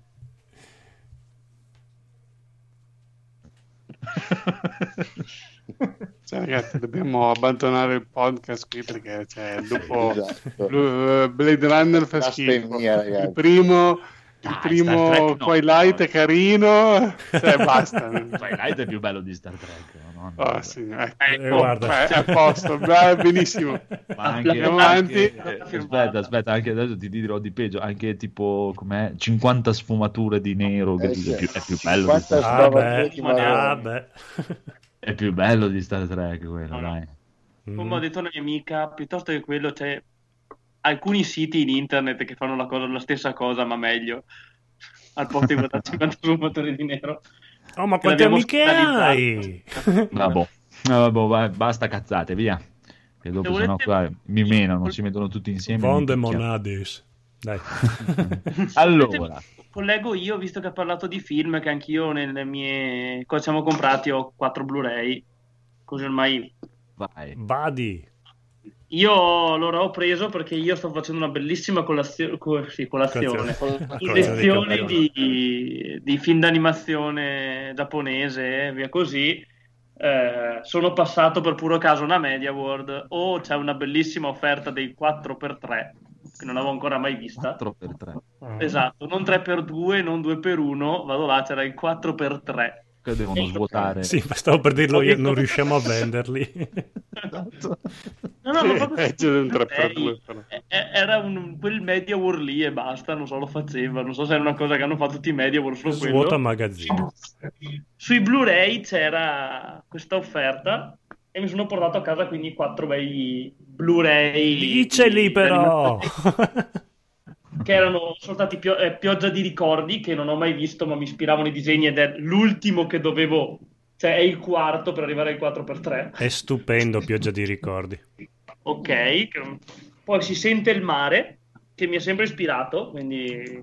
Cioè, ragazzi, dobbiamo abbandonare il podcast qui perché cioè, dopo Esatto. Blu- Blade Runner fa schifo. ragazzi. Il primo, il Dai, primo Star Trek no. Twilight è carino, cioè basta. Twilight è più bello di Star Trek. no? Oh, sì, ecco. Eh, guarda. Eh, è a posto, beh, benissimo. Ma anche, Andiamo anche- avanti. eh, aspetta, aspetta, anche adesso ti dirò di peggio, anche tipo com'è 50 sfumature di nero, che Eh, è, sì. più, è più bello di 50 Star Trek. Ah, beh. marroni. Ah, beh. È più bello di Star Trek quello, No, no. dai. Come ho detto una mia amica, piuttosto che quello c'è alcuni siti in internet che fanno la, cosa- la stessa cosa, ma meglio. Al posto di guardare 50 sfumature di nero. Oh, ma quante amiche hai? Vabbè, vabbè, vai, basta cazzate, via. Che dopo Se sennò volete- qua mi menano, si mettono tutti insieme. Von mi de picchiano. Monades. Dai. Allora, Collego io, visto che ha parlato di film, che anch'io nelle mie... Cosa siamo comprati ho 4 Blu-ray, così ormai... vai. Vadi. Io loro ho preso perché io sto facendo una bellissima colazio- co- sì, colazione. Colazione. Lezioni di, di film d'animazione giapponese e via così. Eh, sono passato per puro caso una Media World o c'è una bellissima offerta dei 4x3 che non avevo ancora mai vista. 4 per 3. Esatto, non 3x2, non 2x1, vado là, c'era il 4x3. Che devono svuotare. Sì, stavo per dirlo io, non riusciamo a venderli. Esatto. No, no, ma proprio Peggio di un 3x2 Lei- però. eh, eh, era un, quel Media World lì e basta, non so, lo faceva. Non so se era una cosa che hanno fatto tutti i Media World, solo quello. Svuota magazzino. Sui Blu-ray c'era questa offerta e mi sono portato a casa quindi quattro bei Blu-ray. Diceli di- però. Che erano stati pio- eh, pioggia di ricordi che non ho mai visto, ma mi ispiravano i disegni ed è l'ultimo che dovevo. Cioè, è il quarto per arrivare al 4x3. È stupendo, pioggia di ricordi. Ok. Poi si sente il mare, che mi ha sempre ispirato, quindi.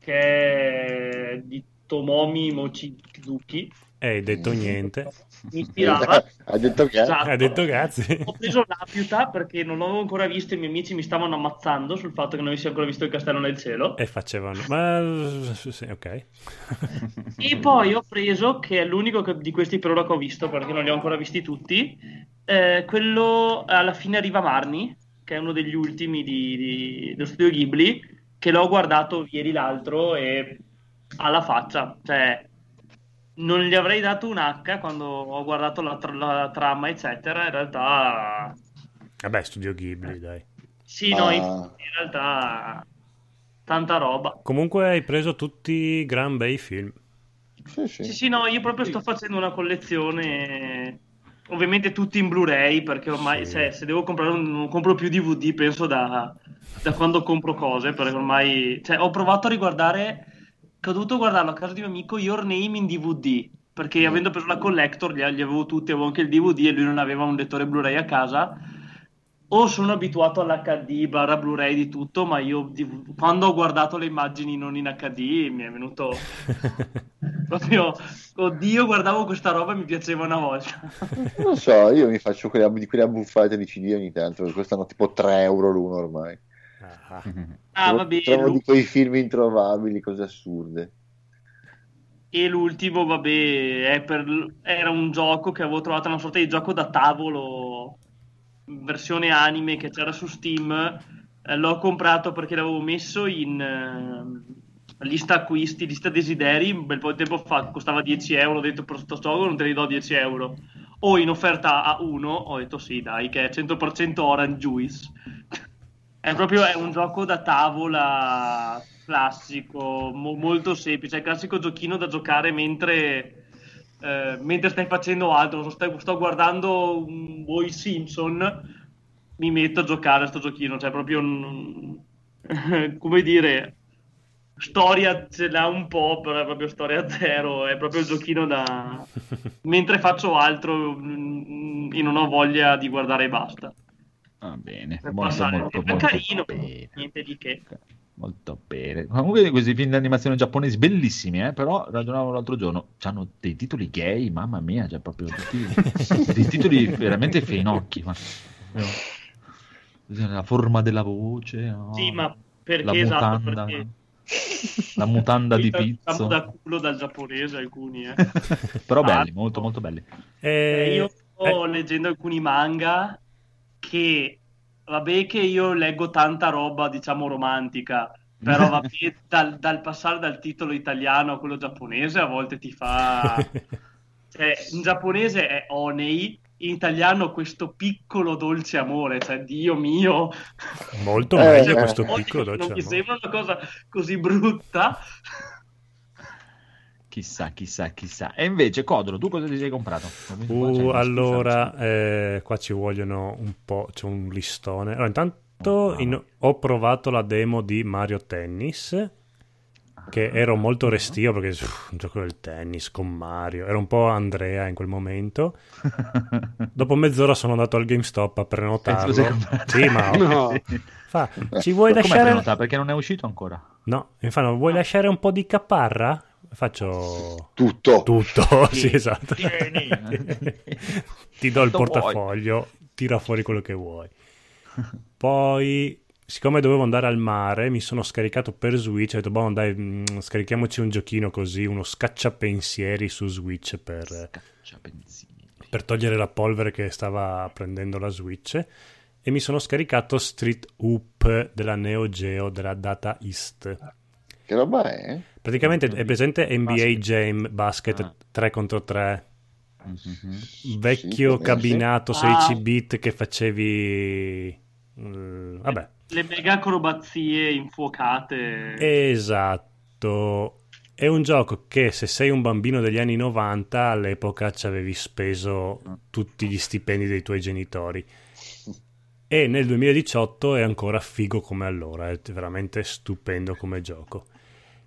che è di Tomomi Mochizuki. Hai detto niente. Mi ispirava. ha detto che Esatto. Hai detto grazie. Ho preso l'Apiuta perché non l'avevo ancora visto e i miei amici mi stavano ammazzando sul fatto che non avessi ancora visto il castello nel cielo. E facevano. Ma sì, ok. E poi ho preso, che è l'unico che- di questi per ora che ho visto, perché non li ho ancora visti tutti, eh, quello alla fine arriva Marni, che è uno degli ultimi di, di- dello studio Ghibli, che l'ho guardato ieri l'altro e alla faccia, cioè non gli avrei dato un H quando ho guardato la, tra- la trama, eccetera, in realtà Vabbè, studio Ghibli, dai. sì, no, in, Ah. in realtà tanta roba. Comunque hai preso tutti gran bei film. Sì, sì. Sì, sì, no, io proprio sto facendo una collezione, ovviamente tutti in Blu-ray, perché ormai Sì. se, se devo comprare un, non compro più DVD, penso da, da quando compro cose, perché ormai, cioè, ho provato a riguardare che ho dovuto guardarlo a casa di un mio amico Your Name in DVD, perché Mm. avendo preso la collector, li, li avevo tutti, avevo anche il DVD e lui non aveva un lettore Blu-ray a casa. O sono abituato all'HD barra Blu-ray di tutto, ma io di- quando ho guardato le immagini non in HD mi è venuto proprio, oddio, guardavo questa roba e mi piaceva una volta. Non so, io mi faccio quelle, di quelle abbuffate di CD ogni tanto, costano tipo 3 euro l'uno ormai. Ah, Ah, vabbè, trovo di quei film introvabili, cose assurde. E l'ultimo, vabbè, per- era un gioco che avevo trovato, una sorta di gioco da tavolo, versione anime che c'era su Steam. Eh, l'ho comprato perché l'avevo messo in eh, lista acquisti, lista desideri, un bel po' di tempo fa, costava 10 euro, ho detto per questo gioco non te li do 10 euro. O in offerta a 1, ho detto sì, dai, che è 100% Orange Juice. È proprio è un gioco da tavola classico, mo- molto semplice, è il classico giochino da giocare mentre, eh, mentre stai facendo altro. Stai- sto guardando un Boy Simpson, mi metto a giocare a sto giochino, cioè proprio un- come dire, storia ce l'ha un po', però è proprio storia zero, è proprio il giochino da mentre faccio altro mm, e non ho voglia di guardare e basta. Va bene, Per molto, passare. molto, è molto carino, bene. niente di che. Molto bene. Comunque questi film di animazione giapponesi bellissimi, eh? però ragionavo l'altro giorno, hanno dei titoli gay, mamma mia, cioè proprio tutti dei titoli veramente feinocchi. Ma... La forma della voce, no? Sì, ma perché la esatto? mutanda, Perché la mutanda di pizzo. da culo dal giapponese alcuni, eh. però Ah, belli, molto molto belli. Eh, Eh, io sto leggendo alcuni manga che, vabbè che io leggo tanta roba, diciamo, romantica, però vabbè, dal, dal passare dal titolo italiano a quello giapponese a volte ti fa... Cioè, in giapponese è Onei, in italiano questo piccolo dolce amore, cioè Dio mio, molto Eh, meglio eh. questo piccolo non dolce mi amore. sembra una cosa così brutta. Chissà, chissà, chissà. E invece, Codro, tu cosa ti sei comprato? Uh, allora, eh, qua ci vogliono un po', c'è un listone. Allora, intanto Oh, in- ho provato la demo di Mario Tennis, che ero molto restio perché uff, un gioco del tennis con Mario, ero un po' Andrea in quel momento. Dopo mezz'ora sono andato al GameStop a E lo prenotarlo. Sì, ma No. fa, ci vuoi com'è lasciare... Perché non è uscito ancora. No, mi fanno, vuoi lasciare un po' di caparra? Faccio Tutto. tutto, sì, esatto. tieni. Ti do il vuoi. portafoglio, tira fuori quello che vuoi. Poi, siccome dovevo andare al mare, mi sono scaricato per Switch. Ho detto, boh, dai, mm, scarichiamoci un giochino così, uno scacciapensieri su Switch per, per togliere la polvere che stava prendendo la Switch. E mi sono scaricato Street Hoop della Neo Geo della Data East. Che roba è? Praticamente è presente NBA Basket. Jam Basket Ah. 3 contro 3 Mhm. vecchio Sì, sì. cabinato Ah. 16 bit che facevi mm, vabbè Le mega acrobazie infuocate. esatto è un gioco che se sei un bambino degli anni 90 all'epoca ci avevi speso tutti gli stipendi dei tuoi genitori e nel 2018 è ancora figo come allora è veramente stupendo come gioco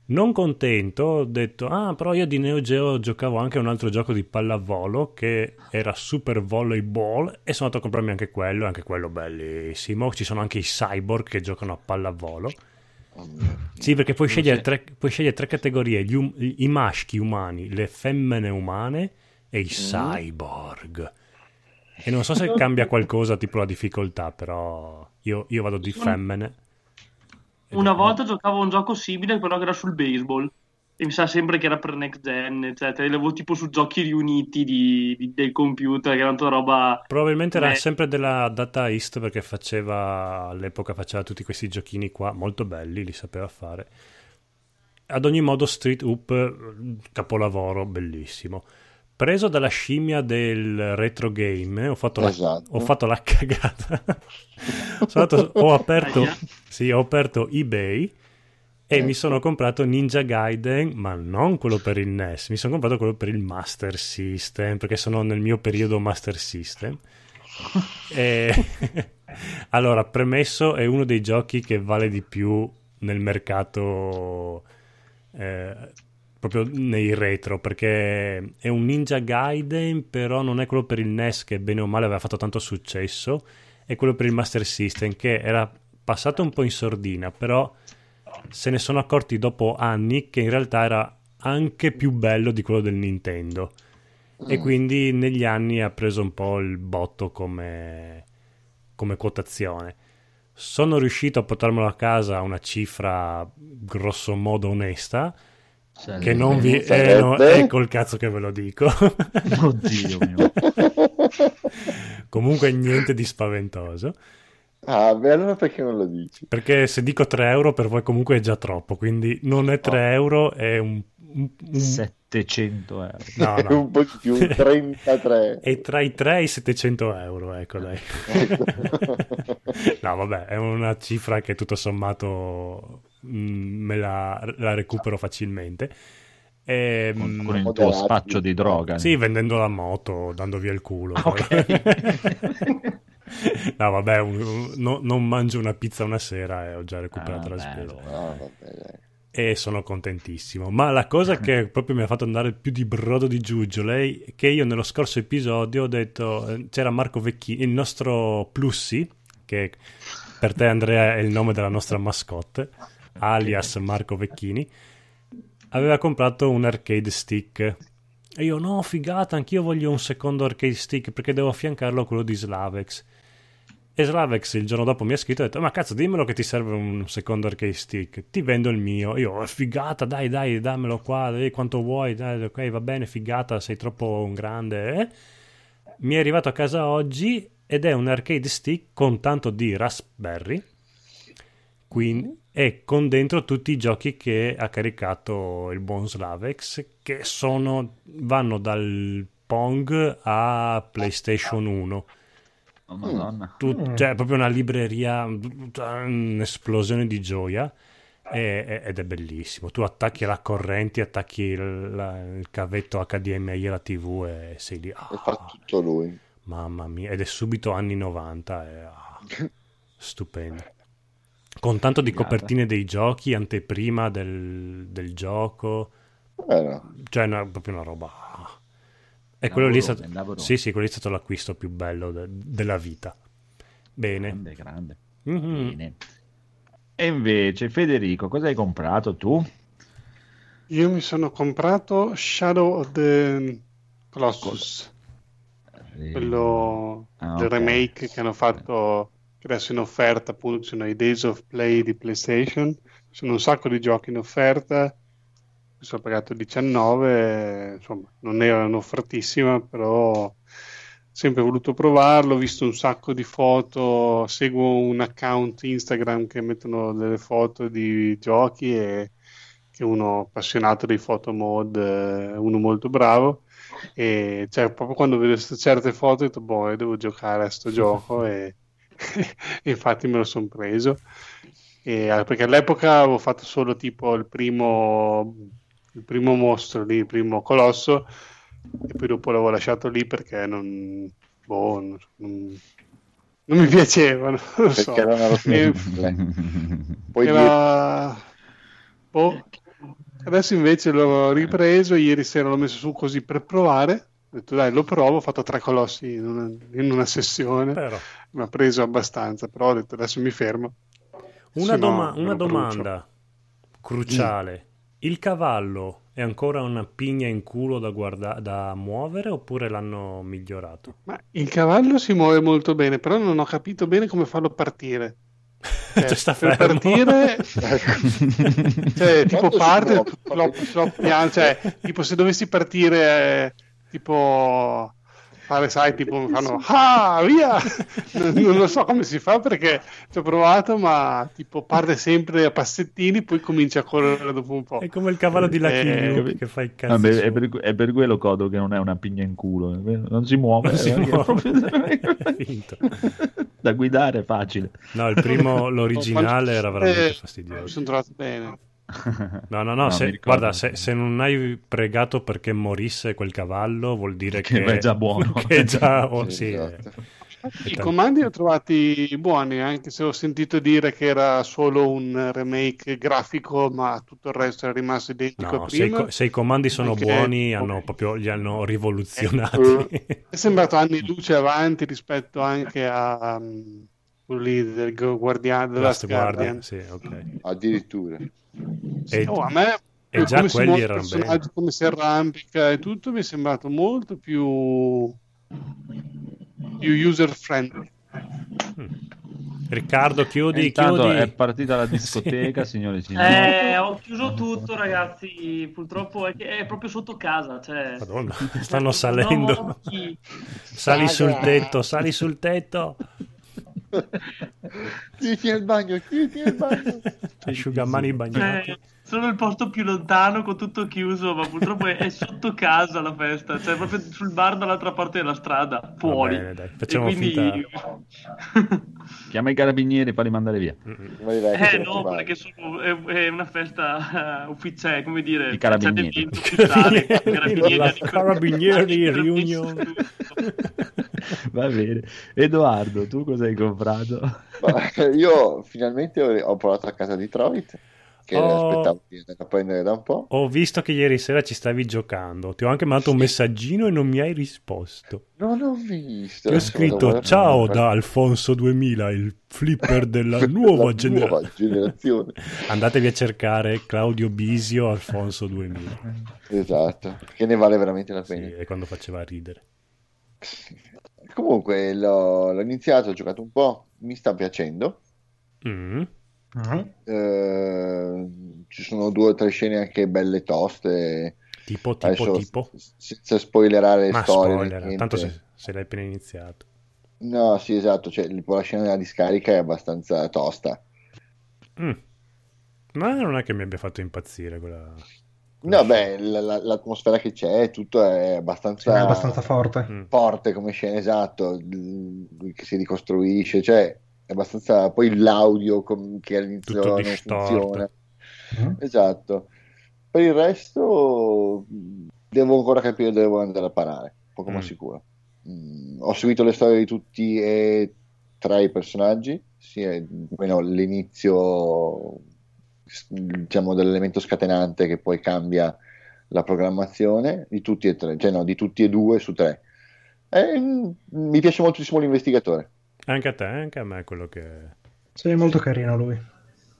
Non contento, ho detto, ah, però io di Neo Geo giocavo anche a un altro gioco di pallavolo che era Super Volleyball e sono andato a comprarmi anche quello, anche quello bellissimo. Ci sono anche i cyborg che giocano a pallavolo. Oh Sì, perché puoi scegliere, tre, puoi scegliere tre categorie, gli um- i maschi umani, le femmine umane e i cyborg. E non so se cambia qualcosa, tipo la difficoltà, però io, io vado di Sono- femmine. Una volta giocavo a un gioco simile, però che era sul baseball. E mi sa sempre che era per next gen, eccetera. E l'avevo tipo su giochi riuniti di- di- del computer, che era tutta roba. Probabilmente era sempre della Data East perché faceva all'epoca faceva tutti questi giochini qua molto belli, li sapeva fare. Ad ogni modo Street Hoop capolavoro bellissimo. Preso dalla scimmia del retro game, ho fatto, la, Esatto. ho fatto la cagata. Sono andato- ho aperto sì, ho aperto eBay e Ecco. mi sono comprato Ninja Gaiden, ma non quello per il NES, mi sono comprato quello per il Master System, perché sono nel mio periodo Master System. E- allora, premesso, è uno dei giochi che vale di più nel mercato eh, proprio nei retro, perché è un Ninja Gaiden, però non è quello per il NES che bene o male aveva fatto tanto successo, è quello per il Master System che era passato un po' in sordina, però se ne sono accorti dopo anni che in realtà era anche più bello di quello del Nintendo. E quindi negli anni ha preso un po' il botto come, come quotazione. Sono riuscito a portarmelo a casa a una cifra grosso modo onesta, che non vi... Sarebbe? Eh, no, è col cazzo che ve lo dico. Oddio mio. Comunque niente di spaventoso. Ah, beh, allora perché non lo dici? Perché se dico 3 euro per voi comunque è già troppo, quindi non è 3 euro, è un... un- un- 700 euro. no, È no. un po' di più, 33. È tra i 3 e i 700 euro, ecco dai. no, vabbè, è una cifra che tutto sommato mm, me la, la recupero facilmente. E, Con, mm, con il tuo spaccio di droga. Sì, vendendo la moto, dando via il culo. Ah, ok. no, vabbè, un- no- non mangio una pizza una sera e ho già recuperato Ah, la spesa. No, vabbè, dai. E sono contentissimo. Ma la cosa che proprio mi ha fatto andare più di brodo di giuggiole è che io nello scorso episodio ho detto, eh, c'era Marco Vecchini, il nostro Plussi, che per te Andrea è il nome della nostra mascotte, alias Marco Vecchini, aveva comprato un arcade stick. E io no, figata, anch'io voglio un secondo arcade stick perché devo affiancarlo a quello di Slavex. E Slavex il giorno dopo mi ha scritto e ha detto: Ma cazzo, dimmelo che ti serve un secondo arcade stick. Ti vendo il mio. Io, "Eh, figata, dai, dai, dammelo qua. Dai, quanto vuoi. Dai, ok, va bene, figata, sei troppo un grande. eh?" Mi è arrivato a casa oggi ed è un arcade stick con tanto di Raspberry. Quindi, e con dentro tutti i giochi che ha caricato il buon Slavex, che sono, vanno dal Pong a PlayStation 1 Oh, Madonna. tut- cioè proprio una libreria, un'esplosione di gioia e- e- ed è bellissimo. Tu attacchi la corrente, attacchi il, la- il cavetto HDMI alla TV e sei lì. E ah, fa tutto lui. mamma mia, ed è subito anni 90, è, ah, stupendo. Con tanto di copertine dei giochi, anteprima del, del gioco, Bello. cioè una- proprio una roba. E quello lì è stato, sì, sì, quello lì è stato l'acquisto più bello de- della vita. Bene. Grande, grande. Mhm. Bene. E invece, Federico, cosa hai comprato tu? Io mi sono comprato Shadow of the Colossus, quello Ah, del ok. remake che hanno fatto, che adesso in offerta, appunto, ci sono i Days of Play di PlayStation, ci sono un sacco di giochi in offerta, mi sono pagato 19, insomma, non era un'offertissima, però sempre voluto provarlo, ho visto un sacco di foto, seguo un account Instagram che mettono delle foto di giochi e che uno appassionato dei photo mod, eh, uno molto bravo e cioè, proprio quando vedo certe foto ho detto boh, devo giocare a sto gioco e infatti me lo sono preso E, eh, perché all'epoca avevo fatto solo tipo il primo il primo mostro lì, il primo colosso e poi dopo l'avevo lasciato lì perché non boh, non, non- non mi piaceva, non lo so. E- dire era... boh. Adesso invece l'ho ripreso, ieri sera l'ho messo su così per provare. Ho detto dai, lo provo, ho fatto tre colossi in una, in una sessione, Però, mi ha preso abbastanza, però ho detto adesso mi fermo. una, no, doma- me una lo brucio. domanda cruciale. Il cavallo è ancora una pigna in culo da, guarda- da muovere oppure l'hanno migliorato? Ma il cavallo si muove molto bene, però non ho capito bene come farlo partire. Cioè, sta per fermo. partire, cioè, tipo parte troppo, troppo piano, cioè, tipo se dovessi partire, eh, tipo fare, sai, tipo mi fanno ah, via! Non, non lo so come si fa perché ci ho provato, ma tipo parte sempre a passettini, poi comincia a correre dopo un po'. È come il cavallo di Lucky Eh, che fa i cazzi Vabbè, è, per, è per quello Codo che non è una pigna in culo, non si muove, Non si eh, è muove. proprio- da guidare è facile. No, il primo, l'originale era veramente Eh, Mi fastidioso. sono trovato bene. No, no, no, No, se- guarda, se, se non hai pregato perché morisse quel cavallo, vuol dire Che che, è già buono. che è già, oh, Sì, sì, esatto. I comandi li ho trovati buoni, anche se ho sentito dire che era solo un remake grafico, ma tutto il resto era rimasto identico No, se i, co- se i comandi sono Anche- buoni, hanno proprio, li hanno rivoluzionati. È sembrato anni luce avanti rispetto anche a um, lì del Guardiano della Last Guardian, Guardian. sì, ok. Addirittura. E, Oh, a me e già quelli erano belli. come si arrampica e tutto mi è sembrato molto più più user friendly. Riccardo, chiudi, Intanto chiudi. è partita la discoteca, Sì. signore e signori. Eh, ho chiuso tutto, ragazzi. Purtroppo è, è proprio sotto casa. Cioè, Madonna, stanno salendo. No? Sali sul tetto, sali sul tetto. Chiuditi nel bagno, chiuditi nel bagno. Asciugamani bagnati. Cioè, sono il posto più lontano con tutto chiuso, ma purtroppo è, è sotto casa la festa, cioè proprio sul bar dall'altra parte della strada, fuori. bene, dai, facciamo e quindi... Chiama i carabinieri per mandare via. Direi che eh no, perché sono- è, è una festa uh, ufficiale, come dire, I carabinieri. c'è l'evento ufficiale, i carabinieri, La di- carabinieri. Va bene. Edoardo, tu cosa hai comprato? Ma Io finalmente ho, ho provato a casa Detroit, che Oh. aspettavo di prendere da un po'. Ho visto che ieri sera ci stavi giocando. Ti ho anche mandato un messaggino e non mi hai risposto. Non ho visto. Ti ho scritto. Ciao da Alfonso 2000, il flipper della nuova generazione. nuova generazione. Andatevi a cercare Claudio Bisio Alfonso 2000. Esatto, che ne vale veramente la Sì, pena. è quando faceva ridere. Comunque l'ho, l'ho iniziato, ho giocato un po', mi sta piacendo. Mm. Mhm. Eh, ci sono due o tre scene anche belle toste. Tipo, tipo, Adesso, tipo. senza spoilerare le Ma storie, spoiler, tanto se, se l'hai appena iniziato. No, sì, esatto, cioè, la scena della discarica è abbastanza tosta. Mm. Ma non è che mi abbia fatto impazzire quella... No, beh, la- la- l'atmosfera che c'è, tutto è abbastanza, è abbastanza forte. Mm. forte come scena, esatto, che si ricostruisce, cioè è abbastanza... Poi l'audio com- che all'inizio Tutto non distorto. funziona. Mhm. Esatto. Per il resto mh, devo ancora capire dove devo andare a parare, poco ma Mm. sicuro. Mm, ho seguito le storie di tutti e tre i personaggi, sia almeno l'inizio diciamo dell'elemento scatenante che poi cambia la programmazione di tutti e tre, cioè no, di tutti e due su tre. E, mm, mi piace moltissimo l'investigatore. Anche a te, anche a me quello che... Sì, è molto carino lui.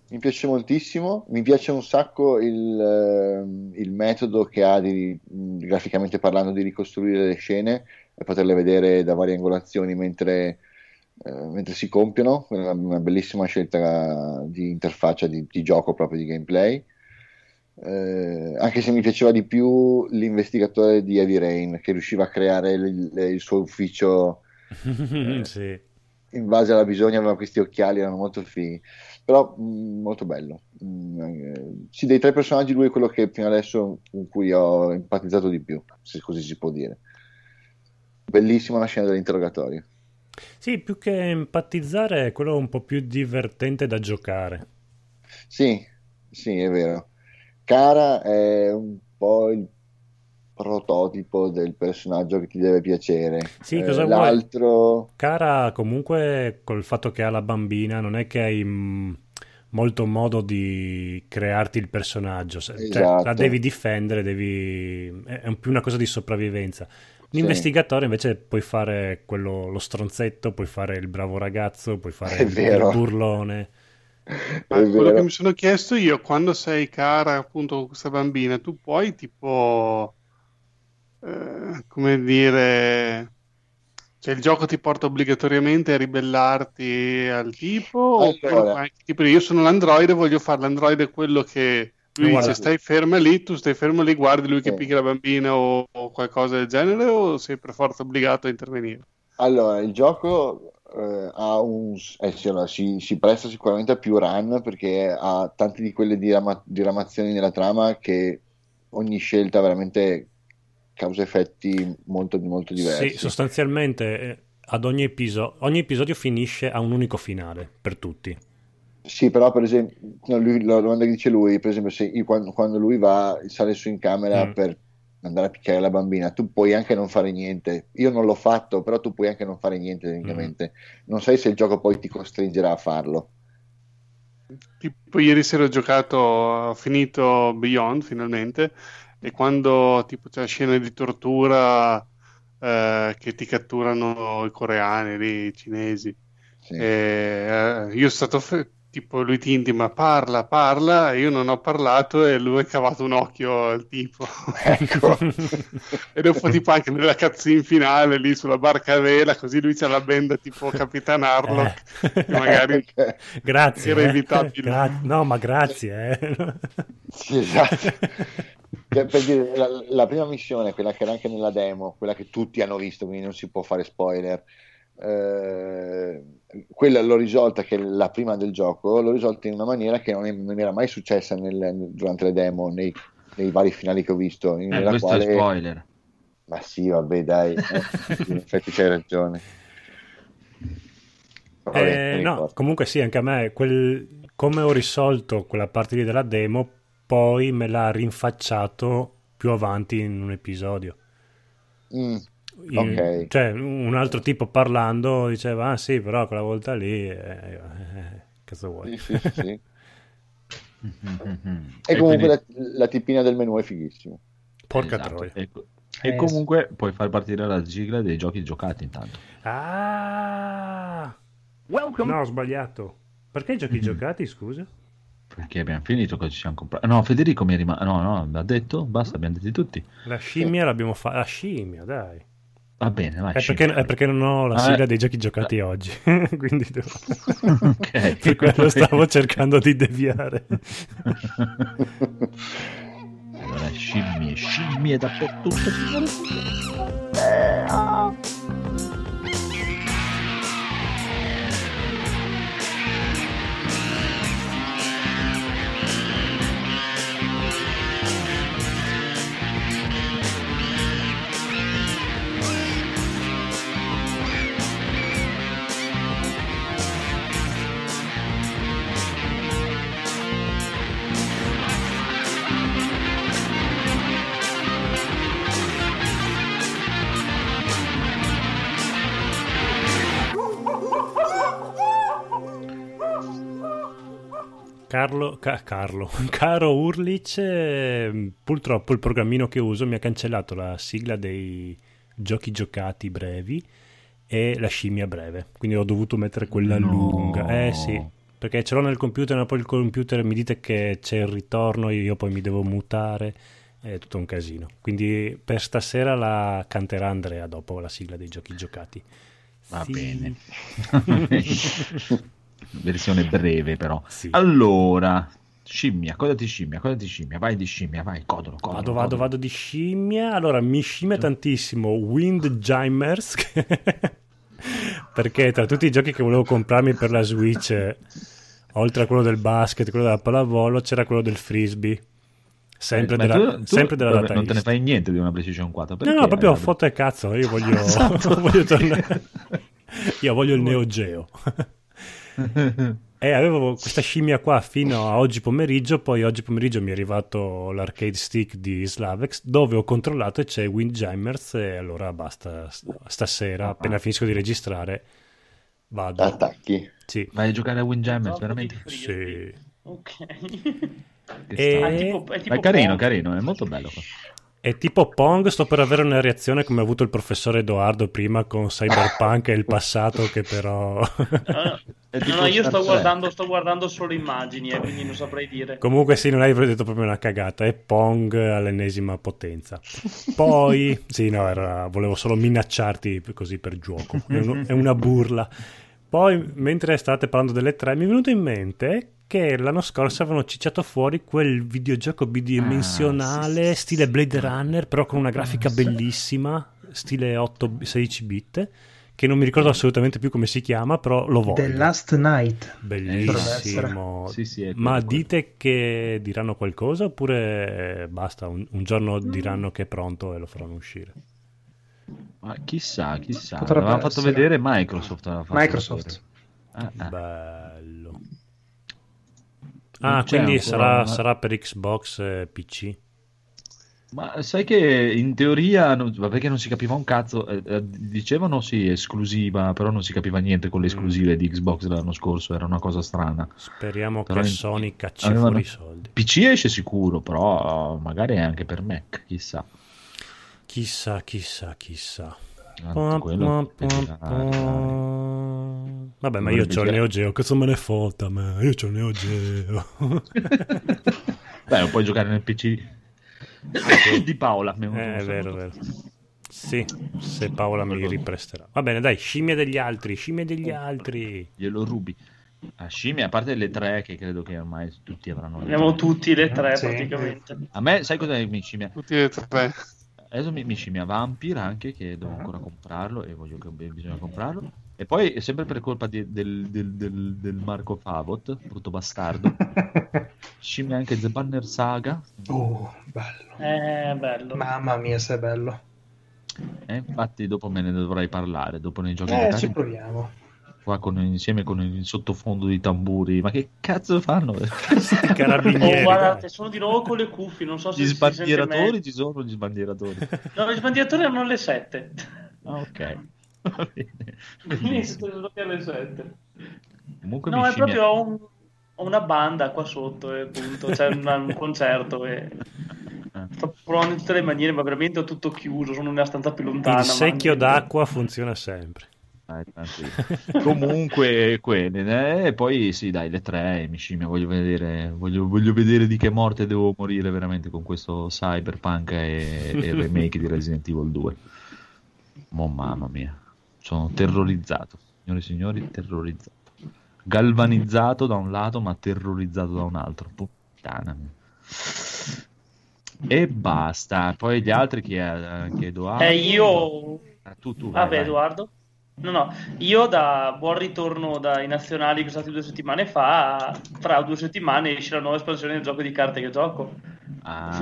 Mi piace moltissimo, mi piace un sacco il, ehm, il metodo che ha di, graficamente parlando di ricostruire le scene e poterle vedere da varie angolazioni mentre, eh, mentre si compiono, è una, una bellissima scelta di interfaccia di, di gioco proprio di gameplay. Eh, anche se mi piaceva di più l'investigatore di Heavy Rain che riusciva a creare il, il suo ufficio sì. In base alla bisogna aveva questi occhiali, erano molto fighi. Però mh, molto bello. Mh, eh, sì, dei tre personaggi, lui è quello che fino adesso con cui ho empatizzato di più, se così si può dire. Bellissima la scena dell'interrogatorio. Sì, più che empatizzare è quello un po' più divertente da giocare. Sì, sì, è vero. Cara è un po' il prototipo del personaggio che ti deve piacere. Sì, Eh, cosa vuoi? l'altro... Cara, comunque, col fatto che ha la bambina, non è che hai mm, molto modo di crearti il personaggio. Cioè, Esatto. la devi difendere, devi... è più una cosa di sopravvivenza. L'investigatore invece puoi fare quello, lo stronzetto, puoi fare il bravo ragazzo, puoi fare È il, vero. il burlone. Ma È quello vero. che mi sono chiesto io, quando sei cara appunto con questa bambina, tu puoi tipo, eh, come dire, cioè il gioco ti porta obbligatoriamente a ribellarti al tipo, Allora. anche- tipo, io sono l'androide, voglio fare l'androide quello che lui dice stai ferma lì, tu stai fermo lì, guardi lui che Sì. picchia la bambina o, o qualcosa del genere, o sei per forza obbligato a intervenire? Allora, il gioco eh, ha un, eh, sì, allora, si, si presta sicuramente a più run perché ha tante di quelle dirama- diramazioni nella trama che ogni scelta veramente causa effetti molto, molto diversi. Sì, sostanzialmente eh, ad ogni episodio, ogni episodio finisce a un unico finale per tutti. Sì, però per esempio, no, lui, la domanda che dice lui, per esempio, se io- quando, quando lui va, sale su in camera Mm. per andare a picchiare la bambina, tu puoi anche non fare niente. Io non l'ho fatto, però tu puoi anche non fare niente tecnicamente. Non sai se il gioco poi ti costringerà a farlo. Tipo ieri sera ho giocato, ho finito Beyond finalmente e quando tipo c'è la scena di tortura eh, che ti catturano i coreani, lì, i cinesi, Sì. e, eh, io sono stato fe- tipo lui ti intima parla, parla, e io non ho parlato e lui ha cavato un occhio al tipo. Ecco. E dopo tipo anche nella cutscene finale lì sulla barca a vela, così lui c'ha la benda tipo Capitan Harlock, Eh. che magari Grazie. Era eh. evitabile. Gra- no, ma grazie. eh. Sì, esatto. Cioè, per dire, la, la prima missione, quella che era anche nella demo, quella che tutti hanno visto, quindi non si può fare spoiler. Eh, quella l'ho risolta, che è la prima del gioco, l'ho risolta in una maniera che non, è- non era mai successa nel- durante le demo, nei, nei vari finali che ho visto. Eh, nella questo quale- è spoiler. Ma sì, vabbè, dai, eh, in effetti c'hai ragione. Vabbè, Eh, no, comunque sì, anche a me, quel- come ho risolto quella parte lì della demo, poi me l'ha rinfacciato più avanti in un episodio. Mm, In- Ok. Cioè, un altro tipo parlando diceva, ah sì, però quella volta lì... eh, eh, cazzo vuoi? sì, sì, sì, sì. Mhm. E comunque quindi- la, la tipina del menu è fighissimo. Porca Esatto. troia. E, e Eh, comunque puoi far partire la sigla dei giochi giocati intanto. Ah! No, ho sbagliato. Perché i giochi Mhm. giocati, scusa? Perché abbiamo finito cosa ci siamo comprati. No, Federico mi è rimasto. No, no, mi ha detto, basta, abbiamo detti tutti. La scimmia l'abbiamo fatta. La scimmia, dai. Va bene, vai. È perché, è perché non ho la Ah, sigla eh. dei giochi giocati oggi. Quindi devo... Ok. per quello stavo cercando di deviare. Allora, scimmie, scimmie dappertutto. Carlo, Ca- Carlo, caro Urlich, eh, purtroppo il programmino che uso mi ha cancellato la sigla dei giochi giocati brevi e la scimmia breve, quindi ho dovuto mettere quella No. lunga. Eh sì, perché ce l'ho nel computer, ma poi il computer mi dite che c'è il ritorno, io poi mi devo mutare, è tutto un casino. Quindi per stasera la canterà Andrea dopo la sigla dei giochi giocati. Va Sì. bene. Versione breve, però. Sì. Allora, scimmia, cosa ti scimmia? Cosa ti scimmia? Vai di scimmia, vai, codolo, codolo. Vado, vado, codolo. vado di scimmia. Allora, mi scimmia tantissimo Windjammers. perché tra tutti i giochi che volevo comprarmi per la Switch, oltre a quello del basket, quello della pallavolo, c'era quello del frisbee. Sempre Eh, Ma della, tu- tu sempre della vabbè, Non te ne fai niente di una PlayStation 4. No, perché? no, proprio Eh, foto e cazzo. Io voglio, Esatto. voglio tornare. Io voglio il Neo Geo. E avevo questa scimmia qua fino a oggi pomeriggio, poi oggi pomeriggio mi è arrivato l'arcade stick di Slavex dove ho controllato e c'è Windjammers e allora basta, stasera Ah. appena finisco di registrare vado. Attacchi. Sì. Vai a giocare a Windjammers, Troppo veramente? Sì. Ok. E- strano. Ah, è tipo- è tipo carino, carino, è molto bello. È tipo Pong, sto per avere una reazione come ha avuto il professore Edoardo prima con Cyberpunk e il passato che però... Ah, no, no, io sto guardando, sto guardando solo immagini, eh, quindi non saprei dire. Comunque sì, non hai detto proprio una cagata, è Pong all'ennesima potenza. Poi, sì, no, era- volevo solo minacciarti così per gioco, è, un- è una burla. Poi, mentre state parlando delle tre, mi è venuto in mente che l'anno scorso avevano cicciato fuori quel videogioco bidimensionale, Ah, sì, stile sì. Blade Runner, però con una grafica Ah, sì. bellissima, stile 8, 16 bit, che non mi ricordo assolutamente più come si chiama, però lo voglio. The Last Night. Bellissimo. Sì, sì, quello, Ma quello. dite che diranno qualcosa oppure eh, basta, un, un giorno diranno che è pronto e lo faranno uscire? Ma chissà, chissà. Potrebbe L'aveva fatto essere. vedere Microsoft. fatto Microsoft. vedere. Ah, ah. Bello. Ah, c'è quindi sarà, una- sarà per Xbox e PC. Ma sai che in teoria, perché non si capiva un cazzo, eh, eh, dicevano sì, esclusiva, però non si capiva niente con le esclusive di Xbox dell'anno scorso, era una cosa strana. Speriamo Però che in- Sony cacci avevano- fuori i soldi. PC esce sicuro, però magari è anche per Mac, chissà. Chissà, chissà, chissà. Pom, dirà- pom. Vabbè, ma io c'ho il. Neo Geo, cosa me ne fotta a me? Io c'ho il Neo Geo. Beh, puoi giocare nel PC di Paola. Eh, è vero, è vero. Sì, se Paola mi ripresterà. Va bene, dai, scimmie degli altri, scimmie degli altri. Glielo rubi. A scimmia, a parte le tre che credo che ormai tutti avranno. le Abbiamo tutti le tre Sì. praticamente. A me, sai cosa mi scimmia? Tutti e tre. Adesso mi, mi scimmia Vampir anche, che devo ancora comprarlo e voglio che bisogna comprarlo. E poi, sempre per colpa di- del, del- del- del Marco Favot, brutto bastardo, scimmia anche The Banner Saga. Oh, bello. Eh, bello. Mamma mia, se è bello. E infatti dopo me ne dovrai parlare, dopo nei giochi Eh, ci proviamo. Qua con- insieme con il sottofondo di tamburi. Ma che cazzo fanno? Oh, carabinieri. guardate, dai. sono di nuovo con le cuffie, non so se Gli sbandieratori ci sono gli sbandieratori. No, gli sbandieratori erano le 7. Ah, ok. Va bene. Quindi sono alle 7. Comunque No, è proprio ho un- una banda qua sotto, e appunto, c'è un, un concerto e sto provando in tutte le maniere, ma veramente ho tutto chiuso, sono nella stanza più lontana. Il ma- secchio d'acqua funziona sempre. Dai, tranquillo. Comunque, quelle, eh, e poi sì, dai, le tre, mi scimmia, voglio vedere, voglio, voglio vedere di che morte devo morire veramente con questo Cyberpunk e, e il remake di Resident Evil 2. Oh, mamma mia, sono terrorizzato, signore e signori, terrorizzato. Galvanizzato da un lato, ma terrorizzato da un altro. Puttana mia. E basta, poi gli altri chi è? Che Edoardo? Eh, io... Ah, tu, tu, vai, Vabbè, vai. Edoardo? No, no, io da buon ritorno dai nazionali che sono stati due settimane fa, fra due settimane esce la nuova espansione del gioco di carte che gioco. Ah.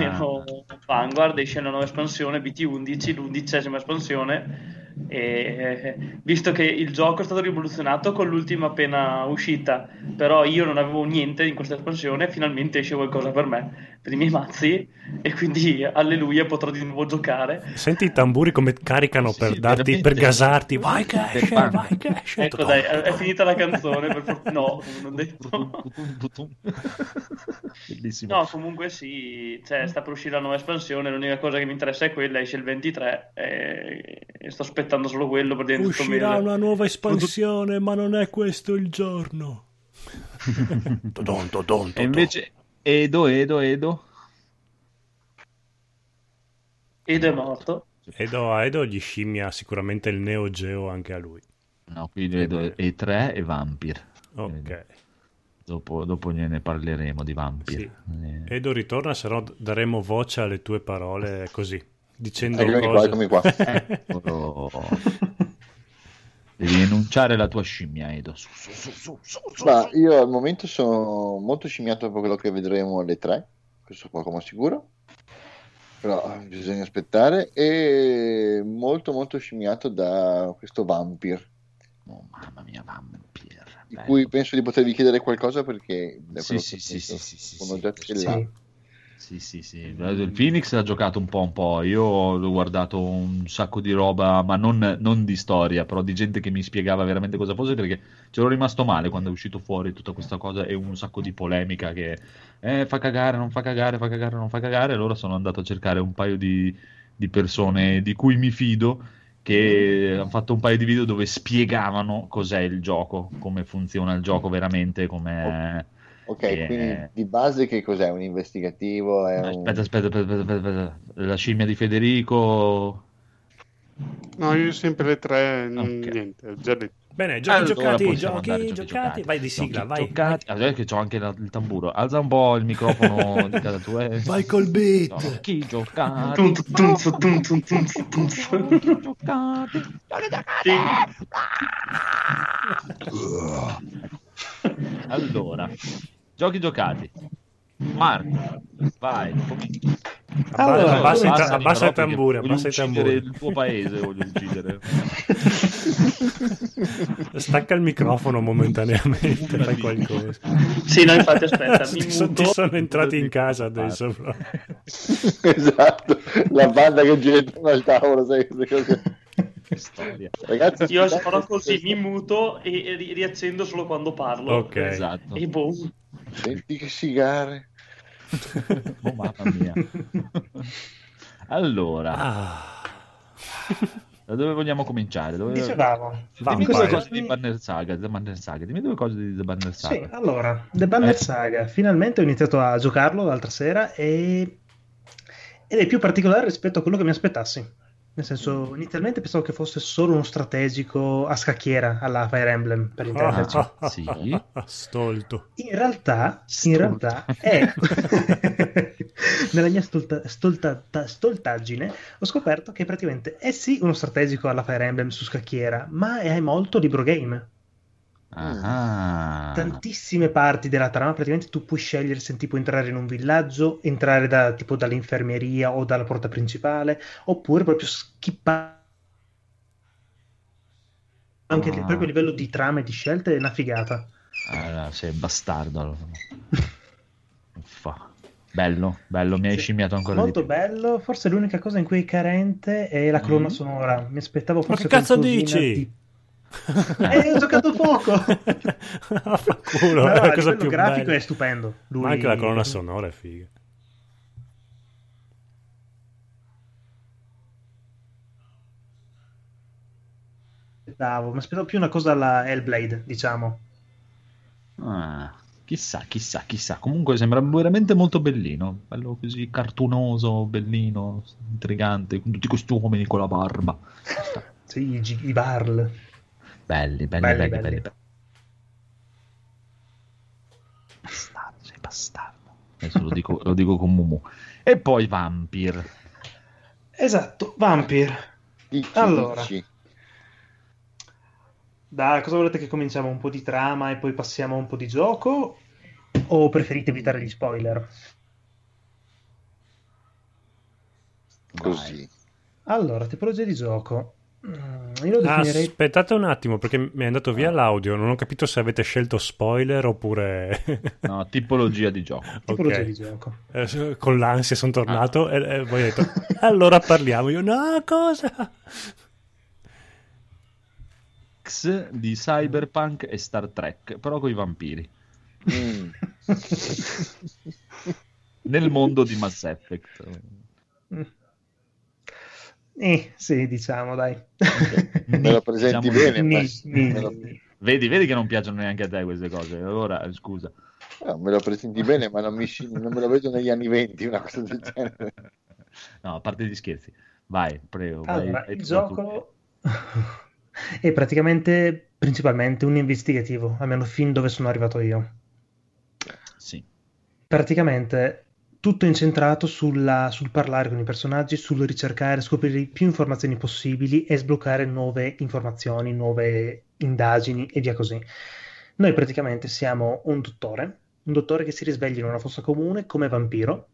Vanguard esce la nuova espansione BT11, l'undicesima espansione. E eh, visto che il gioco è stato rivoluzionato con l'ultima appena uscita, però io non avevo niente in questa espansione, finalmente esce qualcosa per me, per i miei mazzi, e quindi alleluia potrò di nuovo giocare. Senti i tamburi come caricano Sì, per, sì, darti, per gasarti. Vai che esce, vai che esce. Ecco dai, è, è finita la canzone, per for- no, non ho detto. Bellissimo. No, comunque sì, cioè, sta per uscire la nuova espansione, l'unica cosa che mi interessa è quella, esce il 23 e, e sto aspettando solo quello per sto Uscirà una nuova espansione, ma non è questo il giorno. E invece Edo, Edo, Edo. Ed è morto. Edo, Edo gli scimmia sicuramente il Neo Geo anche a lui. No, qui vedo E3 e Vampir. Ok. Dopo, dopo gliene parleremo di Vampir. Sì. Edo ritorna, se no daremo voce alle tue parole così, dicendo Eccomi qua, cose. eccomi qua. eccolo. Devi enunciare la tua scimmia, Edo. Su, su, su, su, su, su. Ma io al momento sono molto scimmiato per quello che vedremo alle 3, questo poco ma sicuro. Però eh, bisogna aspettare. E molto molto scimmiato da questo Vampir, Oh, mamma mia, Vampir. di Bello. cui penso di potervi chiedere qualcosa perché da Sì, sì, sì, visto sì, sì, sì, sono sì. già ce l'ha. Sì. Sì, sì, sì. Il Phoenix l'ha giocato un po' un po'. Io ho guardato un sacco di roba, ma non, non di storia, però di gente che mi spiegava veramente cosa fosse, perché c'ero rimasto male quando è uscito fuori tutta questa cosa e un sacco di polemica che eh, fa cagare, non fa cagare, fa cagare, non fa cagare. Allora sono andato a cercare un paio di, di persone di cui mi fido che hanno fatto un paio di video dove spiegavano cos'è il gioco, come funziona il gioco veramente, come... Ok, Eh. quindi di base che cos'è? Un investigativo? È un... Aspetta, aspetta, aspetta, aspetta, aspetta. La scimmia di Federico. No, io sempre le tre, n- Ok. niente, ho già detto. Bene, giochi Allora giocati, giochi, andare, giocati, giocati. vai di sigla, Giochi vai. giocati. Ah, vedete che c'ho anche la- il tamburo. Alza un po' il microfono di casa tua. eh. Vai col beat. Giochi giocati. Tunz, tunz, tunz, tunz. Giochi giocati. Allora, giochi giocati. Marco, vai. Abbassa, Allora, abbassa abbassa i però, perché tamburi, voglio abbassa i uccidere tamburi. il tuo paese, voglio uccidere. Stacca il microfono momentaneamente, fai qualcosa. Sì, no, infatti, aspetta, mi Ti, so- ti sono entrati in casa adesso. esatto, la banda che gira intorno al tavolo, sai queste cose. Che storia. Ragazzi, Io farò così, mi muto e ri- riaccendo solo quando parlo. Ok. Esatto. E boom. Senti che sigare. Oh, mamma mia. Allora, Ah. da dove vogliamo cominciare? Dove... Dicevamo, Dimmi due cose di Banner Saga, The Banner Saga. Dimmi due cose di The Banner Sì, Saga. allora, The Banner Eh. Saga, finalmente ho iniziato a giocarlo l'altra sera e... ed è più particolare rispetto a quello che mi aspettassi. Nel senso, inizialmente pensavo che fosse solo uno strategico a scacchiera alla Fire Emblem, per intenderci. Sì. Stolto. In realtà, in Stolto. realtà è nella mia stolta- stolta- stoltaggine ho scoperto che praticamente è sì uno strategico alla Fire Emblem su scacchiera, ma è molto libro game. Ah. Tantissime parti della trama, praticamente tu puoi scegliere se tipo entrare in un villaggio, entrare da, tipo dall'infermeria o dalla porta principale, oppure proprio skippare. Anche lì, Ah. proprio a livello di trama e di scelte è una figata. Allora, sei bastardo. Bello, bello, mi hai Sì. scimmiato ancora Molto di più. bello, forse l'unica cosa in cui è carente è la colonna Mm. sonora. Mi aspettavo Ma forse che cazzo dici? di- Eh, ho giocato poco! No, è no, la a cosa più grafico bella. è stupendo. Lui- Ma anche la colonna sonora è figa. Aspettavo, mi aspettavo più una cosa alla Hellblade, diciamo. Ah, chissà, chissà, chissà. Comunque sembra veramente molto bellino. Bello così cartunoso, bellino, intrigante, con tutti questi uomini con la barba. Sì, i, i Barl. Belli, belli, Belli, belli, belli. belli. Bastardo, sei bastardo. Adesso lo dico, lo dico con Mumu. E poi Vampir. Esatto, Vampir. Dici, Allora. dici. Da cosa volete che cominciamo? Un po' di trama e poi passiamo a un po' di gioco? O preferite evitare gli spoiler? Così. Allora, tipologia di gioco. Mm, Io lo definirei Aspettate un attimo perché mi è andato via l'audio. Non ho capito se avete scelto spoiler oppure. No, tipologia di gioco. tipologia di gioco. Eh, Con l'ansia sono tornato e, e voi avete detto allora parliamo. Io no, cosa? X di Cyberpunk e Star Trek, però con i vampiri. Mm. Nel mondo di Mass Effect. Eh, sì, diciamo, dai. Me lo presenti Diciamo- bene, Ni- ni- me, lo, Vedi, vedi che non piacciono neanche a te queste cose. Allora, scusa. no, me lo presenti bene, ma non, mi, sci- non me lo vedo negli anni 20, una cosa del genere. No, a parte gli scherzi. Vai, prego. Allora, vai il gioco è praticamente principalmente un investigativo, almeno fin dove sono arrivato io. Sì. Praticamente tutto incentrato sulla- sul parlare con i personaggi, sul ricercare, scoprire più informazioni possibili e sbloccare nuove informazioni, nuove indagini e via così. Noi praticamente siamo un dottore, un dottore che si risveglia in una fossa comune come vampiro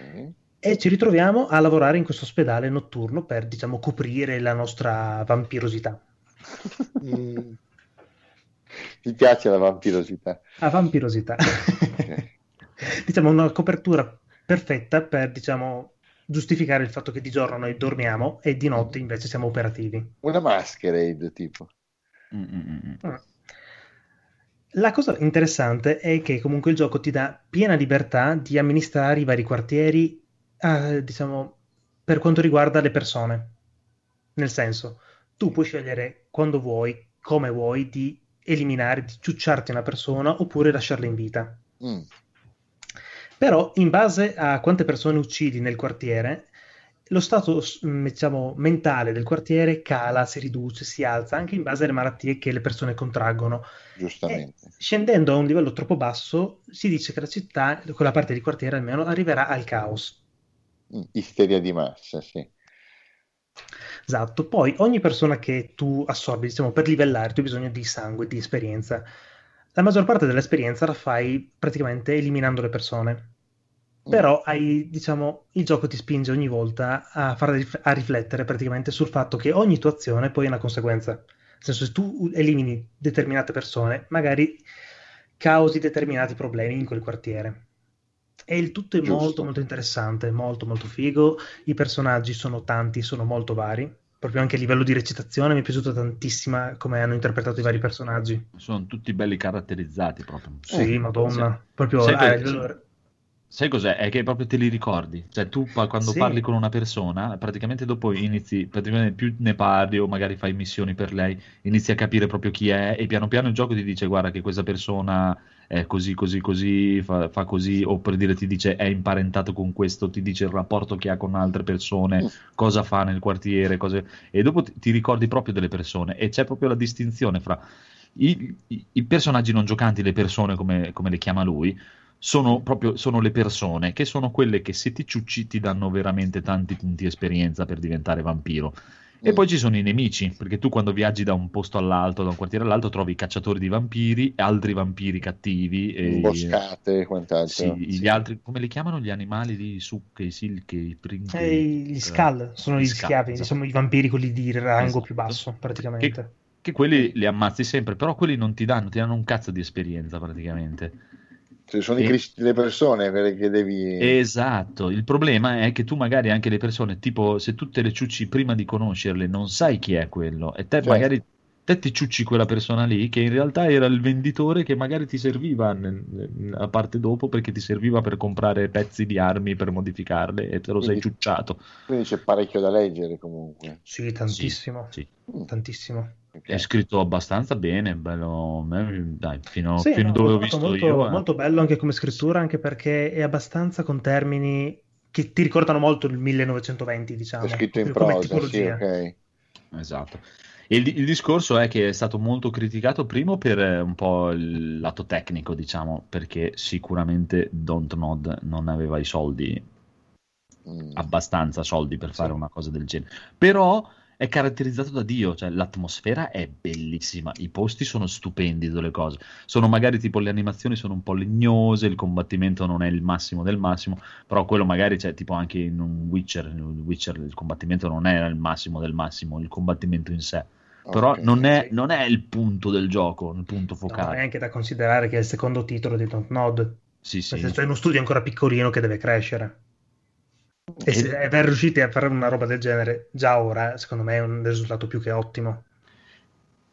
Mm. e ci ritroviamo a lavorare in questo ospedale notturno per, diciamo, coprire la nostra vampirosità. Mm. Mi piace la vampirosità. A vampirosità. diciamo una copertura perfetta per, diciamo, giustificare il fatto che di giorno noi dormiamo e di notte invece siamo operativi. Una masquerade, tipo. Mm, mm, mm. La cosa interessante è che comunque il gioco ti dà piena libertà di amministrare i vari quartieri, eh, diciamo, per quanto riguarda le persone. Nel senso, tu puoi scegliere quando vuoi, come vuoi, di eliminare, di ciucciarti una persona oppure lasciarla in vita. Mm. Però, in base a quante persone uccidi nel quartiere, lo stato, mm, diciamo, mentale del quartiere cala, si riduce, si alza, anche in base alle malattie che le persone contraggono. Giustamente. E scendendo a un livello troppo basso, si dice che la città, quella parte di quartiere almeno, arriverà al caos. Mm, Isteria di massa, sì. Esatto. Poi ogni persona che tu assorbi, diciamo, per livellare, tu hai bisogno di sangue, di esperienza. La maggior parte dell'esperienza la fai praticamente eliminando le persone. Mm. Però hai, diciamo, il gioco ti spinge ogni volta a far a riflettere praticamente sul fatto che ogni tua azione poi ha una conseguenza. senso, se tu elimini determinate persone, magari causi determinati problemi in quel quartiere. E il tutto è Giusto. molto molto interessante, molto molto figo. I personaggi sono tanti, sono molto vari. Proprio anche a livello di recitazione mi è piaciuto tantissimo come hanno interpretato i vari personaggi. Sono tutti belli caratterizzati proprio. Sì, Eh, madonna. Proprio Sai ah, livello- Sai cos'è? È che proprio te li ricordi. Cioè, tu quando Sì. parli con una persona, praticamente dopo inizi, praticamente più ne parli o magari fai missioni per lei, inizi a capire proprio chi è e piano piano il gioco ti dice guarda che questa persona è così, così, così, fa, fa così, o per dire ti dice è imparentato con questo, ti dice il rapporto che ha con altre persone, Mm. cosa fa nel quartiere, cose... e dopo ti, ti ricordi proprio delle persone e c'è proprio la distinzione fra i, i- i personaggi non giocanti, le persone come, come le chiama lui, sono proprio sono le persone che sono quelle che se ti ciucci ti danno veramente tanti punti esperienza per diventare vampiro. E Mm. poi ci sono i nemici, perché tu quando viaggi da un posto all'altro, da un quartiere all'altro, trovi cacciatori di vampiri, altri vampiri cattivi. E, Imboscate e quant'altro. sì, gli altri, come li chiamano gli animali di sucche, i silche, i princhi? Eh, gli Skull sono Gli gli schiavi, esatto. sono i vampiri, quelli di rango Esatto. più basso, praticamente. Che, che quelli li ammazzi sempre, però quelli non ti danno, ti danno un cazzo di esperienza praticamente. Cioè, sono E- i cristi delle persone quelle che devi... Esatto, il problema è che tu magari anche le persone, tipo se tu te le ciucci prima di conoscerle, non sai chi è quello e te Certo. magari te ti ciucci quella persona lì che in realtà era il venditore che magari ti serviva a parte dopo perché ti serviva per comprare pezzi di armi per modificarle e te lo sei Quindi- ciucciato. Quindi c'è parecchio da leggere comunque. Sì, tantissimo, Sì, Mm, tantissimo. È scritto abbastanza bene, bello, dai, fino, Sì, fino no, dove ho visto molto, io. eh. molto bello anche come scrittura, anche perché è abbastanza con termini che ti ricordano molto il 1920, diciamo. È scritto in prosa, sì, tipologia. ok. Esatto. E Il, il discorso è che è stato molto criticato primo per eh, un po' il lato tecnico, diciamo, perché sicuramente Dontnod non aveva i soldi, Mm. abbastanza soldi per fare Sì. una cosa del genere. Però è caratterizzato da Dio, cioè l'atmosfera è bellissima, i posti sono stupendi delle cose. Sono magari tipo le animazioni sono un po' legnose, il combattimento non è il massimo del massimo, però quello magari c'è tipo anche in un Witcher, in un Witcher il combattimento non era il massimo del massimo, il combattimento in sé. Però Ok. non è, non è il punto del gioco, il punto No, è focale. anche da considerare che è il secondo titolo di Dontnod. Sì, sì. Nel senso, è uno studio ancora piccolino che deve crescere. E se aver riusciti a fare una roba del genere già ora, secondo me è un risultato più che ottimo.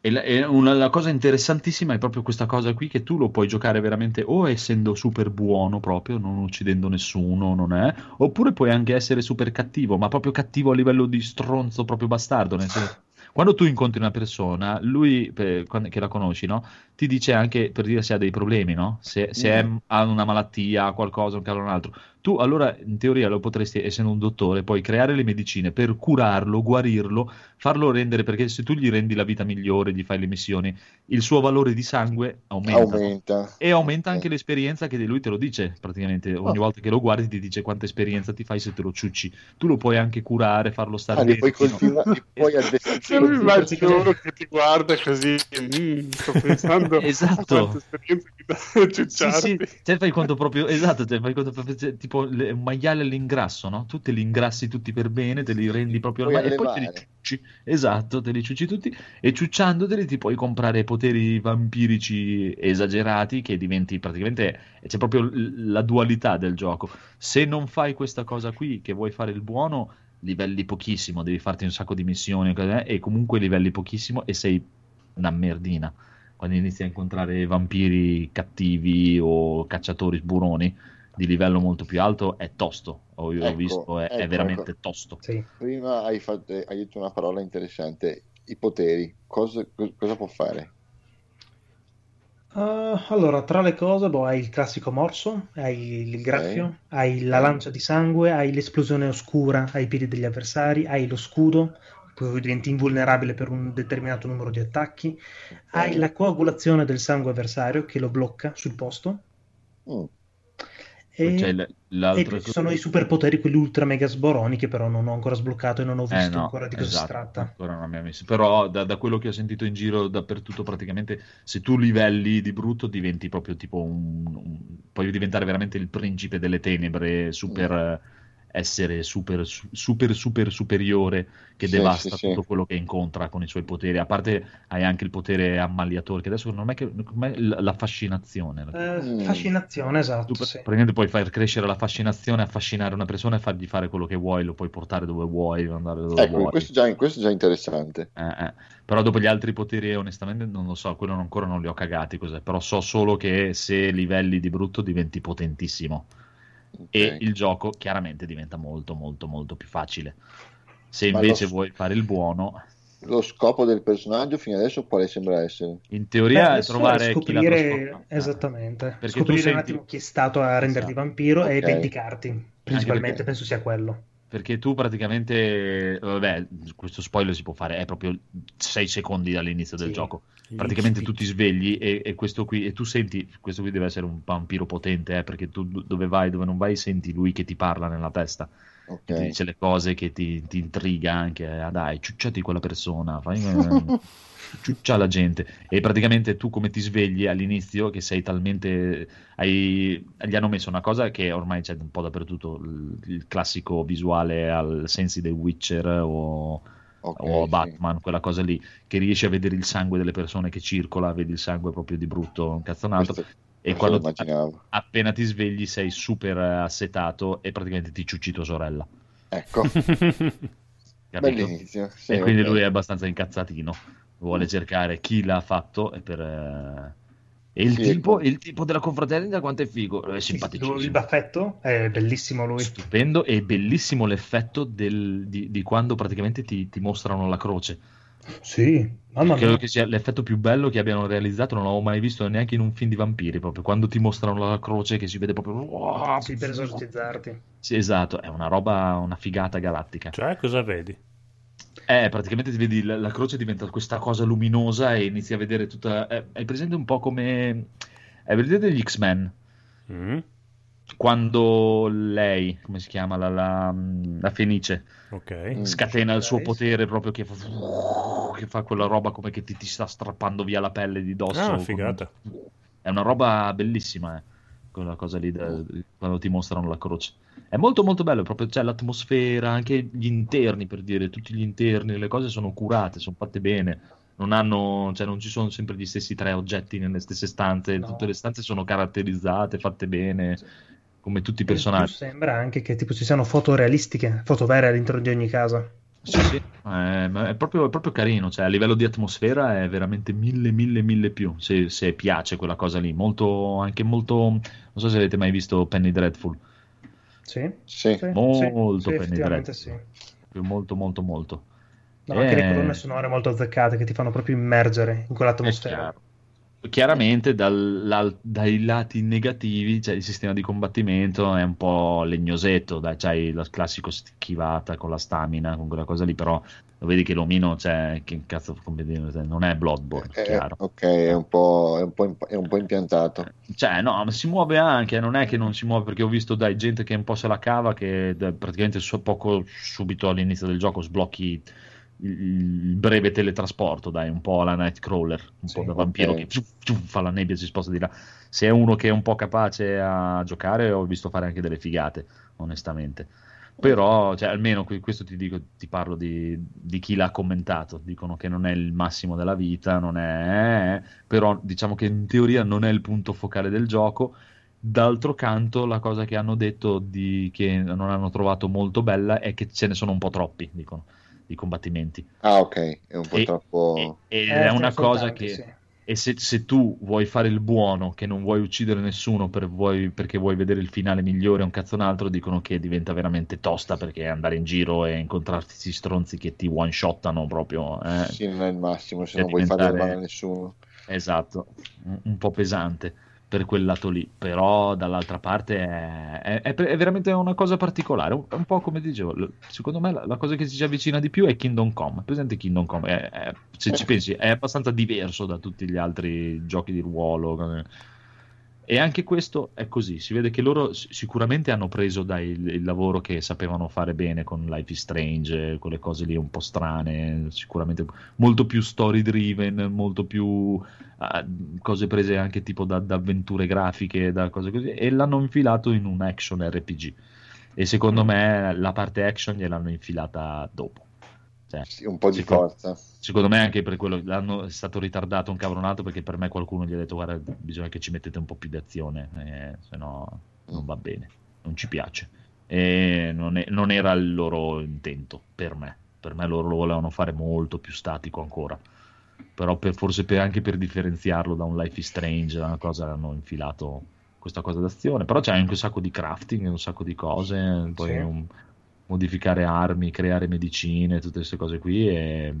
E la, e una- la cosa interessantissima è proprio questa cosa qui che tu lo puoi giocare veramente o essendo super buono proprio, non uccidendo nessuno, non è, oppure puoi anche essere super cattivo, ma proprio cattivo a livello di stronzo proprio bastardo, nel senso quando tu incontri una persona, lui per- quando- che la conosci, no? Ti dice anche per dire se ha dei problemi, no? Se, se è- Mm. ha una malattia, qualcosa, un cavolo o un altro. Tu allora in teoria lo potresti, essendo un dottore, poi creare le medicine per curarlo, guarirlo, farlo rendere, perché se tu gli rendi la vita migliore, gli fai le missioni, il suo valore di sangue aumenta. Aumenta. E aumenta Ok. anche l'esperienza che lui te lo dice, praticamente ogni Oh. volta che lo guardi ti dice quanta esperienza ti fai se te lo ciucci. Tu lo puoi anche curare, farlo stare Ah, puoi li puoi addestrare. mi immagino uno che ti guarda così, mm, sto pensando Esatto. a quanta esperienza mi dà Sì, ciucciarti. sì, cioè fai conto proprio, esatto, cioè fai conto proprio, cioè, tipo le- un maiale all'ingrasso, no? Tu te li ingrassi tutti per bene, te li rendi proprio ormai e poi te li ciucci, esatto, te li ciucci tutti e ciucciandoteli ti puoi comprare poteri vampirici esagerati che diventi praticamente, c'è proprio la dualità del gioco. Se non fai questa cosa qui, che vuoi fare il buono, livelli pochissimo, devi farti un sacco di missioni cos'è, e comunque livelli pochissimo e sei una merdina quando inizi a incontrare vampiri cattivi o cacciatori sburoni di livello molto più alto è tosto. Ho, ho Ecco, visto, è, è ecco, veramente ecco. tosto. Sì. Prima hai, fatto, hai detto una parola interessante, i poteri. Cosa, co- cosa può fare? Uh, allora, tra le cose, boh, hai il classico morso, hai il graffio, hai la lancia di sangue, hai l'esplosione oscura ai piedi degli avversari, hai lo scudo, poi diventi invulnerabile per un determinato numero di attacchi, hai la coagulazione del sangue avversario che lo blocca sul posto, Mm, Poi e, l- e sono i superpoteri, quelli ultra mega sboroni che però non ho ancora sbloccato e non ho Eh, visto no, ancora di cosa esatto, si tratta. ancora non abbiamo visto. Però da, da quello che ho sentito in giro dappertutto, praticamente, se tu livelli di brutto diventi proprio tipo un, un- puoi diventare veramente il principe delle tenebre, super... eh, essere super, su- super, super superiore che Sì, devasta sì, sì. tutto quello che incontra con i suoi poteri. A parte hai anche il potere ammaliatore, che adesso non è che com'è la fascinazione. Eh, fascinazione, Tu esatto, sì. praticamente puoi far crescere la fascinazione, affascinare una persona e fargli fare quello che vuoi, lo puoi portare dove vuoi, andare dove Ecco, vuoi. questo già, questo è già interessante. Eh, eh. Però dopo gli altri poteri, onestamente, non lo so, quello non- ancora non li ho cagati. Cos'è. Però so solo che se livelli di brutto diventi potentissimo. Ok. E il gioco chiaramente diventa molto, molto, molto più facile. Se invece lo- vuoi fare il buono, Lo scopo del personaggio fino adesso quale sembra essere? in teoria è Adesso trovare chi l'ha scoprire trasformato. Eh. esattamente Perché tu scoprire un senti- attimo chi è stato a renderti Esatto. vampiro e Ok. vendicarti principalmente perché- penso sia quello Perché tu praticamente, vabbè, questo spoiler si può fare, è proprio 6 secondi dall'inizio del Sì. gioco. Praticamente tu ti svegli e, e questo qui, e tu senti, questo qui deve essere un vampiro potente, eh, perché tu dove vai, dove non vai, senti lui che ti parla nella testa, Ok. che ti dice le cose, che ti, ti intriga anche, ah dai, ciucciati quella persona, fai, ciuccia la gente. E praticamente tu come ti svegli all'inizio, che sei talmente... Hai, gli hanno messo una cosa che ormai c'è un po' dappertutto, il, classico visuale al sensi del Witcher o Ok, o sì. Batman, quella cosa lì, che riesci a vedere il sangue delle persone che circola, vedi il sangue proprio di brutto, un cazzonato, Questo- e quando immaginavo. appena ti svegli sei super assetato e praticamente ti ciucci tua sorella. Ecco, bell'inizio. Sì, e quindi ok. lui è abbastanza incazzatino, vuole cercare chi l'ha fatto e per... eh, E il, Sì, tipo, ecco. il tipo della confraternita quanto è figo, è simpaticissimo. il baffetto è bellissimo lui Stupendo e bellissimo l'effetto del- di, di quando praticamente ti, ti mostrano la croce. sì mamma Credo mia che sia l'effetto più bello che abbiano realizzato, non l'avevo mai visto neanche in un film di vampiri, proprio quando ti mostrano la croce che si vede proprio... Wow, sì, per esorcizzarti Sì, esatto, è una roba, una figata galattica. Cioè, cosa vedi? Eh, praticamente ti vedi la, la croce diventa questa cosa luminosa e inizi a vedere tutta... eh, hai presente un po' come... Hai presente gli X-Men? Mm? Quando lei, come si chiama, la, la, la Fenice, Ok. Mm. scatena il suo potere proprio che fa, che fa quella roba come che ti, ti sta strappando via la pelle di dosso. Ah, con- figata. È una roba bellissima, eh, quella cosa lì da- quando ti mostrano la croce. È molto molto bello, proprio c'è l'atmosfera, anche gli interni per dire, tutti gli interni, le cose sono curate, sono fatte bene. Non hanno, cioè non ci sono sempre gli stessi tre oggetti nelle stesse stanze, No. tutte le stanze sono caratterizzate, fatte bene, come tutti i personaggi. sembra anche che tipo ci siano foto realistiche foto vere all'interno di ogni casa Sì, sì, è, ma è proprio, è proprio carino, cioè a livello di atmosfera è veramente mille, mille, mille più, se, se piace quella cosa lì, molto, anche molto, non so se avete mai visto Penny Dreadful, sì, Sì. sì, Molto sì, Dreadful. sì molto, molto, molto. No, anche le Eh, colonne sonore molto azzeccate che ti fanno proprio immergere in è quell'atmosfera. Chiaramente dal- dai lati negativi, cioè il sistema di combattimento è un po' legnosetto, dai, c'hai la classico schivata con la stamina, con quella cosa lì, però lo vedi che l'omino, cioè, che cazzo, dire, cioè, non è Bloodborne, Eh, chiaro. ok, è un po', è un po', imp- è un po' impiantato. Cioè, no, ma si muove anche, non è che non si muove perché ho visto dai gente che un po' se la cava, che praticamente so- poco subito all'inizio del gioco sblocchi il, breve teletrasporto, dai, un po' alla Nightcrawler, un Sì, po' da vampiro ok. che fiu, fiu, fa la nebbia e si sposta di là. Se è uno che è un po' capace a giocare, ho visto fare anche delle figate, onestamente. Però, cioè, almeno questo ti dico, ti parlo di, di chi l'ha commentato. Dicono che non è il massimo della vita, non è, però diciamo che in teoria non è il punto focale del gioco. D'altro canto, la cosa che hanno detto di, che non hanno trovato molto bella è che ce ne sono un po' troppi, dicono, di combattimenti. Ah, ok, è un po' E- troppo... E, ed Eh, è una cosa che... sì. E se, se tu vuoi fare il buono, che non vuoi uccidere nessuno per vuoi- perché vuoi vedere il finale migliore, un cazzo un altro, dicono che diventa veramente tosta perché andare in giro e incontrarti questi stronzi che ti one-shottano proprio. eh. Sì, non è il massimo, se Per non vuoi fare diventare- male a nessuno. Esatto, un, un po' pesante per quel lato lì, però dall'altra parte è, è- è- è veramente una cosa particolare, un, un po' come dicevo, secondo me la, la cosa che si ci avvicina di più è Kingdom Come, presente Kingdom Come, se ci pensi è abbastanza diverso da tutti gli altri giochi di ruolo e anche questo è così, si vede che loro sicuramente hanno preso il lavoro che sapevano fare bene con Life is Strange, quelle cose lì un po' strane, sicuramente molto più story driven, molto più ah, cose prese anche tipo da, da avventure grafiche, da cose così, e l'hanno infilato in un action RPG. E secondo me la parte action gliel'hanno infilata dopo. Cioè, Sì, un po' di secondo- forza. Secondo me anche per quello l'hanno è stato ritardato un cavolonato perché per me qualcuno gli ha detto guarda bisogna che ci mettete un po' più di azione, eh, se no non va bene, non ci piace. E non, è- non era il loro intento per me, per me loro lo volevano fare molto più statico ancora, però per- forse per- anche per differenziarlo da un Life is Strange, da una cosa hanno infilato questa cosa d'azione, però c'è anche un sacco di crafting, un sacco di cose, poi Sì. un- modificare armi, creare medicine, tutte queste cose qui e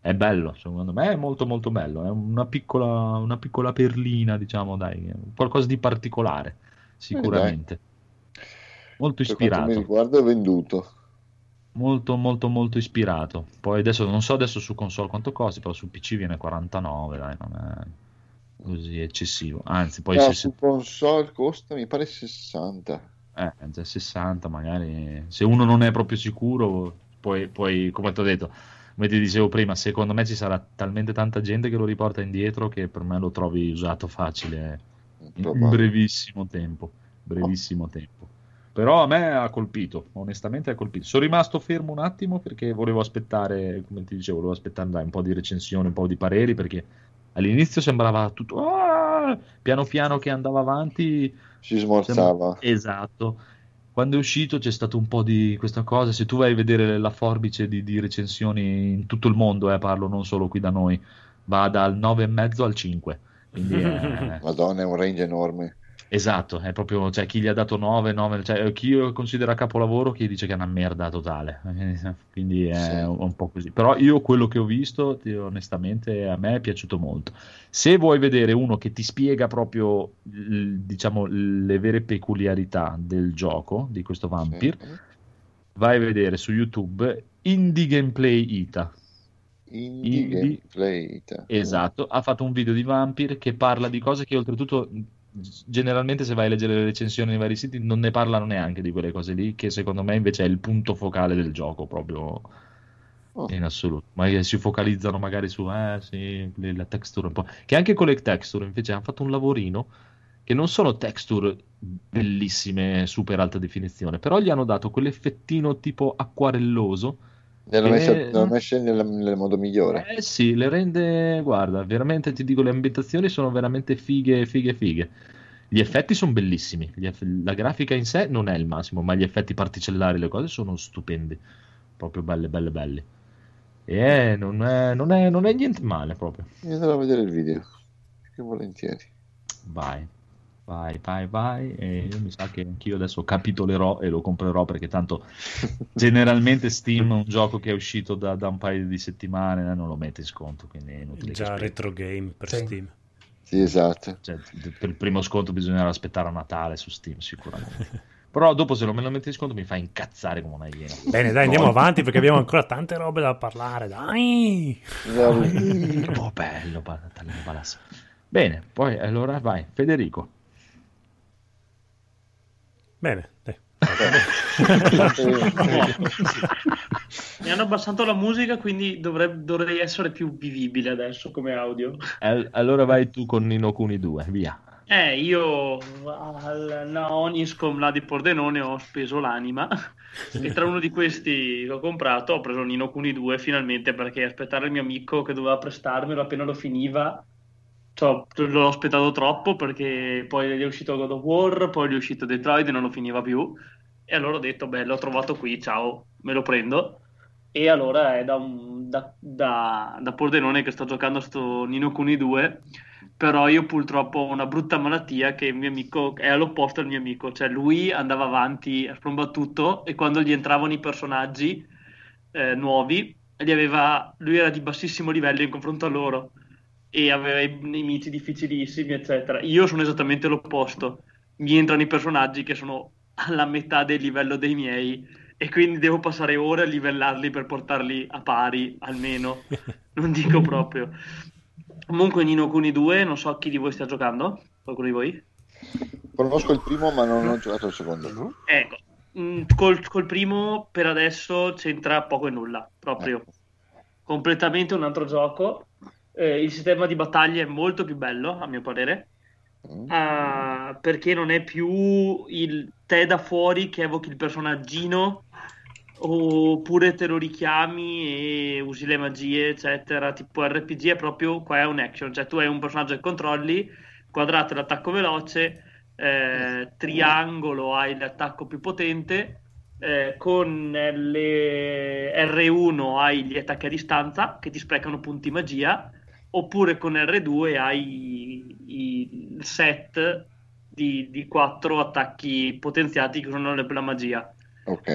è bello, secondo me è molto molto bello, è una piccola, una piccola perlina, diciamo, dai, qualcosa di particolare, sicuramente. Molto Per quanto mi ispirato, riguarda è venduto. molto molto molto ispirato. Poi adesso non so adesso su console quanto costi, però su PC viene 49, dai, non è così eccessivo. Anzi, poi No, se, su console costa mi pare 60. Eh, già 60 magari, se uno non è proprio sicuro, poi, poi come ti ho detto, come ti dicevo prima, secondo me ci sarà talmente tanta gente che lo riporta indietro che per me lo trovi usato facile in Probabile. brevissimo tempo, brevissimo tempo. Però a me ha colpito, onestamente ha colpito. Sono rimasto fermo un attimo perché volevo aspettare, come ti dicevo, volevo aspettare dai, un po' di recensioni, un po' di pareri perché all'inizio sembrava tutto "Ah!", piano piano che andava avanti Si smorzava. Esatto. Quando è uscito c'è stato un po' di questa cosa. Se tu vai a vedere la forbice di, di recensioni in tutto il mondo, eh, parlo non solo qui da noi, va dal 9,5 al 5. Quindi è, Madonna, è un range enorme. Esatto, è proprio cioè, chi gli ha dato 9, 9 cioè, chi io considera capolavoro, chi dice che è una merda totale. Quindi è Sì. un, po' così. Però io quello che ho visto, ti- onestamente, a me è piaciuto molto. Se vuoi vedere uno che ti spiega proprio, diciamo, le vere peculiarità del gioco, di questo Vampir, Sì. vai a vedere su YouTube Indie Gameplay Ita. Indie, Indie. gameplay. Ita. Esatto, ha fatto un video di Vampir che parla di cose che oltretutto generalmente se vai a leggere le recensioni nei vari siti non ne parlano neanche di quelle cose lì, che secondo me invece è il punto focale del gioco proprio Oh. in assoluto. Ma si focalizzano magari su eh sì, la texture un po'. Che anche con le texture invece hanno fatto un lavorino che non sono texture bellissime, super alta definizione, però gli hanno dato quell'effettino tipo acquarelloso Le hanno messe, le messe nel, nel modo migliore. eh sì, le rende, guarda, veramente ti dico, le ambientazioni sono veramente fighe, fighe, fighe. Gli effetti sono bellissimi, eff- la grafica in sé non è il massimo, ma gli effetti particellari, le cose sono stupendi, proprio belle, belle, belle. E non è, non è, non è niente male proprio. Mi andrò a vedere il video. Che volentieri. Vai, vai, vai, vai. E io mi sa che anch'io adesso capitolerò e lo comprerò perché tanto generalmente Steam è un gioco che è uscito da, da un paio di settimane e non lo mette in sconto, quindi è inutile Già retro game per Sì. Steam. Sì, esatto. Cioè, per il primo sconto bisognerà aspettare a Natale su Steam sicuramente. Però dopo se non me lo metti in sconto mi fa incazzare come una iena. Bene, dai, andiamo avanti perché abbiamo ancora tante robe da parlare. Dai! Che po' bello, pa- tale balas. Bene, poi allora vai, Federico. Bene, dai. Mi hanno abbassato la musica, quindi dovrebbe- dovrei essere più vivibile adesso come audio. Al- allora vai tu con Nino Kuni 2, via. Eh, io al Naoniscom là di Pordenone ho speso l'anima e tra uno di questi che ho comprato ho preso Nino Kuni 2 finalmente perché aspettare il mio amico che doveva prestarmelo appena lo finiva cioè, l'ho aspettato troppo perché poi è uscito God of War, poi è uscito Detroit e non lo finiva più. E allora ho detto beh l'ho trovato qui, ciao, me lo prendo. E allora è da, un- da, da, da Pordenone che sto giocando a sto Nino Kuni 2 però io purtroppo ho una brutta malattia che il mio amico è all'opposto del mio amico, cioè lui andava avanti a sprombattuto e quando gli entravano i personaggi eh, nuovi, aveva, lui era di bassissimo livello in confronto a loro e aveva i nemici difficilissimi, eccetera. Io sono esattamente l'opposto, mi entrano i personaggi che sono alla metà del livello dei miei e quindi devo passare ore a livellarli per portarli a pari almeno, non dico proprio. Comunque Nino Kuni 2, non so chi di voi sta giocando, qualcuno di voi? Conosco il primo, ma non ho giocato il secondo. No? Ecco, mh, col, col primo per adesso c'entra poco e nulla, proprio. Completamente un altro gioco. Eh, il sistema di battaglia è molto più bello, a mio parere. Mm. eh, perché non è più il te da fuori che evochi il personaggino oppure te lo richiami e usi le magie, eccetera. Tipo RPG è proprio qua è un action, cioè tu hai un personaggio che controlli, quadrato è l'attacco veloce, eh, triangolo hai l'attacco più potente, eh, con le R1 hai gli attacchi a distanza che ti sprecano punti magia, oppure con R2 hai i- il set di, di quattro attacchi potenziati che sono le- la magia Ok.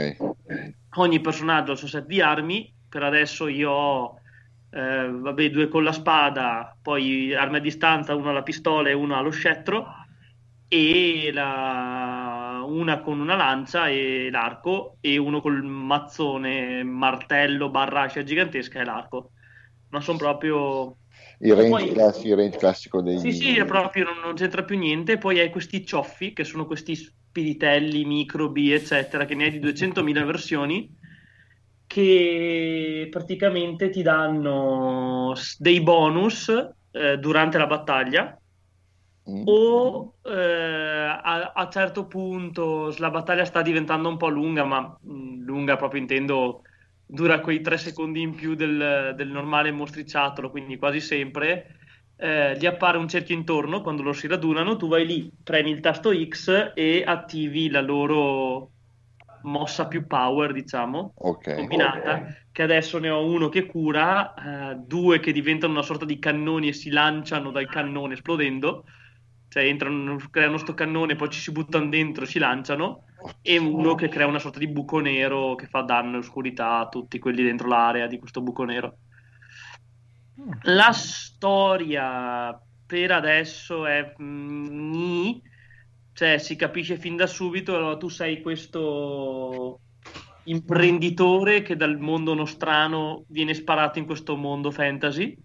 ogni personaggio ha il suo set di armi. Per adesso io ho eh, vabbè, due con la spada, poi armi a distanza, uno ha la pistola e uno ha lo scettro, e la- una con una lancia e l'arco, e uno col mazzone, martello, barra ascia gigantesca e l'arco. Ma sono proprio. Il range, Poi- classi- il range classico dei... Sì, sì, proprio non, non c'entra più niente. Poi hai questi cioffi, che sono questi spiritelli, microbi, eccetera, che ne hai di 200.000 versioni, che praticamente ti danno dei bonus eh, durante la battaglia. Mm. O eh, a, a certo punto la battaglia sta diventando un po' lunga, ma mh, lunga proprio intendo dura quei tre secondi in più del, del normale mostriciattolo, quindi quasi sempre. eh, gli appare un cerchio intorno quando loro si radunano, tu vai lì, premi il tasto X e attivi la loro mossa più power, diciamo, Ok. combinata, che adesso ne ho uno che cura, eh, due che diventano una sorta di cannoni e si lanciano dal cannone esplodendo, cioè entrano, creano sto cannone, poi ci si buttano dentro e si lanciano, e uno che crea una sorta di buco nero che fa danno e oscurità a tutti quelli dentro l'area di questo buco nero. La storia per adesso è mm, nì, cioè si capisce fin da subito, allora, tu sei questo imprenditore che dal mondo nostrano viene sparato in questo mondo fantasy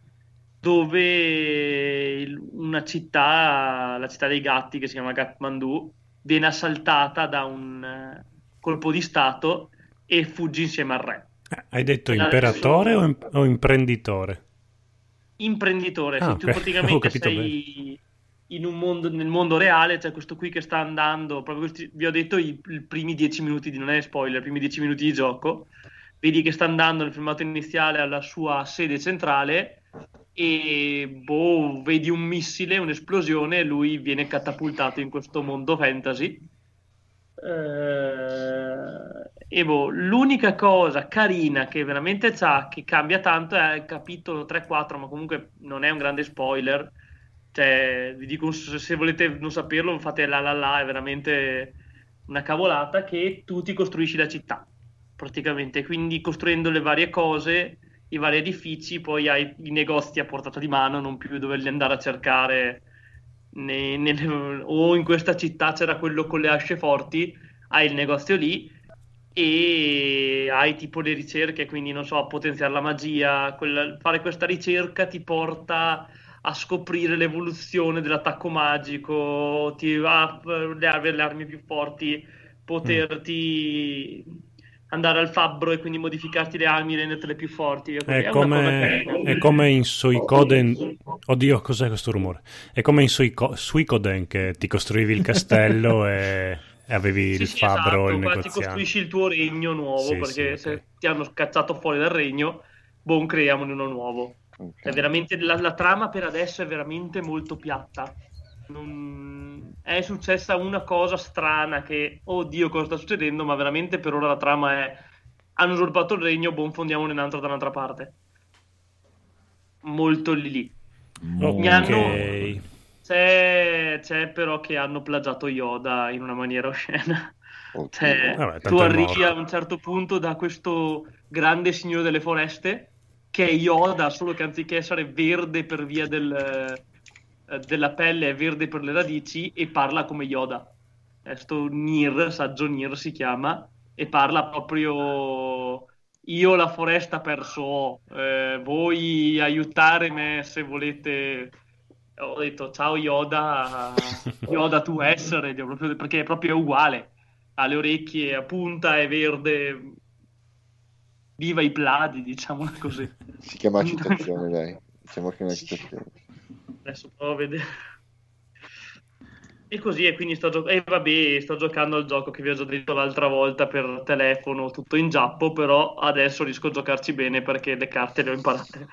dove una città, la città dei gatti che si chiama Kathmandu, viene assaltata da un eh, colpo di stato e fuggi insieme al re. Eh, Hai detto La- imperatore o, im- o imprenditore? imprenditore, Ah, sì, tu praticamente sei in un mondo, nel mondo reale, c'è questo qui che sta andando, proprio questi- vi ho detto i, i primi dieci minuti di, non è spoiler, i primi dieci minuti di gioco, vedi che sta andando nel filmato iniziale alla sua sede centrale e boh, vedi un missile, un'esplosione e lui viene catapultato in questo mondo fantasy. Eh, e boh, l'unica cosa carina che veramente c'ha, che cambia tanto è il capitolo 3-4, ma comunque non è un grande spoiler. Cioè, vi dico, se volete non saperlo, fate la la la, è veramente una cavolata che tu ti costruisci la città, praticamente. Quindi costruendo le varie cose, i vari edifici, poi hai i negozi a portata di mano, non più doverli andare a cercare ne- nelle- o in questa città c'era quello con le asce forti, hai il negozio lì e hai tipo le ricerche, quindi non so, potenziare la magia, quella- fare questa ricerca ti porta a scoprire l'evoluzione dell'attacco magico, ti va a avere le armi più forti, poterti andare al fabbro e quindi modificarti le armi e rendertele più forti. È cosa come, è come in Suicoden. Oddio, cos'è questo rumore? È come in Suico- Suicoden che ti costruivi il castello e, e avevi Sì, il sì, fabbro, esatto, il qua ti negoziante. costruisci il tuo regno nuovo Sì, perché sì, se ok. ti hanno scacciato fuori dal regno, boh, creiamone uno nuovo. Ok. È veramente, la, la trama per adesso è veramente molto piatta. Non- È successa una cosa strana che, oddio, cosa sta succedendo? Ma veramente per ora la trama è: hanno usurpato il regno, boh, fondiamone un altro da un'altra parte. Molto lì lì. Mi hanno- Ok. C'è, c'è però che hanno plagiato Yoda in una maniera oscena. Oddio. Cioè, Vabbè, tanto tu arrivi a un certo punto da questo grande signore delle foreste che è Yoda, solo che anziché essere verde per via del, eh, della pelle, è verde per le radici e parla come Yoda. È sto Nir, saggio Nir si chiama, e parla proprio io la foresta perso eh, voi aiutare me se volete. Ho detto ciao Yoda, Yoda tu essere, perché è proprio uguale ha le orecchie a punta, è verde. Viva i Pladi, diciamola così. Si chiama citazione, dai. Diciamo che è una citazione. Adesso provo a vedere. E così, e quindi sto, gio- e vabbè, sto giocando al gioco che vi ho già detto l'altra volta per telefono, tutto in giappo, però adesso riesco a giocarci bene perché le carte le ho imparate.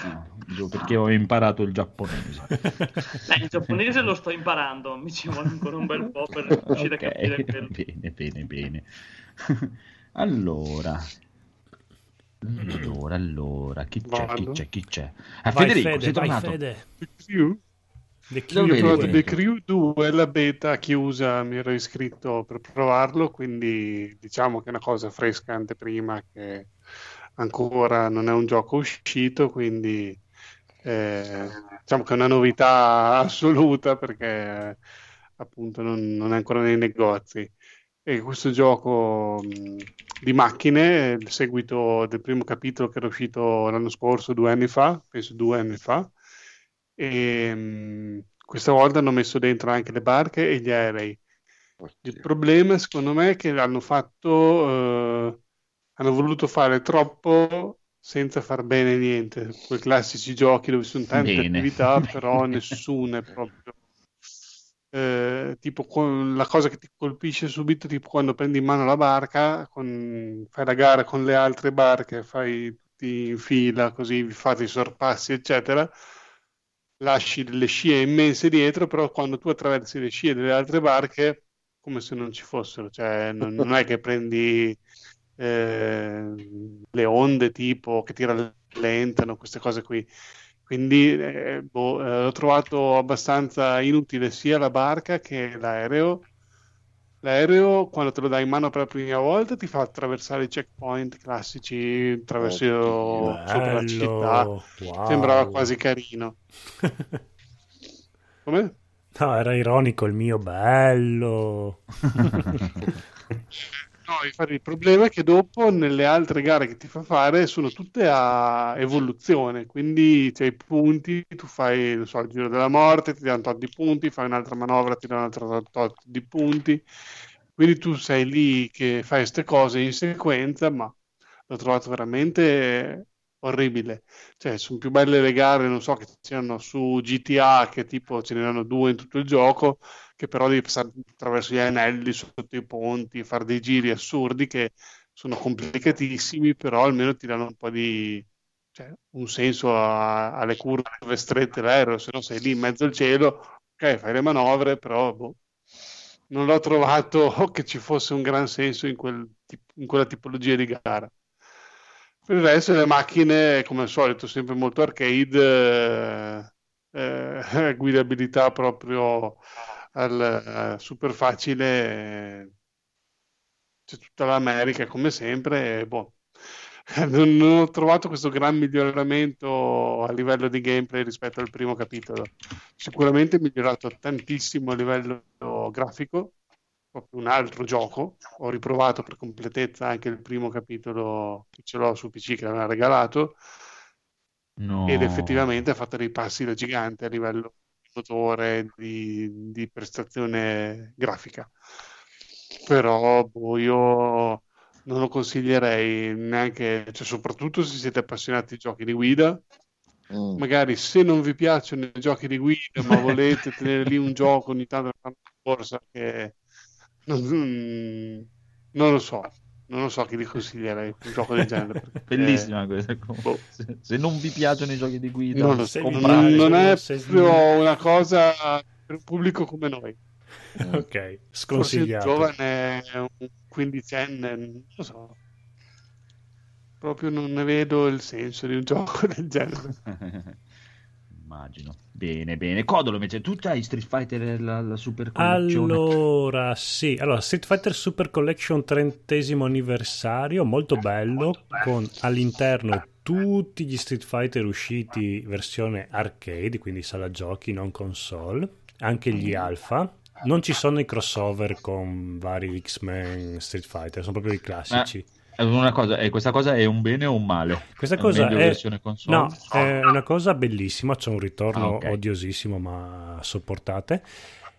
Ah, giù, perché ho imparato il giapponese. Eh, il giapponese lo sto imparando, mi ci vuole ancora un bel po' per riuscire Ok, a capire quello. bene, bene, bene. Allora, allora, allora, chi c'è, chi c'è, chi c'è? Ah, Vai Federico, Fede, sei tornato? Fede. The Crew? The Dove vedi provato questo? The Crew 2, la beta chiusa, mi ero iscritto per provarlo, quindi diciamo che è una cosa fresca anteprima che ancora non è un gioco uscito, quindi eh, diciamo che è una novità assoluta perché appunto non, non è ancora nei negozi. E questo gioco mh, di macchine, il seguito del primo capitolo che era uscito l'anno scorso, due anni fa, penso due anni fa, e mh, questa volta hanno messo dentro anche le barche e gli aerei. Il problema, secondo me, è che hanno fatto, eh, hanno voluto fare troppo senza far bene niente. Quei classici giochi dove ci sono tante Bene. attività, però nessuna è proprio. Eh, tipo con- la cosa che ti colpisce subito, tipo quando prendi in mano la barca, con- fai la gara con le altre barche, fai tutti in fila, così vi fate i sorpassi, eccetera lasci delle scie immense dietro, però quando tu attraversi le scie delle altre barche, come se non ci fossero, cioè non, non è che prendi eh, le onde tipo che ti rallentano, queste cose qui. Quindi eh, boh, eh, ho trovato abbastanza inutile sia la barca che l'aereo. L'aereo, quando te lo dai in mano per la prima volta, ti fa attraversare i checkpoint classici, attraverso Oddio. sopra la città. Wow. Sembrava quasi carino. Come? No, era ironico il mio bello. No, il problema è che dopo nelle altre gare che ti fa fare sono tutte a evoluzione, quindi c'hai i punti, tu fai, so, il giro della morte, ti danno tot di punti, fai un'altra manovra, ti danno un tot di punti, quindi tu sei lì che fai queste cose in sequenza, ma l'ho trovato veramente orribile. Cioè, sono più belle le gare, non so, che c'erano su GTA, che tipo ce n'erano due in tutto il gioco, che però devi passare attraverso gli anelli, sotto i ponti, fare dei giri assurdi che sono complicatissimi, però almeno ti danno un po' di, cioè, un senso a- alle curve strette l'aereo, se no sei lì in mezzo al cielo, ok, fai le manovre, però boh, non l'ho trovato che ci fosse un gran senso in quel in quella tipologia di gara. Per il resto le macchine, come al solito, sempre molto arcade, eh, eh, guidabilità proprio al, eh, super facile, eh, c'è tutta l'America come sempre, boh. Non, non ho trovato questo gran miglioramento a livello di gameplay rispetto al primo capitolo. Sicuramente è migliorato tantissimo a livello grafico, proprio un altro gioco. Ho riprovato per completezza anche il primo capitolo che ce l'ho su PC che l'aveva regalato No. ed effettivamente ha fatto dei passi da gigante a livello motore, di, di prestazione grafica. Però boh, io non lo consiglierei neanche, cioè, soprattutto se siete appassionati di giochi di guida. Mm. Magari se non vi piacciono i giochi di guida, ma volete tenere lì un gioco ogni tanto una corsa che non, non lo so, non lo so chi vi consiglierei un gioco del genere. perché- Bellissima questa. boh. Se, se non vi piacciono i giochi di guida, Non lo so, vi non, è se- proprio una cosa per un pubblico come noi. ok, Forse il sconsigliato. giovane è un quindicenne, non lo so. Proprio non ne vedo il senso di un gioco del genere. Immagino. Bene, bene. Codolo invece, tu hai Street Fighter la, la Super Collection? Allora, sì, allora Street Fighter Super Collection 30 anniversario, molto bello, con all'interno tutti gli Street Fighter usciti versione arcade, quindi sala giochi, non console, anche gli alpha. Non ci sono i crossover con vari X-Men Street Fighter, sono proprio i classici. Eh, Una cosa, eh, questa cosa è un bene o un male? Questa È cosa è, no, è una cosa bellissima, c'è un ritorno Ah, ok. odiosissimo ma sopportate.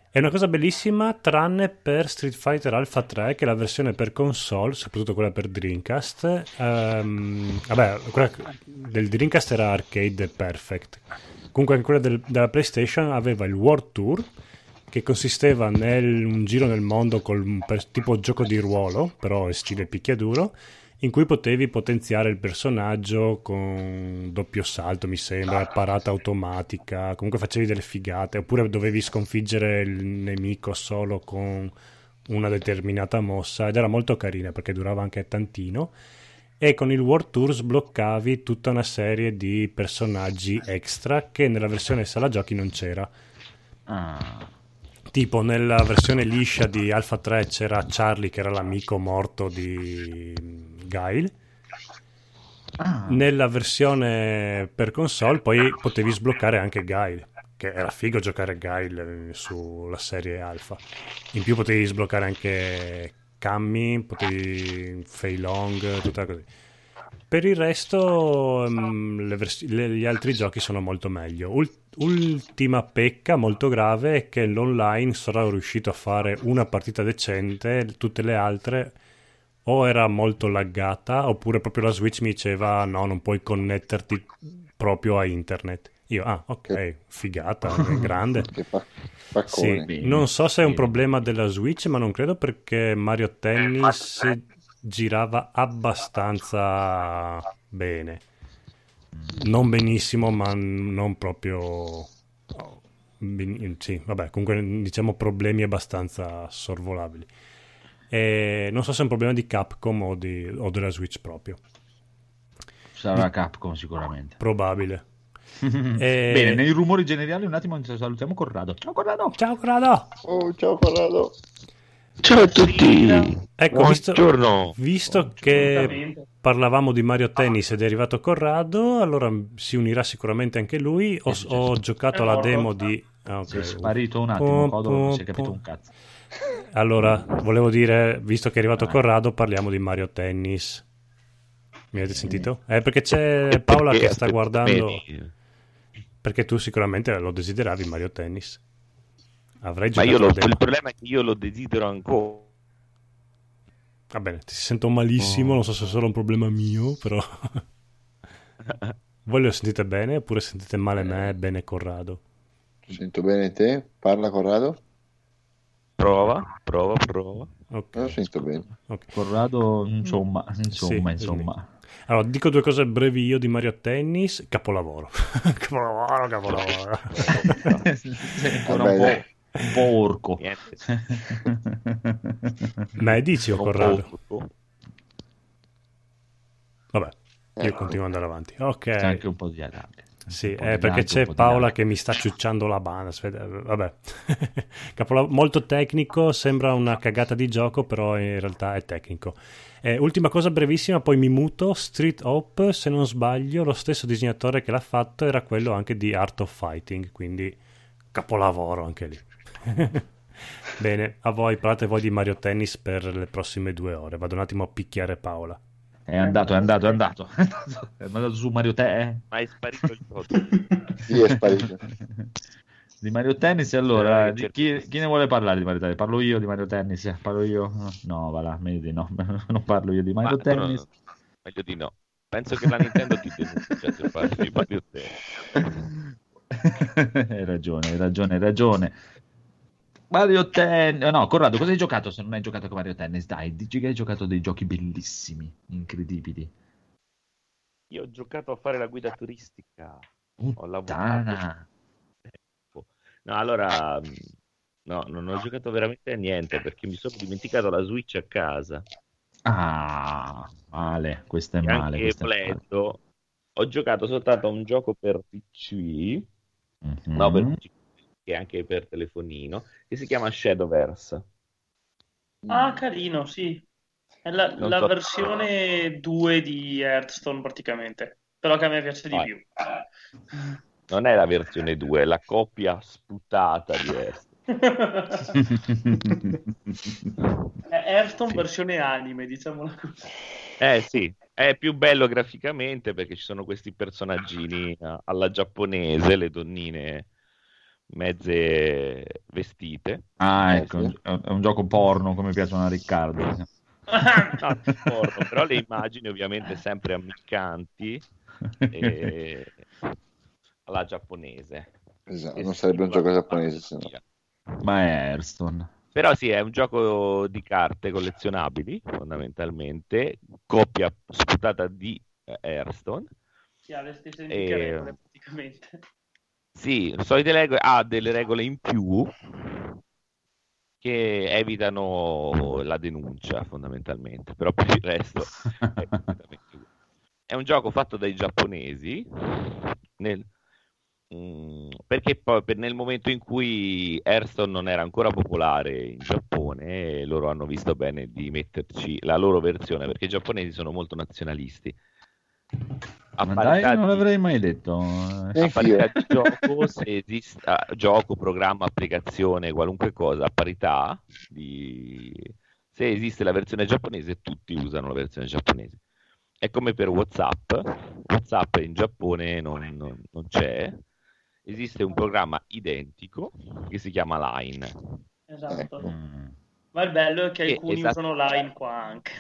È una cosa bellissima tranne per Street Fighter Alpha 3 che è la versione per console, soprattutto quella per Dreamcast. Ehm, vabbè, quella del Dreamcast era arcade perfect. Comunque anche quella del- della PlayStation aveva il World Tour che consisteva nel un giro nel mondo col per- tipo gioco di ruolo, però stile picchiaduro, in cui potevi potenziare il personaggio con doppio salto, mi sembra, parata automatica, comunque facevi delle figate, oppure dovevi sconfiggere il nemico solo con una determinata mossa ed era molto carina perché durava anche tantino e con il World Tour sbloccavi tutta una serie di personaggi extra che nella versione sala giochi non c'era. Ah, Tipo nella versione liscia di Alpha 3 c'era Charlie che era l'amico morto di Guile. ah. Nella versione per console poi potevi sbloccare anche Guile, che era figo giocare Guile sulla serie Alpha. In più potevi sbloccare anche Cammy, potevi Fei Long, tutta così. Per il resto ehm, le vers- le- gli altri giochi sono molto meglio. Ul- ultima pecca molto grave è che l'online sarò riuscito a fare una partita decente, tutte le altre o era molto laggata oppure proprio la Switch mi diceva no, non puoi connetterti proprio a internet. Io, ah, ok, Che- figata, è grande. Sì, non so se è un problema della Switch, ma non credo perché Mario Tennis girava abbastanza bene. Non benissimo, ma non proprio... ben- Sì, vabbè, comunque diciamo problemi abbastanza sorvolabili. E non so se è un problema di Capcom o, di- o della Switch proprio. Sarà Capcom sicuramente. Probabile. E- Bene, nei rumori generali un attimo ci salutiamo Corrado. Ciao Corrado. Ciao Corrado! Oh, ciao Corrado. Ciao a tutti. Ecco, visto, Buongiorno. visto che parlavamo di Mario Tennis ed è arrivato Corrado, allora si unirà sicuramente anche lui. Ho, ho giocato È la morto. demo di... ah, ok. Si è sparito un attimo, pom, non si è capito un cazzo. Allora, volevo dire, visto che è arrivato. Corrado, parliamo di Mario Tennis. Mi avete sentito? Eh, perché c'è Paola che sta guardando... Perché tu sicuramente lo desideravi Mario Tennis. Avrei Ma io lo, il problema è che io lo desidero ancora. Va bene, ti sento malissimo, Oh. non so se è solo un problema mio, però... Voi lo sentite bene oppure sentite male me e bene Corrado? Sento bene te? Parla Corrado? Prova, prova, prova. Ok, Non lo sento bene. ok. Corrado, insomma, insomma, Sì, insomma. Allora, dico due cose brevi io di Mario Tennis. Capolavoro. capolavoro, capolavoro. Vabbè, un po' orco. Niente. Me dici o Corrado? Vabbè, io Eh, continuo ad andare avanti. C'è Ok. anche un po' di allarme. Sì, eh, perché c'è Paola che mi sta ciucciando la banda. vabbè, Capola- molto tecnico, sembra una cagata di gioco, però in realtà è tecnico. Eh, ultima cosa brevissima, poi mi muto. Street Hope, se non sbaglio, lo stesso disegnatore che l'ha fatto era quello anche di Art of Fighting, quindi capolavoro anche lì. Bene, a voi, parlate voi di Mario Tennis per le prossime due ore. Vado un attimo a picchiare Paola. È andato, è andato, è andato. È andato su Mario Tennis. Ma è sparito il gioco. Sì, è sparito. Di Mario Tennis, allora, Eh, di certo. chi, chi ne vuole parlare di Mario Tennis? Parlo io di Mario Tennis? Parlo io? No, va là, meglio di no. Non parlo io di Mario Ma- Tennis. meglio di no. Penso che la Nintendo ti denuncia se parli di Mario Tennis. hai ragione, hai ragione, hai ragione. Mario Tennis. No, Corrado, cosa hai giocato se non hai giocato con Mario Tennis? Dai, dici che hai giocato dei giochi bellissimi, incredibili. Io ho giocato a fare la guida turistica. Ho lavorato. Puttana. No, allora, mh, no, non ho giocato veramente a niente perché mi sono dimenticato la Switch a casa. Ah, male, questo è E male. anche volendo, ho giocato soltanto a un gioco per PC, Mhm. no, per PC, e anche per telefonino, che si chiama Shadowverse. Ah, carino, sì. È la, la so- versione 2 di Hearthstone praticamente, però che a me piace di Ah. più. Non è la versione 2, è la coppia sputata di Hearthstone. È Hearthstone Sì. versione anime, diciamola così. Eh sì, è più bello graficamente perché ci sono questi personaggini eh, alla giapponese, le donnine mezze vestite. Ah, Eh, ecco, sì. è un- gioco porno come piacciono a Riccardo. No, porno, però le immagini ovviamente sempre ammiccanti e alla giapponese. Esatto, Che non sarebbe un gioco giapponese se no. Ma è Hearthstone. Però sì, è un gioco di carte collezionabili, fondamentalmente, coppia sputata di eh, Hearthstone. Che ha le stesse E- regole praticamente. Sì, solite regole, ha delle regole in più che evitano la denuncia fondamentalmente, però per il resto è. È un gioco fatto dai giapponesi nel- mm, perché poi per- nel momento in cui Hearthstone non era ancora popolare in Giappone, loro hanno visto bene di metterci la loro versione, perché i giapponesi sono molto nazionalisti. A Ma parità dai, non di- l'avrei mai detto. Eh, a parità di gioco, se esiste gioco, programma, applicazione, qualunque cosa, a parità di... se esiste la versione giapponese, tutti usano la versione giapponese. È come per WhatsApp, WhatsApp in Giappone non, non- non c'è, esiste un programma identico che si chiama Line. Esatto. Mm. Ma il bello è che alcuni esatto. usano Line qua anche.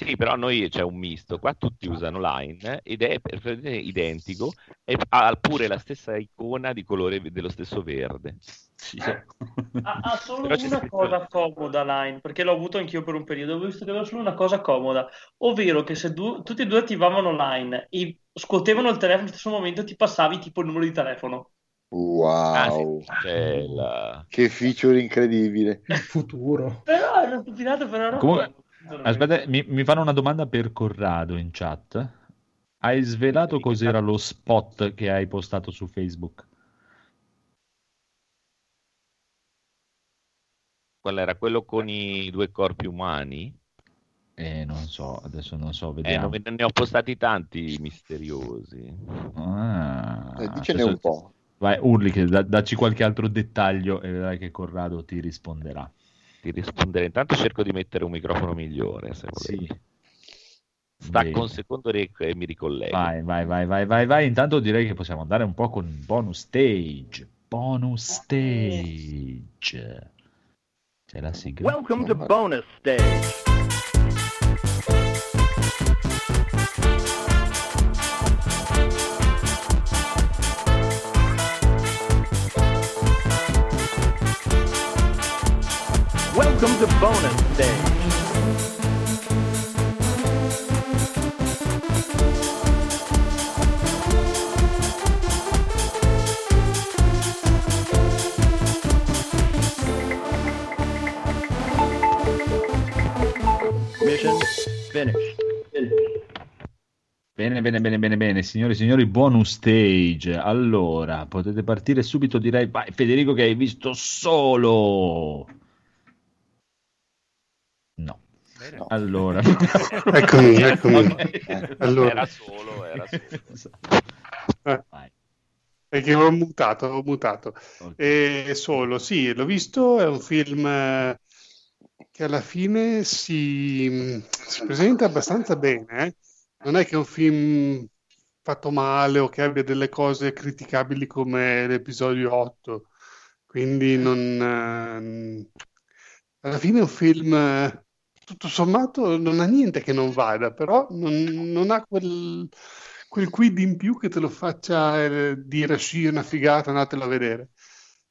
Sì, però noi c'è un misto, qua tutti usano Line ed è perfettamente identico e ha pure la stessa icona di colore dello stesso verde. Ha, ha solo Però una scritto- cosa comoda Line, perché l'ho avuto anch'io per un periodo, ho visto che aveva solo una cosa comoda, ovvero che se du- tutti e due attivavano Line e scuotevano il telefono allo stesso momento ti passavi tipo il numero di telefono. Ah, sì, Wow, c'è la- che feature incredibile. Il futuro. Però è una stupidata, però Comunque. Aspetta, mi, mi fanno una domanda per Corrado in chat. Hai svelato cos'era lo spot che hai postato su Facebook? Qual era quello con i due corpi umani? Eh, non so, adesso non so, Eh, vediamo. non- ne ho postati tanti misteriosi. Ah, Eh, dicene un po'. Vai, Urli, che da- dacci qualche altro dettaglio e vedrai che Corrado ti risponderà. Ti risponderei. Intanto cerco di mettere un microfono migliore, se volete. Sì. Stacco Bene. un secondo e e mi ricollego. Vai, vai, vai, vai, vai, vai. Intanto direi che possiamo andare un po' con il bonus stage. Bonus stage. C'è la sigla. Welcome to bonus stage. Bonus stage. Mission finished. Bene, bene, bene, bene, bene, signori e signori, bonus stage. Allora, potete partire subito, direi. Vai, Federico, che hai visto solo. No. Bene. Allora, Eccomi, eccomi. Allora. Era solo, era solo. Vai. Perché ho mutato, ho mutato. Ok. E solo, sì, l'ho visto, è un film eh, che alla fine si, si presenta abbastanza bene. eh. Non è che è un film fatto male o che abbia delle cose criticabili come l'episodio 8. Quindi non... ehm, alla fine è un film, eh, tutto sommato, non ha niente che non vada, però non, non ha quel, quel quid in più che te lo faccia eh, dire sì, è una figata, andatelo a vedere.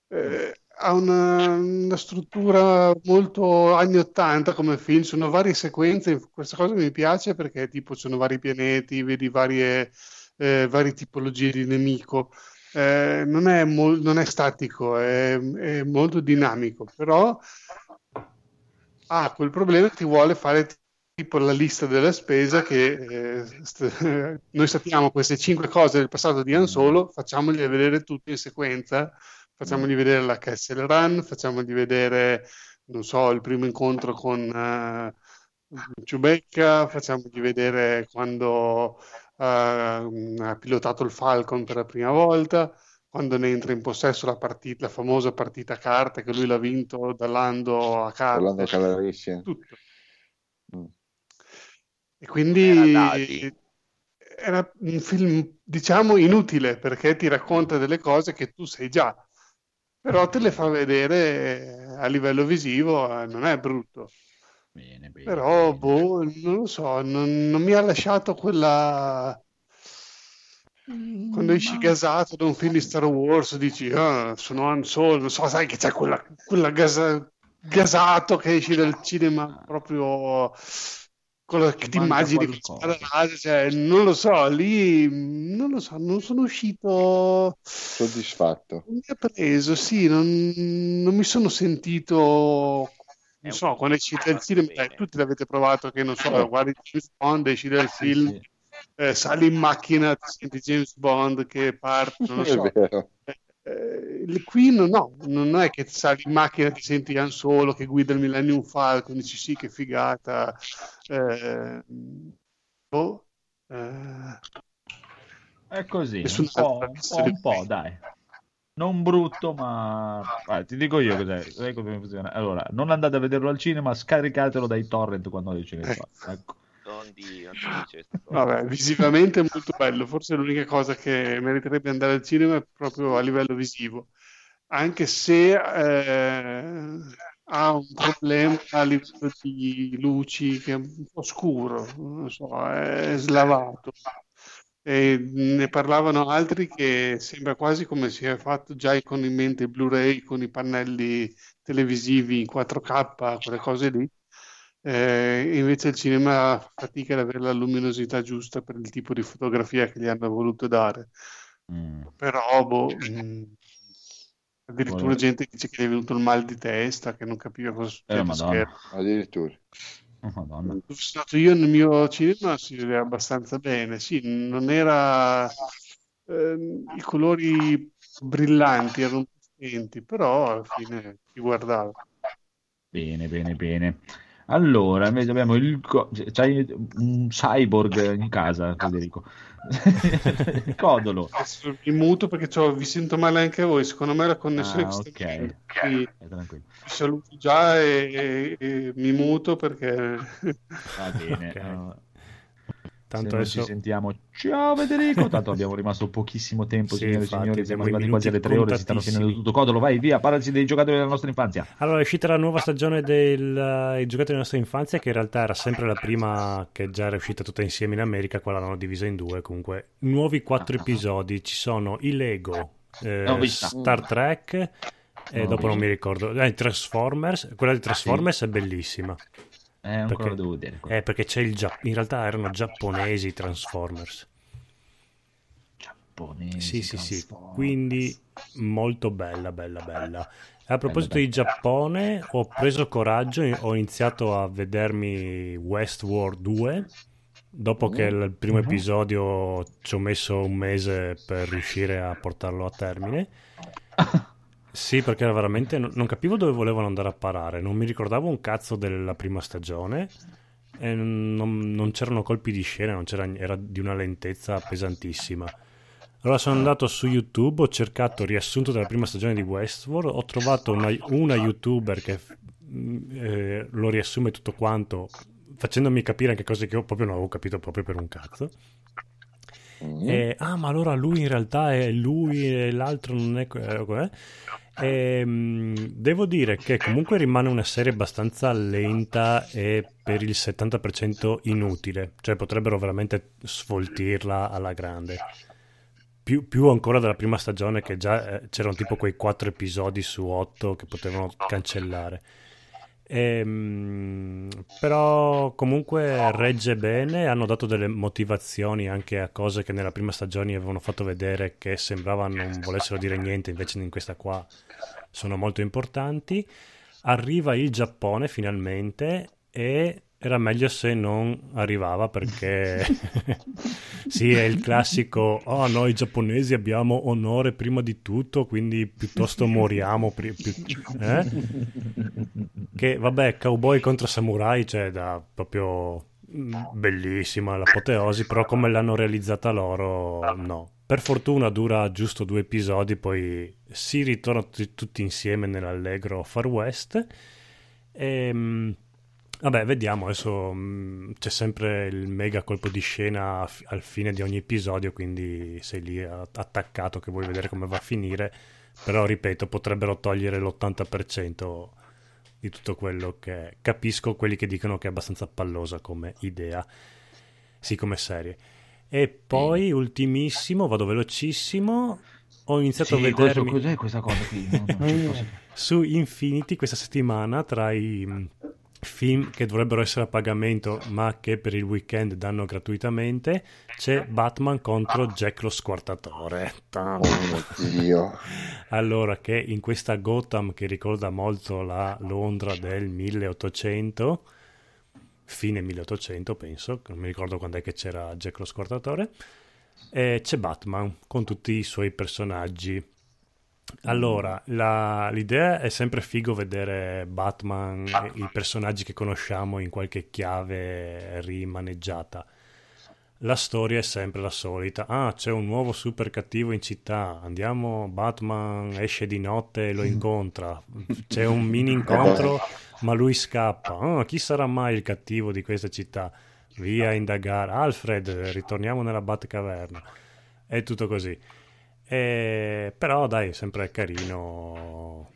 Eh, ha una, una struttura molto anni 80 come film, sono varie sequenze, questa cosa mi piace perché tipo sono vari pianeti, vedi varie, eh, varie tipologie di nemico. Eh, non è, mol- non è statico, è, è molto dinamico, però ha quel problema che ti vuole fare tipo la lista della spesa che eh, st- noi sappiamo queste cinque cose del passato di Han Solo, facciamoli vedere tutte in sequenza, facciamogli vedere la Kessel Run, facciamogli vedere, non so, il primo incontro con eh, Chewbacca, facciamogli vedere quando eh, ha pilotato il Falcon per la prima volta, quando ne entra in possesso la partita, la famosa partita a carte che lui l'ha vinto da Lando a carte, Calarissian. tutto. Mm. E quindi Era era un film, diciamo, inutile perché ti racconta delle cose che tu sai già, però te le fa vedere a livello visivo, eh, non è brutto. Bene, bene, Però, bene. boh, non lo so, non, non mi ha lasciato quella... quando esci gasato da un film di Star Wars dici ah, sono Han Solo, non so, sai che c'è quella, quella gasa- gasato che esci dal cinema proprio con la, che ti immagini laser, cioè, non lo so, lì non lo so, non sono uscito Soddisfatto. non mi ha preso, sì, non, non mi sono sentito non so, quando esci dal fatto cinema, bene. eh, tutti l'avete provato che non so, guardi James Bond, esci dal Sì, film, sì. Eh, sali in macchina, ti senti James Bond che parte, non lo so. Eh, qui no, no, non è che sali in macchina, ti senti Han Solo che guida il Millennium Falcon, dici sì, che figata. Eh, boh, eh, È così, un po', un po', di- un po', dai. Non brutto, ma Guarda, ti dico io cos'è, sai come funziona. Allora, non andate a vederlo al cinema, scaricatelo dai torrent quando esce nei Ecco. Torrent. Non, di, non si dice queste cose. Vabbè, visivamente è molto bello, forse l'unica cosa che meriterebbe andare al cinema è proprio a livello visivo, anche se eh, ha un problema a livello di luci che è un po' scuro, non so, è slavato. E ne parlavano altri che sembra quasi come si è fatto già con in mente il Blu-ray con i pannelli televisivi in 4K, quelle cose lì. Eh, invece il cinema fa fatica ad avere la luminosità giusta per il tipo di fotografia che gli hanno voluto dare. Mm. Però, boh, mh, addirittura Guarda. gente che dice che gli è venuto il mal di testa, che non capiva cosa Eh, succede. madonna. Addirittura. Oh, madonna. Io nel mio cinema si vedeva abbastanza bene, sì, non era ehm, i colori brillanti, erano potenti, però alla fine si guardava. Bene, bene, bene. Allora, invece abbiamo il... co- C'hai un cyborg in casa, Federico. Codolo. Adesso mi muto perché c'ho- vi sento male anche voi, secondo me la connessione Ah, che sta ok. avendo. Quindi Eh, tranquillo. vi saluto già e, e- e mi muto perché Va bene. Ok. allora, se Tanto non ci adesso sentiamo, ciao Federico. Tanto abbiamo rimasto pochissimo tempo, Sì, signore e signori. Siamo arrivati quasi alle tre ore. Si stanno finendo tutto. Codolo, vai via. Parlaci dei giocatori della nostra infanzia. Allora, è uscita la nuova stagione del eh, I giocatori della nostra infanzia, che in realtà era sempre la prima che già era uscita tutta insieme in America, qua l'hanno divisa in due. Comunque, nuovi quattro Ah. episodi. Ci sono i Lego, eh. Star Trek, e l'ho dopo non mi ricordo, eh, Transformers. Quella di Transformers è bellissima. Eh, ancora Perché- lo devo vedere. Eh, perché c'è il Gia- in realtà erano giapponesi i Transformers. Giapponesi, Sì, sì, sì. Quindi molto bella, bella, bella. A proposito bella. di Giappone, ho preso coraggio ho iniziato a vedermi Westworld 2. Dopo che il primo Mhm. episodio ci ho messo un mese per riuscire a portarlo a termine. Sì, perché era veramente. Non non capivo dove volevano andare a parare. Non mi ricordavo un cazzo della prima stagione. E non, non c'erano colpi di scena, era di una lentezza pesantissima. Allora sono andato su YouTube, ho cercato riassunto della prima stagione di Westworld, ho trovato una, una youtuber che mm, eh, lo riassume tutto quanto, facendomi capire anche cose che io proprio non avevo capito proprio per un cazzo. Mm. E, ah, ma allora lui in realtà è lui e l'altro non è... que- eh, que- E, mm, devo dire che comunque rimane una serie abbastanza lenta e per il 70% inutile, cioè potrebbero veramente sfoltirla alla grande. Più, più ancora della prima stagione che già eh, c'erano tipo quei 4 episodi su 8 che potevano cancellare. Ehm, però comunque regge bene, hanno dato delle motivazioni anche a cose che nella prima stagione avevano fatto vedere che sembrava non volessero dire niente, invece in questa qua sono molto importanti. Arriva il Giappone finalmente e era meglio se non arrivava perché sì, è il classico, oh noi giapponesi abbiamo onore prima di tutto, quindi piuttosto moriamo. pri- più- eh? Che vabbè, cowboy contro samurai, cioè da proprio mm, bellissima l'apoteosi, però come l'hanno realizzata loro, no. Per fortuna dura giusto due episodi, poi si ritornano tutti, tutti insieme nell'allegro Far West. E, mm, vabbè, vediamo, adesso mm, c'è sempre il mega colpo di scena a fi- al fine di ogni episodio, quindi sei lì a- attaccato che vuoi vedere come va a finire, però ripeto, potrebbero togliere l'80% di tutto quello che è. capisco quelli che dicono che è abbastanza pallosa come idea, sì come serie. E poi, ultimissimo, vado velocissimo, ho iniziato a Sì, questo- vedermi cos'è questa cosa qui? No, posso- su Infinity questa settimana tra i mh, film che dovrebbero essere a pagamento ma che per il weekend danno gratuitamente c'è Batman contro Jack lo Squartatore. Oh mio Dio. allora che in questa Gotham che ricorda molto la Londra del 1800 fine 1800 penso non mi ricordo quando è che c'era Jack lo Squartatore e c'è Batman con tutti i suoi personaggi allora, la- l'idea è sempre figo vedere Batman e i personaggi che conosciamo in qualche chiave rimaneggiata. La storia è sempre la solita. Ah, c'è un nuovo super cattivo in città. Andiamo, Batman esce di notte e lo incontra. C'è un mini incontro, ma lui scappa. Ah, chi sarà mai il cattivo di questa città? Via a indagare. Alfred, ritorniamo nella Batcaverna. È tutto così. Eh, però dai, è sempre carino.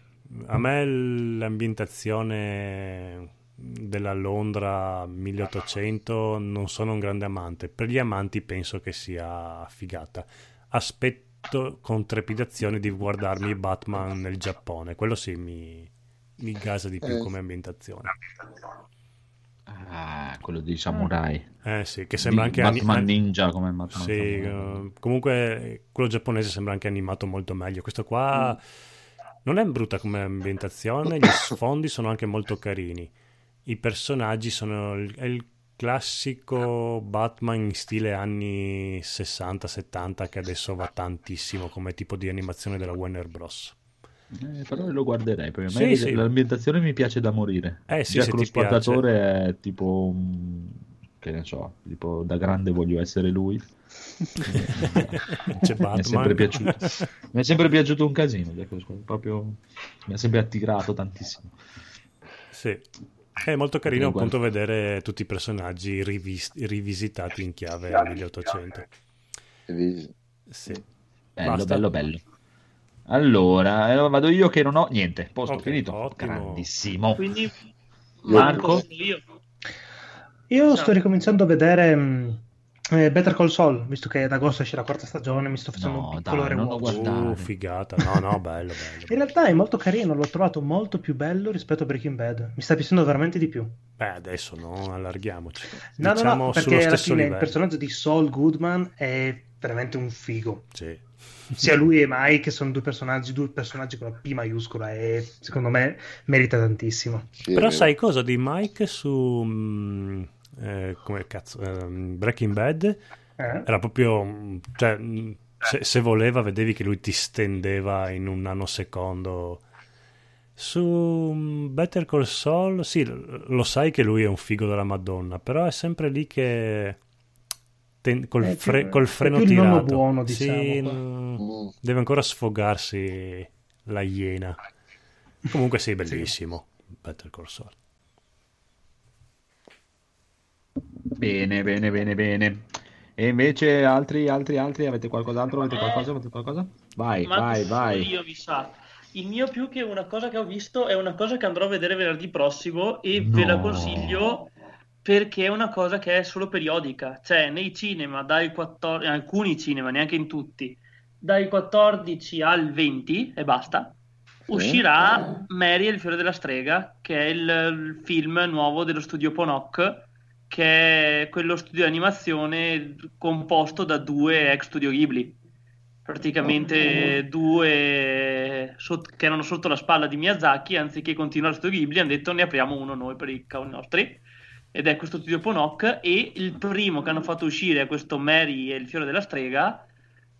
A me l'ambientazione della Londra 1800 non sono un grande amante. Per gli amanti penso che sia figata. Aspetto con trepidazione di guardarmi Batman nel Giappone. Quello sì mi, mi gasa di più Eh. come ambientazione. Ah, quello di Samurai. Eh sì, che sembra anche Batman an- Ninja come Batman Sì, eh, comunque quello giapponese sembra anche animato molto meglio. Questo qua non è brutta come ambientazione, gli sfondi sono anche molto carini. I personaggi sono il, il classico Batman in stile anni 60-70 che adesso va tantissimo come tipo di animazione della Warner Bros. Eh, però lo guarderei perché a Sì, me sì. l'ambientazione mi piace da morire. Eh sì, Jack se lo ti spattatore è tipo che ne so, tipo da grande voglio essere lui. C'è Mi è sempre Batman. piaciuto. Mi è sempre piaciuto un casino, proprio mi ha sempre attirato tantissimo. Sì. È molto carino Guarda. appunto vedere tutti i personaggi rivis- rivisitati in chiave 1800. Sì. Bello, Basta. bello, bello. Allora, eh, vado io che non ho niente. Posto, Ok, finito. ottimo. Grandissimo. Quindi, Marco? io. Io sto ricominciando a vedere mh, eh, Better Call Saul, visto che ad agosto esce la quarta stagione, mi sto facendo No, un piccolo dai, rewatch. Uh, figata. No, no, bello, bello. In realtà è molto carino, l'ho trovato molto più bello rispetto a Breaking Bad. Mi sta piacendo veramente di più. Beh, adesso no, allarghiamoci. No, diciamo no, no, sullo perché alla fine il livello. personaggio di Saul Goodman è veramente un figo. Sì. Sia lui e Mike, che sono due personaggi, due personaggi con la P maiuscola, e secondo me merita tantissimo. Però sai cosa di Mike su mm, eh, come cazzo ehm, Breaking Bad Eh? era proprio cioè, mm, se, se voleva vedevi che lui ti stendeva in un nanosecondo su mm, Better Call Saul sì lo sai che lui è un figo della Madonna però è sempre lì che ten- col, più- fre- col è freno più tirato buono, Sì, diciamo, qua. mm, deve ancora sfogarsi la iena comunque sì bellissimo Better Call Saul Bene, bene, bene, bene. E invece altri, altri, altri, avete qualcos'altro? Avete qualcosa? Avete qualcosa? Vai, Ma vai, vai. Io vi sa. Il mio più che una cosa che ho visto è una cosa che andrò a vedere venerdì prossimo e ve la No. consiglio perché è una cosa che è solo periodica. Cioè, nei cinema, dai 14, in alcuni cinema, neanche in tutti, dai 14 al 20 e basta, uscirà Mary e il fiore della strega, che è il, il film nuovo dello studio Ponok, che è quello studio di animazione composto da due ex studio Ghibli. Praticamente due sot- che erano sotto la spalla di Miyazaki, anziché continuare studio Ghibli, hanno detto ne apriamo uno noi per i cavoli nostri. Ed è questo studio Ponok. E il primo che hanno fatto uscire è questo Mary e il fiore della strega,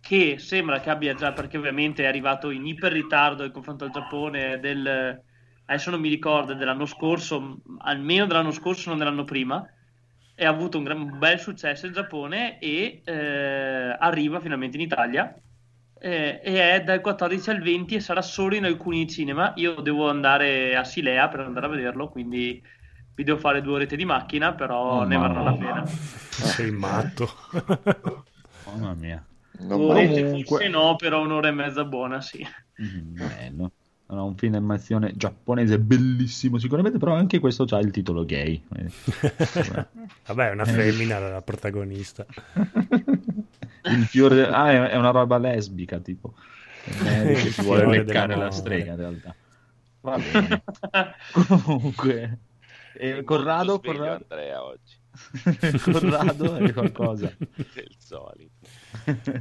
che sembra che abbia già, perché ovviamente è arrivato in iper ritardo in confronto al Giappone del, adesso non mi ricordo, dell'anno scorso, almeno dell'anno scorso, non dell'anno prima, e ha avuto un, gran- un bel successo in Giappone e eh, arriva finalmente in Italia. eh, e è dal 14 al 20 e sarà solo in alcuni cinema. Io devo andare a Silea per andare a vederlo, quindi vi devo fare due orette di macchina, però Oh, ne varrà la pena. sei matto Mamma mia. Non orette Comunque- forse no, però un'ora e mezza buona, sì. Mm, Bello. Era un film d'animazione giapponese bellissimo sicuramente, però anche questo ha il titolo gay. Eh, vabbè è una femmina la protagonista Il fiore... Ah, è una roba lesbica, tipo. Il si vuole leccare la strega, in realtà. Va bene. Comunque... E Corrado, Molto sveglio Corrado, Andrea oggi. Corrado, hai qualcosa? del solito.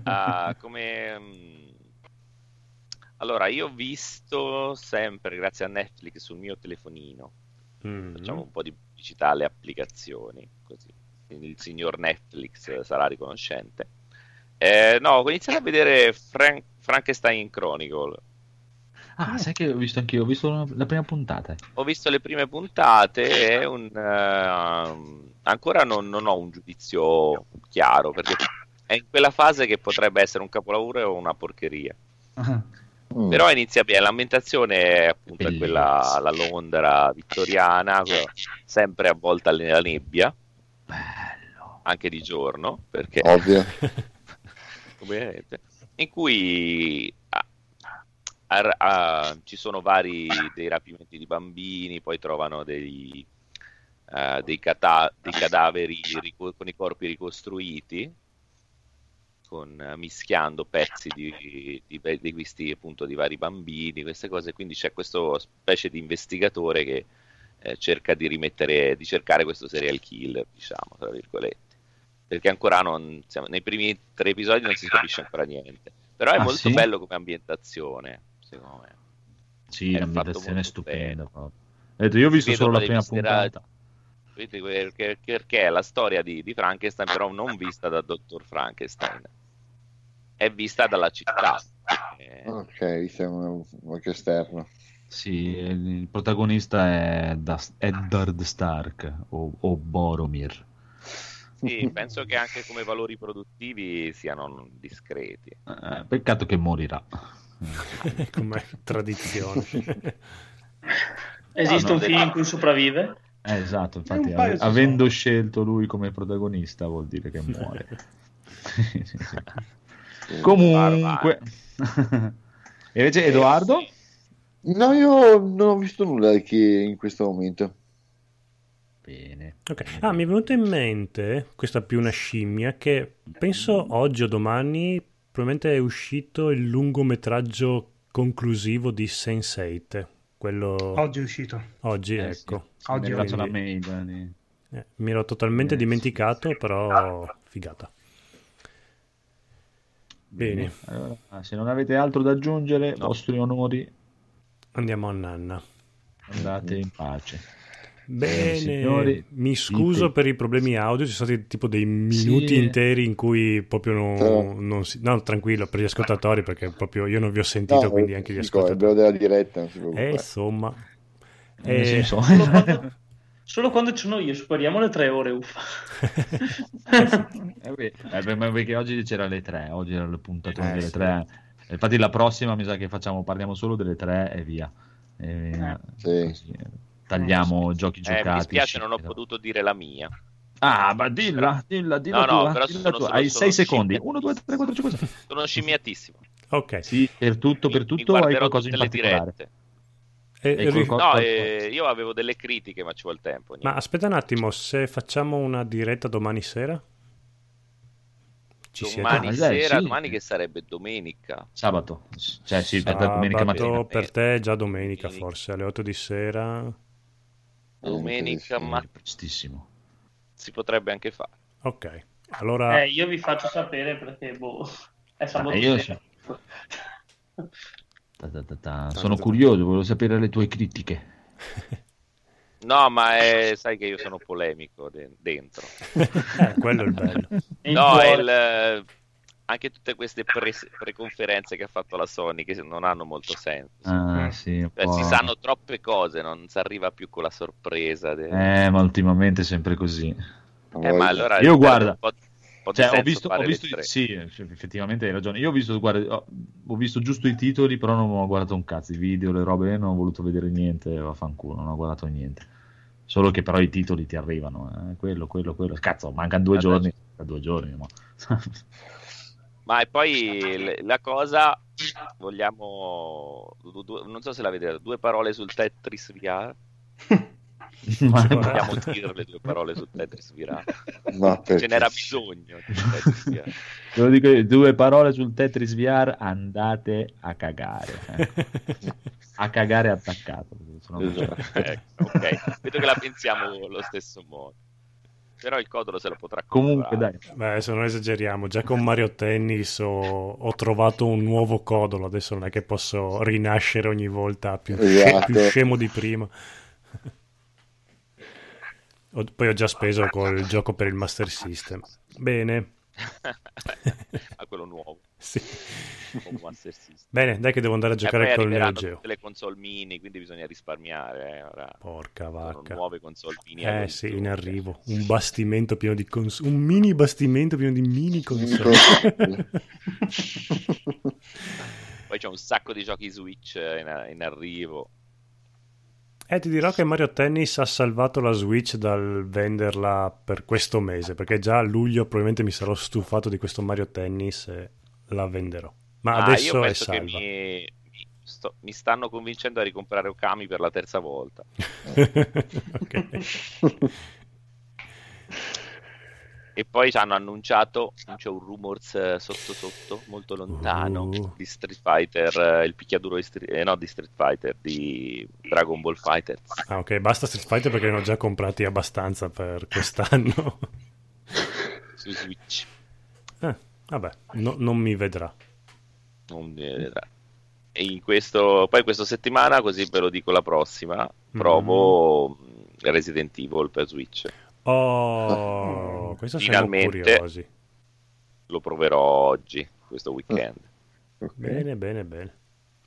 Ah, come mm, allora io ho visto sempre grazie a Netflix sul mio telefonino Mm. facciamo un po' di pubblicità alle applicazioni così il signor Netflix sarà riconoscente Eh, no ho iniziato a vedere Frank- Frankenstein Chronicle Ah, sai che ho visto anch'io, ho visto la, la prima puntata. ho visto le prime puntate e un, ehm, ancora non, non ho un giudizio chiaro perché è in quella fase che potrebbe essere un capolavoro o una porcheria Ah, Mm. Però inizia bene, l'ambientazione è appunto è quella Bellissimo. la Londra vittoriana, sempre avvolta nella nebbia, bello. anche di giorno, perché Ovvio. ovviamente, in cui ah, ar- ah, ci sono vari dei rapimenti di bambini, poi trovano dei, eh, dei, cata- dei cadaveri rico- con i corpi ricostruiti, con, eh, mischiando pezzi di, di, di questi appunto di vari bambini, queste cose, quindi c'è questo specie di investigatore che eh, cerca di rimettere, di cercare questo serial killer, diciamo, tra virgolette, perché ancora non, siamo- nei primi tre episodi non si capisce ancora niente, però è Ah, molto sì? bello come ambientazione, secondo me. Sì, È l'ambientazione è stupenda. detto, io ho visto solo la prima puntata. Vedete, perché, perché è la storia di, di Frankenstein, però non vista da Dottor Frankenstein, è vista dalla città. Eh, Ok, visto un esterno. Sì, il protagonista è Das- Eddard Stark o, o Boromir. sì, penso che anche come valori produttivi siano discreti. Eh, peccato che morirà. come tradizione. Esiste No, no, un film in cui sopravvive? Eh, esatto, infatti, ci avendo scelto lui come protagonista vuol dire che muore. Sì, sì, sì. Comunque, e invece Edoardo? Eh, No, io non ho visto nulla che in questo momento. Bene. Ok. Ah, mi è venuto in mente, questa più una scimmia, che penso oggi o domani probabilmente è uscito il lungometraggio conclusivo di Sense8. Quello Oggi è uscito. oggi, Eh, ecco. sì. Oggi è arrivata la mail. eh, di- Eh, mi ero totalmente Eh, sì. dimenticato, però figata. Bene, Allora, se non avete altro da aggiungere, No. vostri onori, andiamo a Nanna. andate in pace. Bene, signori, mi scuso dite- per i problemi audio, ci sono stati tipo dei minuti Sì. interi in cui proprio non, Oh. non si... No, tranquillo, per gli ascoltatori, perché proprio io non vi ho sentito, No, quindi anche gli dico, è ascoltatori. bello della diretta, Eh, insomma... Eh, senso- Solo quando, solo quando ci sono io, superiamo le tre ore, uffa. Eh, eh, ma perché oggi c'era le tre, oggi era il puntatone Eh, delle sì. tre. Infatti la prossima mi sa che facciamo, parliamo solo delle tre e via. E, Sì. così, eh, tagliamo giochi Eh, giocati. mi dispiace, non ho potuto dire la mia. Ah, ma dilla, dilla, dilla No, no, dilla sono- Hai sono 6 secondi. scimmie. 1, 2, 3, 4, 5, 6. Sono scimmiatissimo. ok. Sì, per tutto, per Mi- tutto mi o hai guarderò qualcosa in particolare? Eh, co- No, eh, io avevo delle critiche, ma ci vuole tempo. niente. Ma aspetta un attimo, se facciamo una diretta domani sera? Ci siete? domani Ah, dai, sera, sì. domani che sarebbe domenica. Sabato. Cioè, sì, per te domenica Sabato mattina. per te è già domenica Domenica. forse, alle 8 di sera. Domenica, sì. ma Prestissimo. si potrebbe anche fare. Ok, allora... Eh, io vi faccio sapere perché, boh, è sabato Ah, io sera. Ta ta ta ta. Sono curioso, volevo sapere le tue critiche. No, ma è- sai che io sono polemico de- dentro. eh, quello è il bello. No, è il, anche tutte queste pre- preconferenze che ha fatto la Sony che non hanno molto senso. Ah, sì, Cioè, si sanno troppe cose, non si arriva più con la sorpresa. de- Eh, ma ultimamente è sempre così. Eh, ma allora Io guarda, po', po' Cioè, ho visto, ho visto sì, cioè, effettivamente hai ragione. Io ho visto, guarda, ho, ho visto giusto i titoli, però non ho guardato un cazzo. I video, le robe, non ho voluto vedere niente. Vaffanculo, non ho guardato niente. Solo che però i titoli ti arrivano, eh, quello, quello, quello. Cazzo, mancano due Vabbè. giorni. Due giorni, ma... Ma e poi la cosa, vogliamo, non so se la vedete, due parole sul Tetris VR. Ma- Ci Vogliamo dire le due parole su Tetris VR. Ma Ce n'era bisogno di Tetris VR. Te lo dico io, due parole sul Tetris VR, andate a cagare. eh. A cagare attaccato. no c'è. Ecco, ok, vedo che la pensiamo allo stesso modo. Però il codolo se lo potrà Comunque comprare. dai, Beh, adesso non esageriamo, già con Mario Tennis ho, ho trovato un nuovo codolo, adesso non è che posso rinascere ogni volta più, Esatto. più scemo di prima. Ho- poi ho già speso col gioco per il Master System. Bene, a quello nuovo. Sì. con Master System. Bene, dai che devo andare a giocare col Neo Geo. tutte le console mini, quindi bisogna risparmiare. eh, Ora Porca sono vacca. nuove console mini. Eh sì, in arrivo. Un bastimento pieno di console. Un mini bastimento pieno di mini console. Poi c'è un sacco di giochi Switch eh, in, in arrivo. Eh, ti dirò che Mario Tennis ha salvato la Switch dal venderla per questo mese, perché già a luglio probabilmente mi sarò stufato di questo Mario Tennis e la venderò. Ma Ah, adesso io è salva. mi, mi sto- mi stanno convincendo a ricomprare Okami per la terza volta. E poi ci hanno annunciato, c'è un rumors eh, sotto sotto, molto lontano, Uh. di Street Fighter, eh, il picchiaduro di Street, eh, no, di Street Fighter, di Dragon Ball Fighter. Ah, ok, basta Street Fighter perché ne ho già comprati abbastanza per quest'anno. su Switch. Vabbè, no- non mi vedrà. Non mi vedrà. E in questo, poi questa settimana, così ve lo dico la prossima, provo Mm. Resident Evil per Switch. Oh, questo siamo Finalmente. curiosi. Lo proverò oggi, questo weekend. Ok. Bene, bene, bene.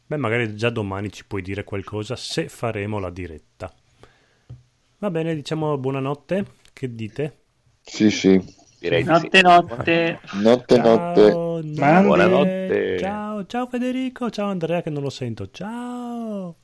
Beh, magari già domani ci puoi dire qualcosa se faremo la diretta. Va bene, diciamo buonanotte. Che dite? Sì, sì. Direi notte, sì. notte. Notte, ciao, notte. Buonanotte. Ciao, ciao Federico, ciao Andrea che non lo sento. Ciao.